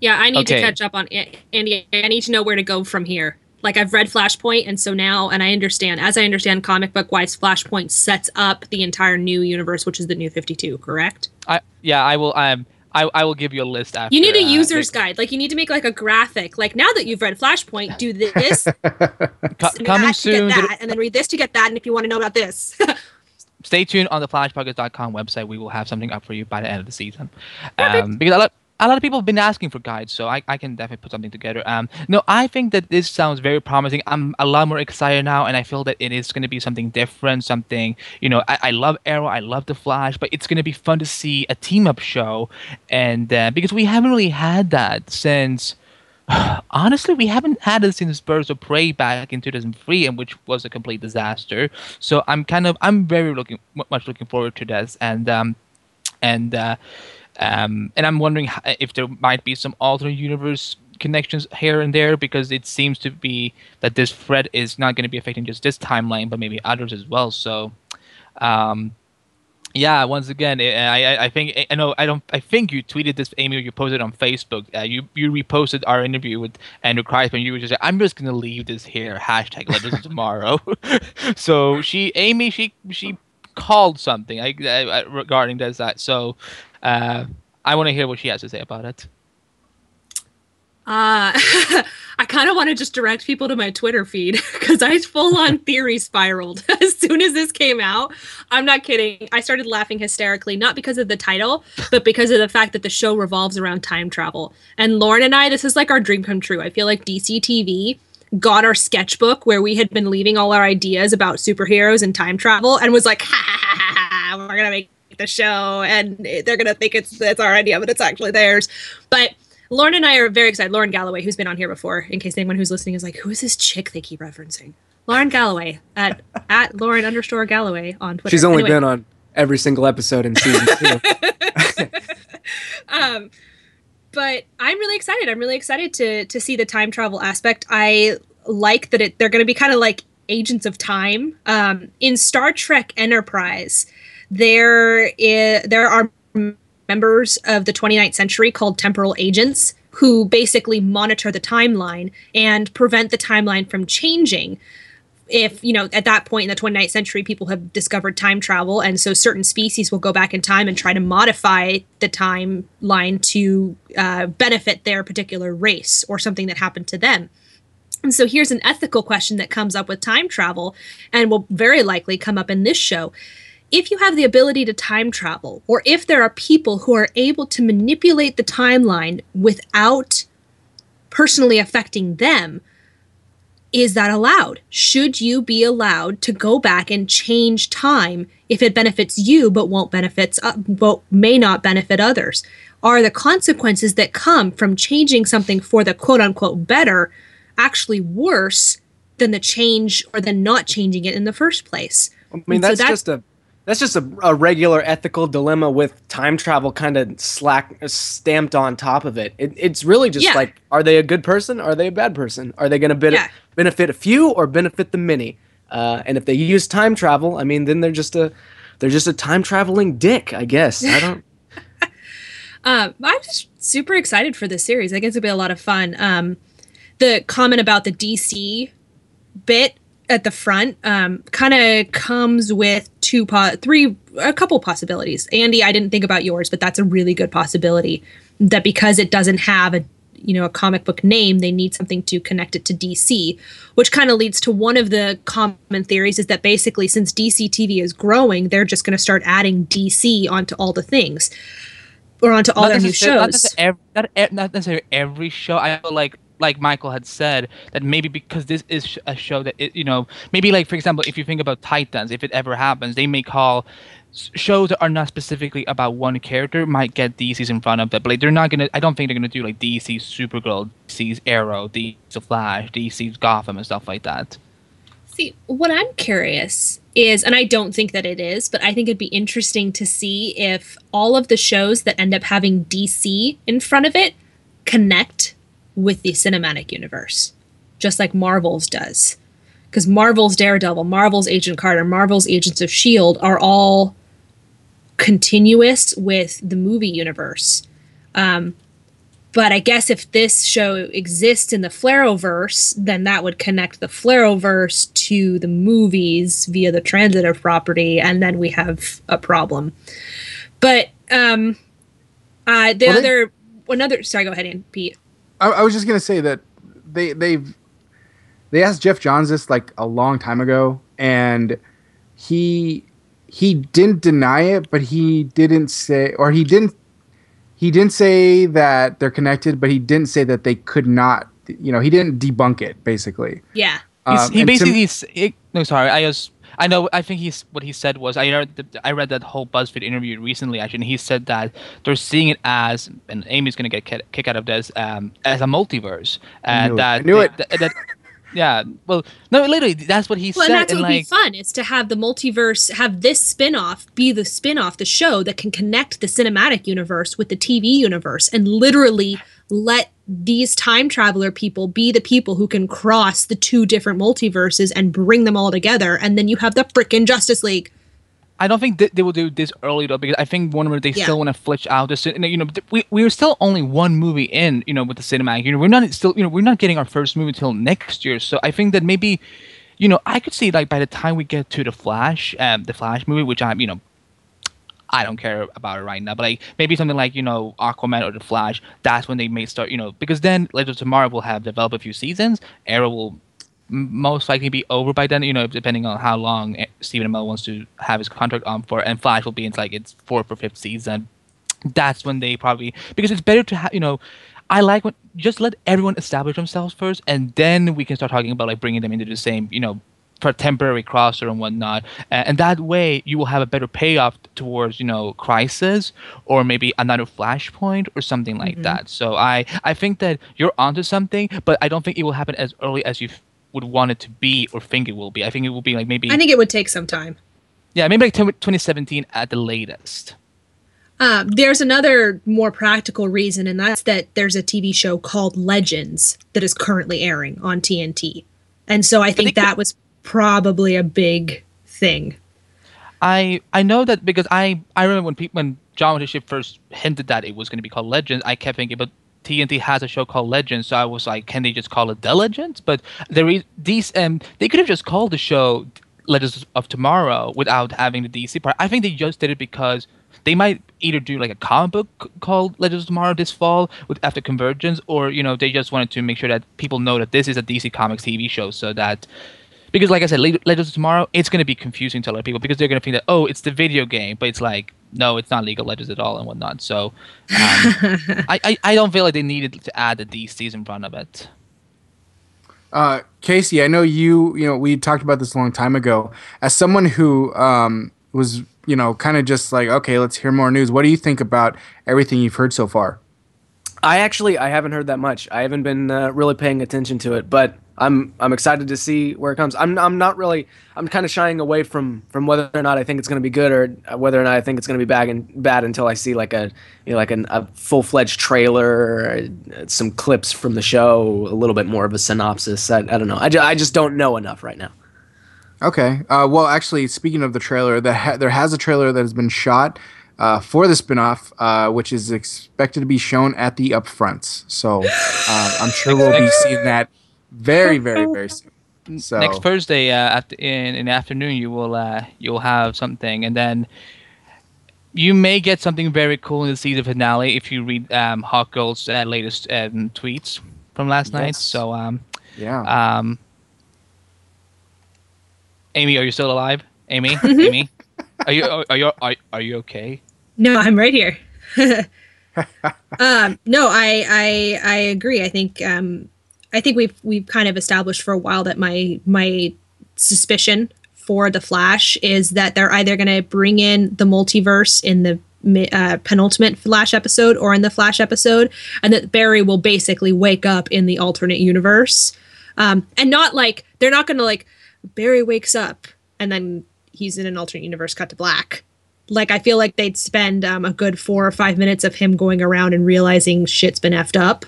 Yeah, I need Okay. to catch up on it. Andy, I need to know where to go from here. Like I've read Flashpoint, and so now, and I understand, as I understand comic book wise, Flashpoint sets up the entire new universe, which is the New Fifty Two. Correct? I yeah, I will. Um, I, I will give you a list after. You need a uh, user's the- guide. Like you need to make like a graphic. Like now that you've read Flashpoint, do this, co- and coming that soon. get to the- that, and then read this to get that. And if you want to know about this, stay tuned on the flashpodcast.com website. We will have something up for you by the end of the season. Um, because a lot, a lot of people have been asking for guides, so I, I can definitely put something together. Um, no, I think that this sounds very promising. I'm a lot more excited now, and I feel that it is going to be something different, something, you know, I, I love Arrow, I love The Flash, but it's going to be fun to see a team up show. And uh, because we haven't really had that since. Honestly, we haven't had it since Birds of Prey back in 2003, and which was a complete disaster. So I'm kind of, I'm very looking, much looking forward to this, and um, and uh, um, and I'm wondering if there might be some alternate universe connections here and there because it seems to be that this threat is not going to be affecting just this timeline, but maybe others as well. So. Um, yeah, once again, I, I, I think I know I don't I think you tweeted this, Amy, or you posted on Facebook. Uh, you you reposted our interview with Andrew Kreisberg. You were just like, I'm just gonna leave this here. Hashtag letters tomorrow. so she, Amy, she she called something I, regarding does That so, uh, I want to hear what she has to say about it. Uh, I kind of want to just direct people to my Twitter feed because I full on theory spiraled as soon as this came out. I'm not kidding. I started laughing hysterically, not because of the title, but because of the fact that the show revolves around time travel. And Lauren and I, this is like our dream come true. I feel like DC TV got our sketchbook where we had been leaving all our ideas about superheroes and time travel and was like, ha ha ha ha, ha we're going to make the show and they're going to think it's, it's our idea, but it's actually theirs. But Lauren and I are very excited. Lauren Galloway, who's been on here before, in case anyone who's listening is like, who is this chick they keep referencing? Lauren Galloway at at Lauren underscore Galloway on Twitter. She's only Anyway, been on every single episode in season two. um, but I'm really excited. I'm really excited to to see the time travel aspect. I like that it they're going to be kind of like agents of time. Um, in Star Trek Enterprise, there is, there are members of the 29th century called temporal agents who basically monitor the timeline and prevent the timeline from changing if you know at that point in the 29th century people have discovered time travel and so certain species will go back in time and try to modify the timeline to uh, benefit their particular race or something that happened to them. And so here's an ethical question that comes up with time travel and will very likely come up in this show. If you have the ability to time travel, or if there are people who are able to manipulate the timeline without personally affecting them, is that allowed? Should you be allowed to go back and change time if it benefits you but won't benefits uh, but may not benefit others? Are the consequences that come from changing something for the quote unquote better actually worse than the change or than not changing it in the first place? I mean, so that's that- just a that's just a, a regular ethical dilemma with time travel kind of slack stamped on top of it. it it's really just Yeah. like, are they a good person? Are they a bad person? Are they going to Yeah. Benefit a few or benefit the many? Uh, and if they use time travel, I mean, then they're just a they're just a time traveling dick, I guess. I don't. Um, I'm just super excited for this series. I think it's gonna be a lot of fun. Um, the comment about the DC bit at the front um, kind of comes with two, po- three, a couple possibilities. Andy, I didn't think about yours, but that's a really good possibility. That because it doesn't have a you know a comic book name, they need something to connect it to DC, which kind of leads to one of the common theories is that basically since DC TV is growing, they're just going to start adding DC onto all the things or onto all Not their new necessar- Not, shows. necessar- ev- not, necessarily every show. I feel like like Michael had said that maybe because this is a show that it, you know maybe like for example if you think about Titans if it ever happens they may call shows that are not specifically about one character might get DC's in front of it, but like, they're not gonna. I don't think they're gonna do like DC's Supergirl, DC's Arrow, DC's Flash, DC's Gotham, and stuff like that. See, what I'm curious is, and I don't think that it is, but I think it'd be interesting to see if all of the shows that end up having DC in front of it connect with the cinematic universe, just like Marvel's does. Because Marvel's Daredevil, Marvel's Agent Carter, Marvel's Agents of S.H.I.E.L.D. are all continuous with the movie universe. Um, but I guess if this show exists in the Flarrowverse, then that would connect the Flarrowverse to the movies via the transitive property, and then we have a problem. But um, uh, the Well, they- other, another. Sorry, go ahead, Ian, Pete. I, I was just gonna say that they they've they asked Geoff Johns this like a long time ago, and he he didn't deny it, but he didn't say or he didn't he didn't say that they're connected, but he didn't say that they could not. You know, he didn't debunk it basically. Yeah. Um, he and to- basically it- no sorry I just I know I think he's what he said was I read the, I read that whole BuzzFeed interview recently actually and he said that they're seeing it as and Amy's gonna get kick, kick out of this um, as a multiverse and knew it. that I knew they- it. that- that- yeah well no literally that's what he Well, said and that's and what would be fun is to have the multiverse, have this spin-off be the spin-off, the show that can connect the cinematic universe with the TV universe and literally let these time traveler people be the people who can cross the two different multiverses and bring them all together. And then you have the frickin' Justice League. I don't think they will do this early though because I think Warner they Yeah. still want to flesh out this. You know, we we are still only one movie in. You know, with the cinematic. You know, we're not still. You know, we're not getting our first movie until next year. So I think that maybe, you know, I could see like by the time we get to the Flash, um, the Flash movie, which I'm, you know. I don't care about it right now, but like maybe something like you know Aquaman or the Flash. That's when they may start, you know, because then Legends of Tomorrow will have developed a few seasons. Arrow will most likely be over by then, you know, depending on how long eh, Stephen Amell wants to have his contract on for, and Flash will be in like its fourth or fifth season. That's when they probably because it's better to have, you know, I like when just let everyone establish themselves first, and then we can start talking about like bringing them into the same, you know, for temporary crosser and whatnot, and, and that way you will have a better payoff towards you know Crisis or maybe another Flashpoint or something like that. So I I think that you're onto something, but I don't think it will happen as early as you would want it to be or think it will be. I think it will be like maybe I think it would take some time. yeah maybe like 10 2017 at the latest. Um, there's another more practical reason, and that's that there's a TV show called Legends that is currently airing on TNT. And so I think think- that was probably a big thing. I I know that because I I remember when people when John Ship first hinted that it was going to be called Legends, I kept thinking, but TNT has a show called Legends, so I was like, can they just call it The Legends? But there is these um they could have just called the show Legends of Tomorrow without having the DC part. I think they just did it because they might either do like a comic book called Legends of Tomorrow this fall with after Convergence, or you know they just wanted to make sure that people know that this is a DC Comics TV show, so that because like I said, Le- Legends of Tomorrow, it's going to be confusing to a lot of people because they're going to think that oh, it's the video game, but it's like no, it's not League of Legends at all and whatnot. So um, I, I I don't feel like they needed to add the DCs in front of it. Uh, Casey, I know you. You know, we talked about this a long time ago. As someone who um, was, you know, kind of just like, okay, let's hear more news. What do you think about everything you've heard so far? I actually I haven't heard that much. I haven't been uh, really paying attention to it, but I'm I'm excited to see where it comes. I'm I'm not really I'm kind of shying away from from whether or not I think it's going to be good or whether or not I think it's going to be bad and bad until I see like a you know like an, a full fledged trailer, uh, some clips from the show, a little bit more of a synopsis. I, I don't know. I, ju- I just don't know enough right now. Okay. Uh, well, actually, speaking of the trailer, the ha- there has a trailer that has been shot uh, for the spinoff, uh, which is expected to be shown at the upfronts. So uh, I'm sure we'll be seeing that very, very, very soon. So Next Thursday, uh, after in, in the afternoon, you will uh, you'll have something, and then you may get something very cool in the season finale if you read um, Hawk Girl's uh, latest um, tweets from last night. So um, yeah. um, Amy, are you still alive? Amy, Mm-hmm. Amy, are you are you are, are you okay? No, I'm right here. um, no, I, I I agree. I think um, I think we've we've kind of established for a while that my my suspicion for the Flash is that they're either going to bring in the multiverse in the uh, penultimate Flash episode or in the Flash episode, and that Barry will basically wake up in the alternate universe, um, and not like they're not going to like Barry wakes up and then he's in an alternate universe cut to black. Like I feel like they'd spend um, a good four or five minutes of him going around and realizing shit's been effed up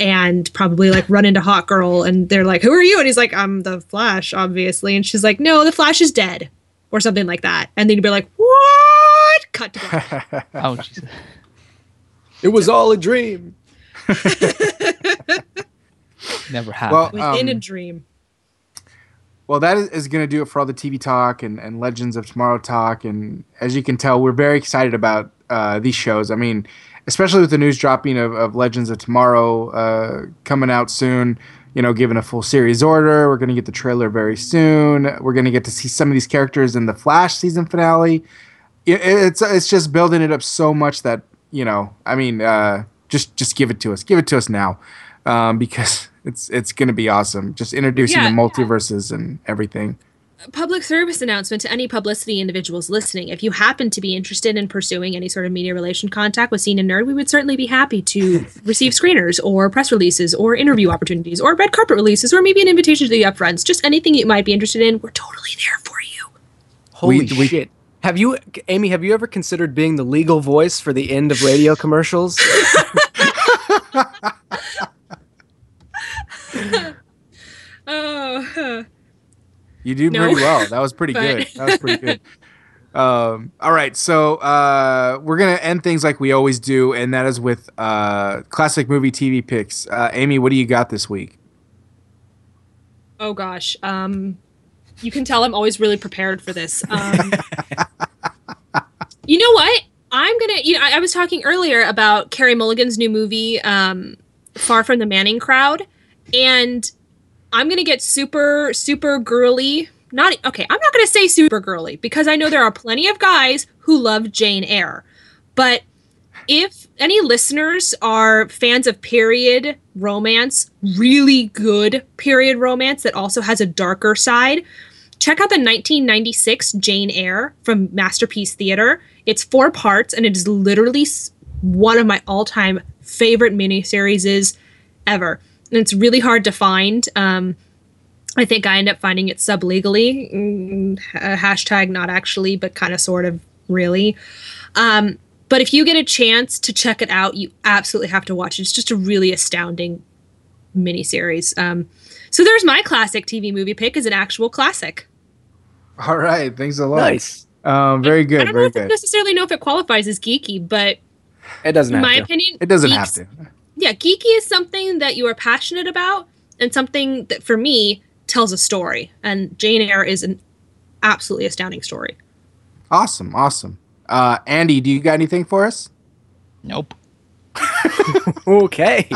and probably like run into Hawk Girl and they're like, Who are you? And he's like, I'm the Flash, obviously. And she's like, No, the Flash is dead. Or something like that. And then you'd be like, What? Cut to. Oh Jesus. It was all a dream. Never happened. Well, in a um, dream. Well, that is, is going to do it for all the TV talk and, and Legends of Tomorrow talk. And as you can tell, we're very excited about uh, these shows. I mean, especially with the news dropping of, of Legends of Tomorrow uh, coming out soon, you know, given a full series order. We're going to get the trailer very soon. We're going to get to see some of these characters in the Flash season finale. It, it's it's just building it up so much that you know, I mean, uh, just just give it to us, give it to us now, um, because it's it's going to be awesome. Just introducing Yeah. the multiverses and everything. Public service announcement to any publicity individuals listening. If you happen to be interested in pursuing any sort of media relation contact with Scene and Nerd, we would certainly be happy to receive screeners or press releases or interview opportunities or red carpet releases or maybe an invitation to the upfronts. Just anything you might be interested in, we're totally there for you. Holy We- we- shit. Have you, Amy? Have you ever considered being the legal voice for the end of radio commercials? Oh, You do No. pretty well. That was pretty But- good. That was pretty good. Um, all right, so uh, we're gonna end things like we always do, and that is with uh, classic movie TV picks. Uh, Amy, what do you got this week? oh gosh. Um, you can tell I'm always really prepared for this. Um, you know what? I'm gonna. You know, I, I was talking earlier about Carey Mulligan's new movie, um, Far from the Madding Crowd, and I'm gonna get super, super girly. Not okay. I'm not gonna say super girly because I know there are plenty of guys who love Jane Eyre, but if any listeners are fans of period romance, really good period romance that also has a darker side, check out the 1996 Jane Eyre from Masterpiece Theater. It's four parts and it is literally one of my all-time favorite miniseries ever. And it's really hard to find. Um, I think I end up finding it sublegally. Mm, hashtag not actually, but kind of sort of really. Um, but if you get a chance to check it out, you absolutely have to watch it. It's just a really astounding miniseries. Um, so there's my classic TV movie pick as an actual classic. All right, thanks a lot. nice. Um, very I good, don't know very if I good. necessarily know if it qualifies as geeky, but It doesn't in have my to. opinion, It doesn't have to. Yeah, geeky is something that you are passionate about and something that for me tells a story. And Jane Eyre is an absolutely astounding story. Awesome, awesome. Uh, Andy, do you got anything for us? Nope. Okay.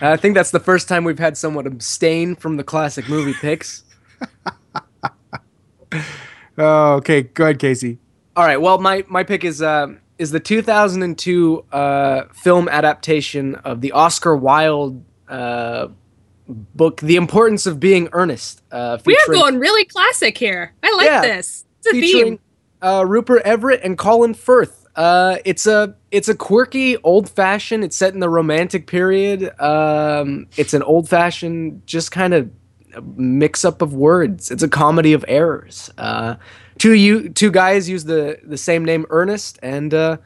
I think that's the first time we've had someone abstain from the classic movie picks. Oh, okay, go ahead, Casey. All right. Well, my my pick is uh, is the 2002 uh, film adaptation of the Oscar Wilde uh, book, "The Importance of Being Earnest." Uh, We are going really classic here. I like Yeah, this. It's a featuring theme. uh, Rupert Everett and Colin Firth. Uh, it's a it's a quirky, old fashioned. It's set in the Romantic period. Um, it's an old fashioned, just kind of mix up of words. It's a comedy of errors. Uh, two you two guys use the the same name, Ernest, and uh,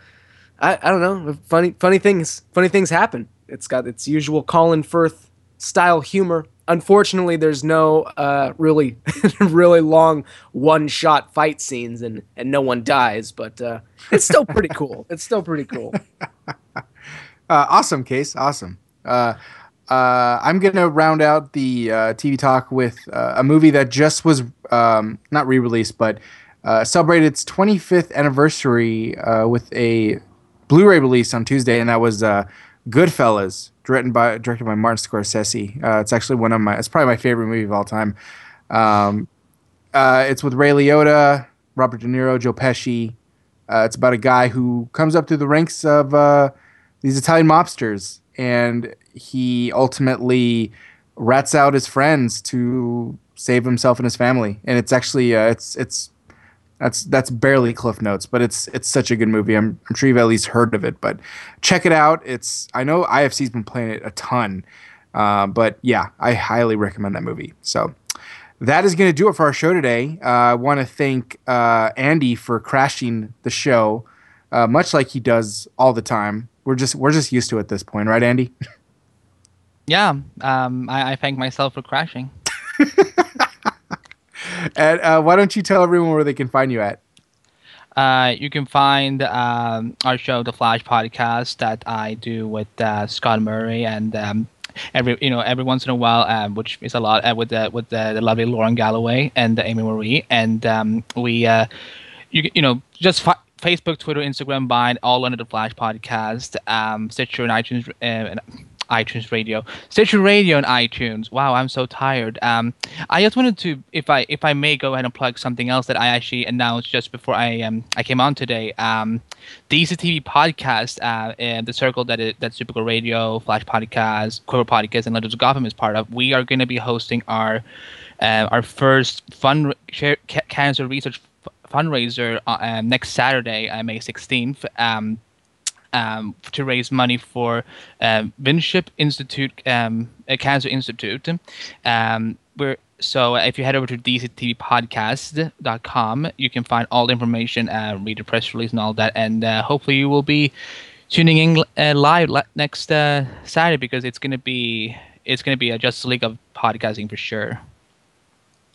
I I don't know. Funny funny things funny things happen. It's got its usual Colin Firth style humor. Unfortunately, there's no uh, really really long one shot fight scenes and and no one dies, but uh, it's still pretty cool. It's still pretty cool. Uh, awesome, Case. Awesome. Uh, I'm gonna round out the uh, TV talk with uh, a movie that just was um, not re-released, but uh, celebrated its 25th anniversary uh, with a Blu-ray release on Tuesday, and that was uh, Goodfellas, directed by directed by Martin Scorsese. It's actually one of my. It's probably my favorite movie of all time. Um, it's with Ray Liotta, Robert De Niro, Joe Pesci. It's about a guy who comes up through the ranks of these Italian mobsters, and he ultimately rats out his friends to save himself and his family. And it's actually uh, it's it's that's that's barely cliff notes, but it's it's such a good movie. I'm, I'm sure you've at least heard of it, but check it out. It's I know IFC's been playing it a ton, uh, but yeah, I highly recommend that movie. So that is going to do it for our show today. Uh, I want to thank uh, Andy for crashing the show, uh, much like he does all the time. We're just we're just used to it at this point, right, Andy? Yeah, um, I, I thank myself for crashing. and uh, why don't you tell everyone where they can find you at? Uh, you can find um, our show, the Flash Podcast, that I do with uh, Scott Murray, and um, every you know every once in a while, um, which is a lot, uh, with the with the, the lovely Lauren Galloway and Amy Marie, and um, we uh, you you know just. Fi- Facebook, Twitter, Instagram, bind all under the Flash Podcast, um, Stitcher and iTunes, uh, and iTunes Radio, Stitcher Radio, and iTunes. Wow, I'm so tired. Um, I just wanted to, if I if I may, go ahead and plug something else that I actually announced just before I um I came on today. Um, the DCTV podcast, uh, and the circle that it, that Supergirl Radio, Flash Podcast, Quiver Podcast, and Legends of Gotham is part of. We are going to be hosting our uh, our first share, cancer research fundraiser uh, um, next Saturday, uh, May 16th. Um, um, to raise money for um, Winship Institute, um, Cancer Institute. Um, so if you head over to dctvpodcast.com, you can find all the information, uh, read the press release and all that, and uh, hopefully you will be tuning in uh, live next uh, Saturday because it's gonna be it's gonna be a Justice League of podcasting for sure.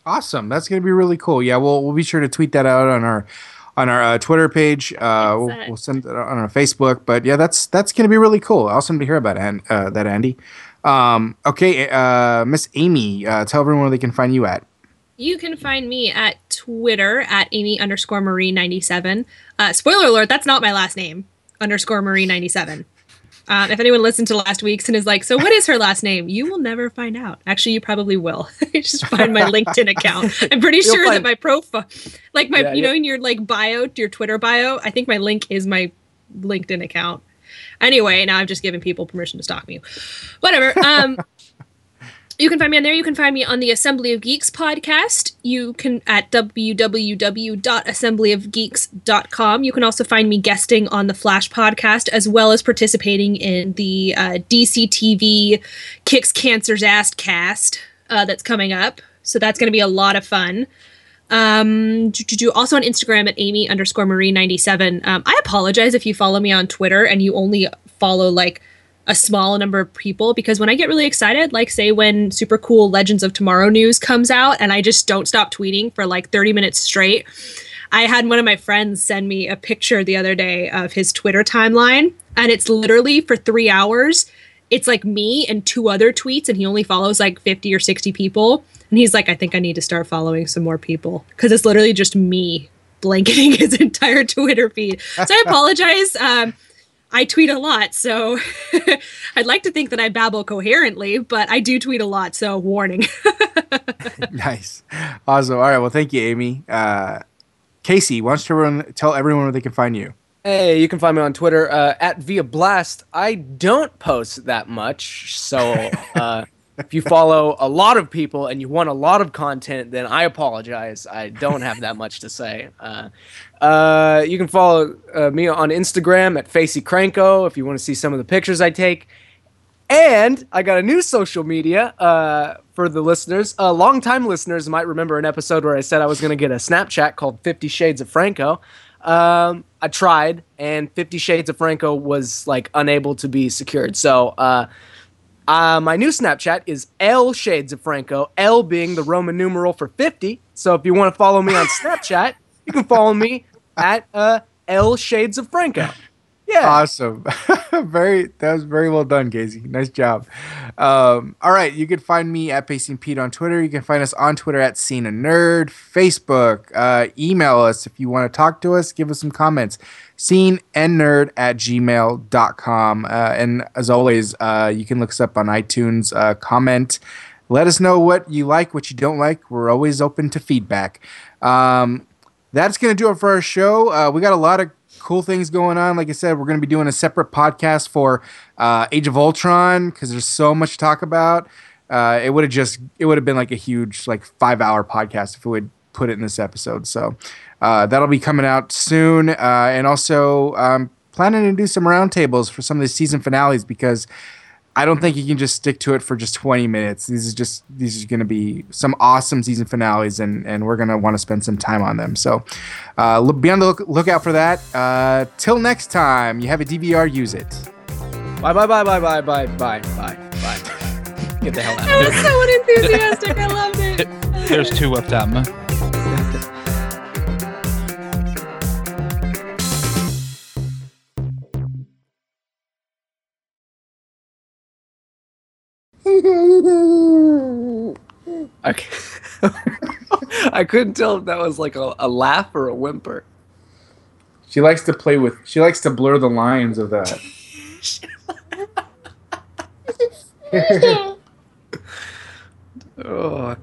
Awesome. That's going to be really cool. Yeah, we'll we'll be sure to tweet that out on our on our uh, Twitter page. Uh, we'll, we'll send it on our Facebook. But yeah, that's that's going to be really cool. Awesome to hear about and uh, that, Andy. Um, okay, uh, Miss Amy, uh, tell everyone where they can find you at. You can find me at Twitter at Amy underscore Marie ninety seven. Uh, spoiler alert: that's not my last name. Underscore Marie ninety seven. Um, if anyone listened to last week's and is like, so what is her last name? You will never find out. Actually, you probably will. Just find my LinkedIn account. I'm pretty You'll sure find- that my profile, like my, Yeah, you know, yeah. in your like bio, your Twitter bio, I think my link is my LinkedIn account. Anyway, now I've just given people permission to stalk me. Whatever. Um, you can find me on there. You can find me on the Assembly of Geeks podcast. You can at www.assemblyofgeeks.com. You can also find me guesting on the Flash podcast as well as participating in the uh, DC TV Kicks Cancer's Ass cast uh, that's coming up. So that's going to be a lot of fun. Um, do, do, do. also on Instagram at Amy underscore Marie ninety seven. Um, I apologize if you follow me on Twitter and you only follow like a small number of people because when I get really excited, like say when super cool Legends of Tomorrow news comes out and I just don't stop tweeting for like 30 minutes straight. I had one of my friends send me a picture the other day of his Twitter timeline and it's literally for 3 hours it's like me and two other tweets and he only follows like 50 or 60 people and he's like I think I need to start following some more people cuz it's literally just me blanketing his entire Twitter feed. So I apologize. Um I tweet a lot, so I'd like to think that I babble coherently, but I do tweet a lot, so warning. nice. Awesome. All right. Well, thank you, Amy. Uh, Casey, why don't you everyone, tell everyone where they can find you? Hey, you can find me on Twitter uh, at Via Blast. I don't post that much, so uh, if you follow a lot of people and you want a lot of content, then I apologize. I don't have that much to say. Uh, uh, you can follow uh, me on Instagram at Facey Cranko if you want to see some of the pictures I take. And I got a new social media uh, for the listeners. Uh, longtime listeners might remember an episode where I said I was going to get a Snapchat called Fifty Shades of Franco. Um, I tried, and Fifty Shades of Franco was like unable to be secured. So uh, my new Snapchat is L Shades of Franco, L being the Roman numeral for 50. So if you want to follow me on Snapchat, you can follow me at uh, L Shades of Franco. Yeah. Awesome. very that was very well done, Casey. Nice job. Um, all right, you can find me at Pacing Pete on Twitter. You can find us on Twitter at Scene a Nerd, Facebook. Uh, email us if you want to talk to us, give us some comments. Scene and nerd at gmail.com. Uh, and as always, uh, you can look us up on iTunes, uh, comment. Let us know what you like, what you don't like. We're always open to feedback. Um, that's going to do it for our show. Uh, we got a lot of cool things going on. Like I said, we're going to be doing a separate podcast for uh, Age of Ultron because there's so much to talk about. uh, it would have just it would have been like a huge like five hour podcast if we would put it in this episode. So uh, that'll be coming out soon, uh, and also planning to do some roundtables for some of the season finales because I don't think you can just stick to it for just 20 minutes. These is just these are going to be some awesome season finales, and and we're going to want to spend some time on them. So uh, look, be on the look, lookout for that. Uh, till next time, you have a DVR, use it. Bye bye bye bye bye bye bye bye bye. Get the hell out. I was so unenthusiastic. I loved it. There's two of them. Okay. I couldn't tell if that was like a, a laugh or a whimper. She likes to play with. She likes to blur the lines of that. Oh.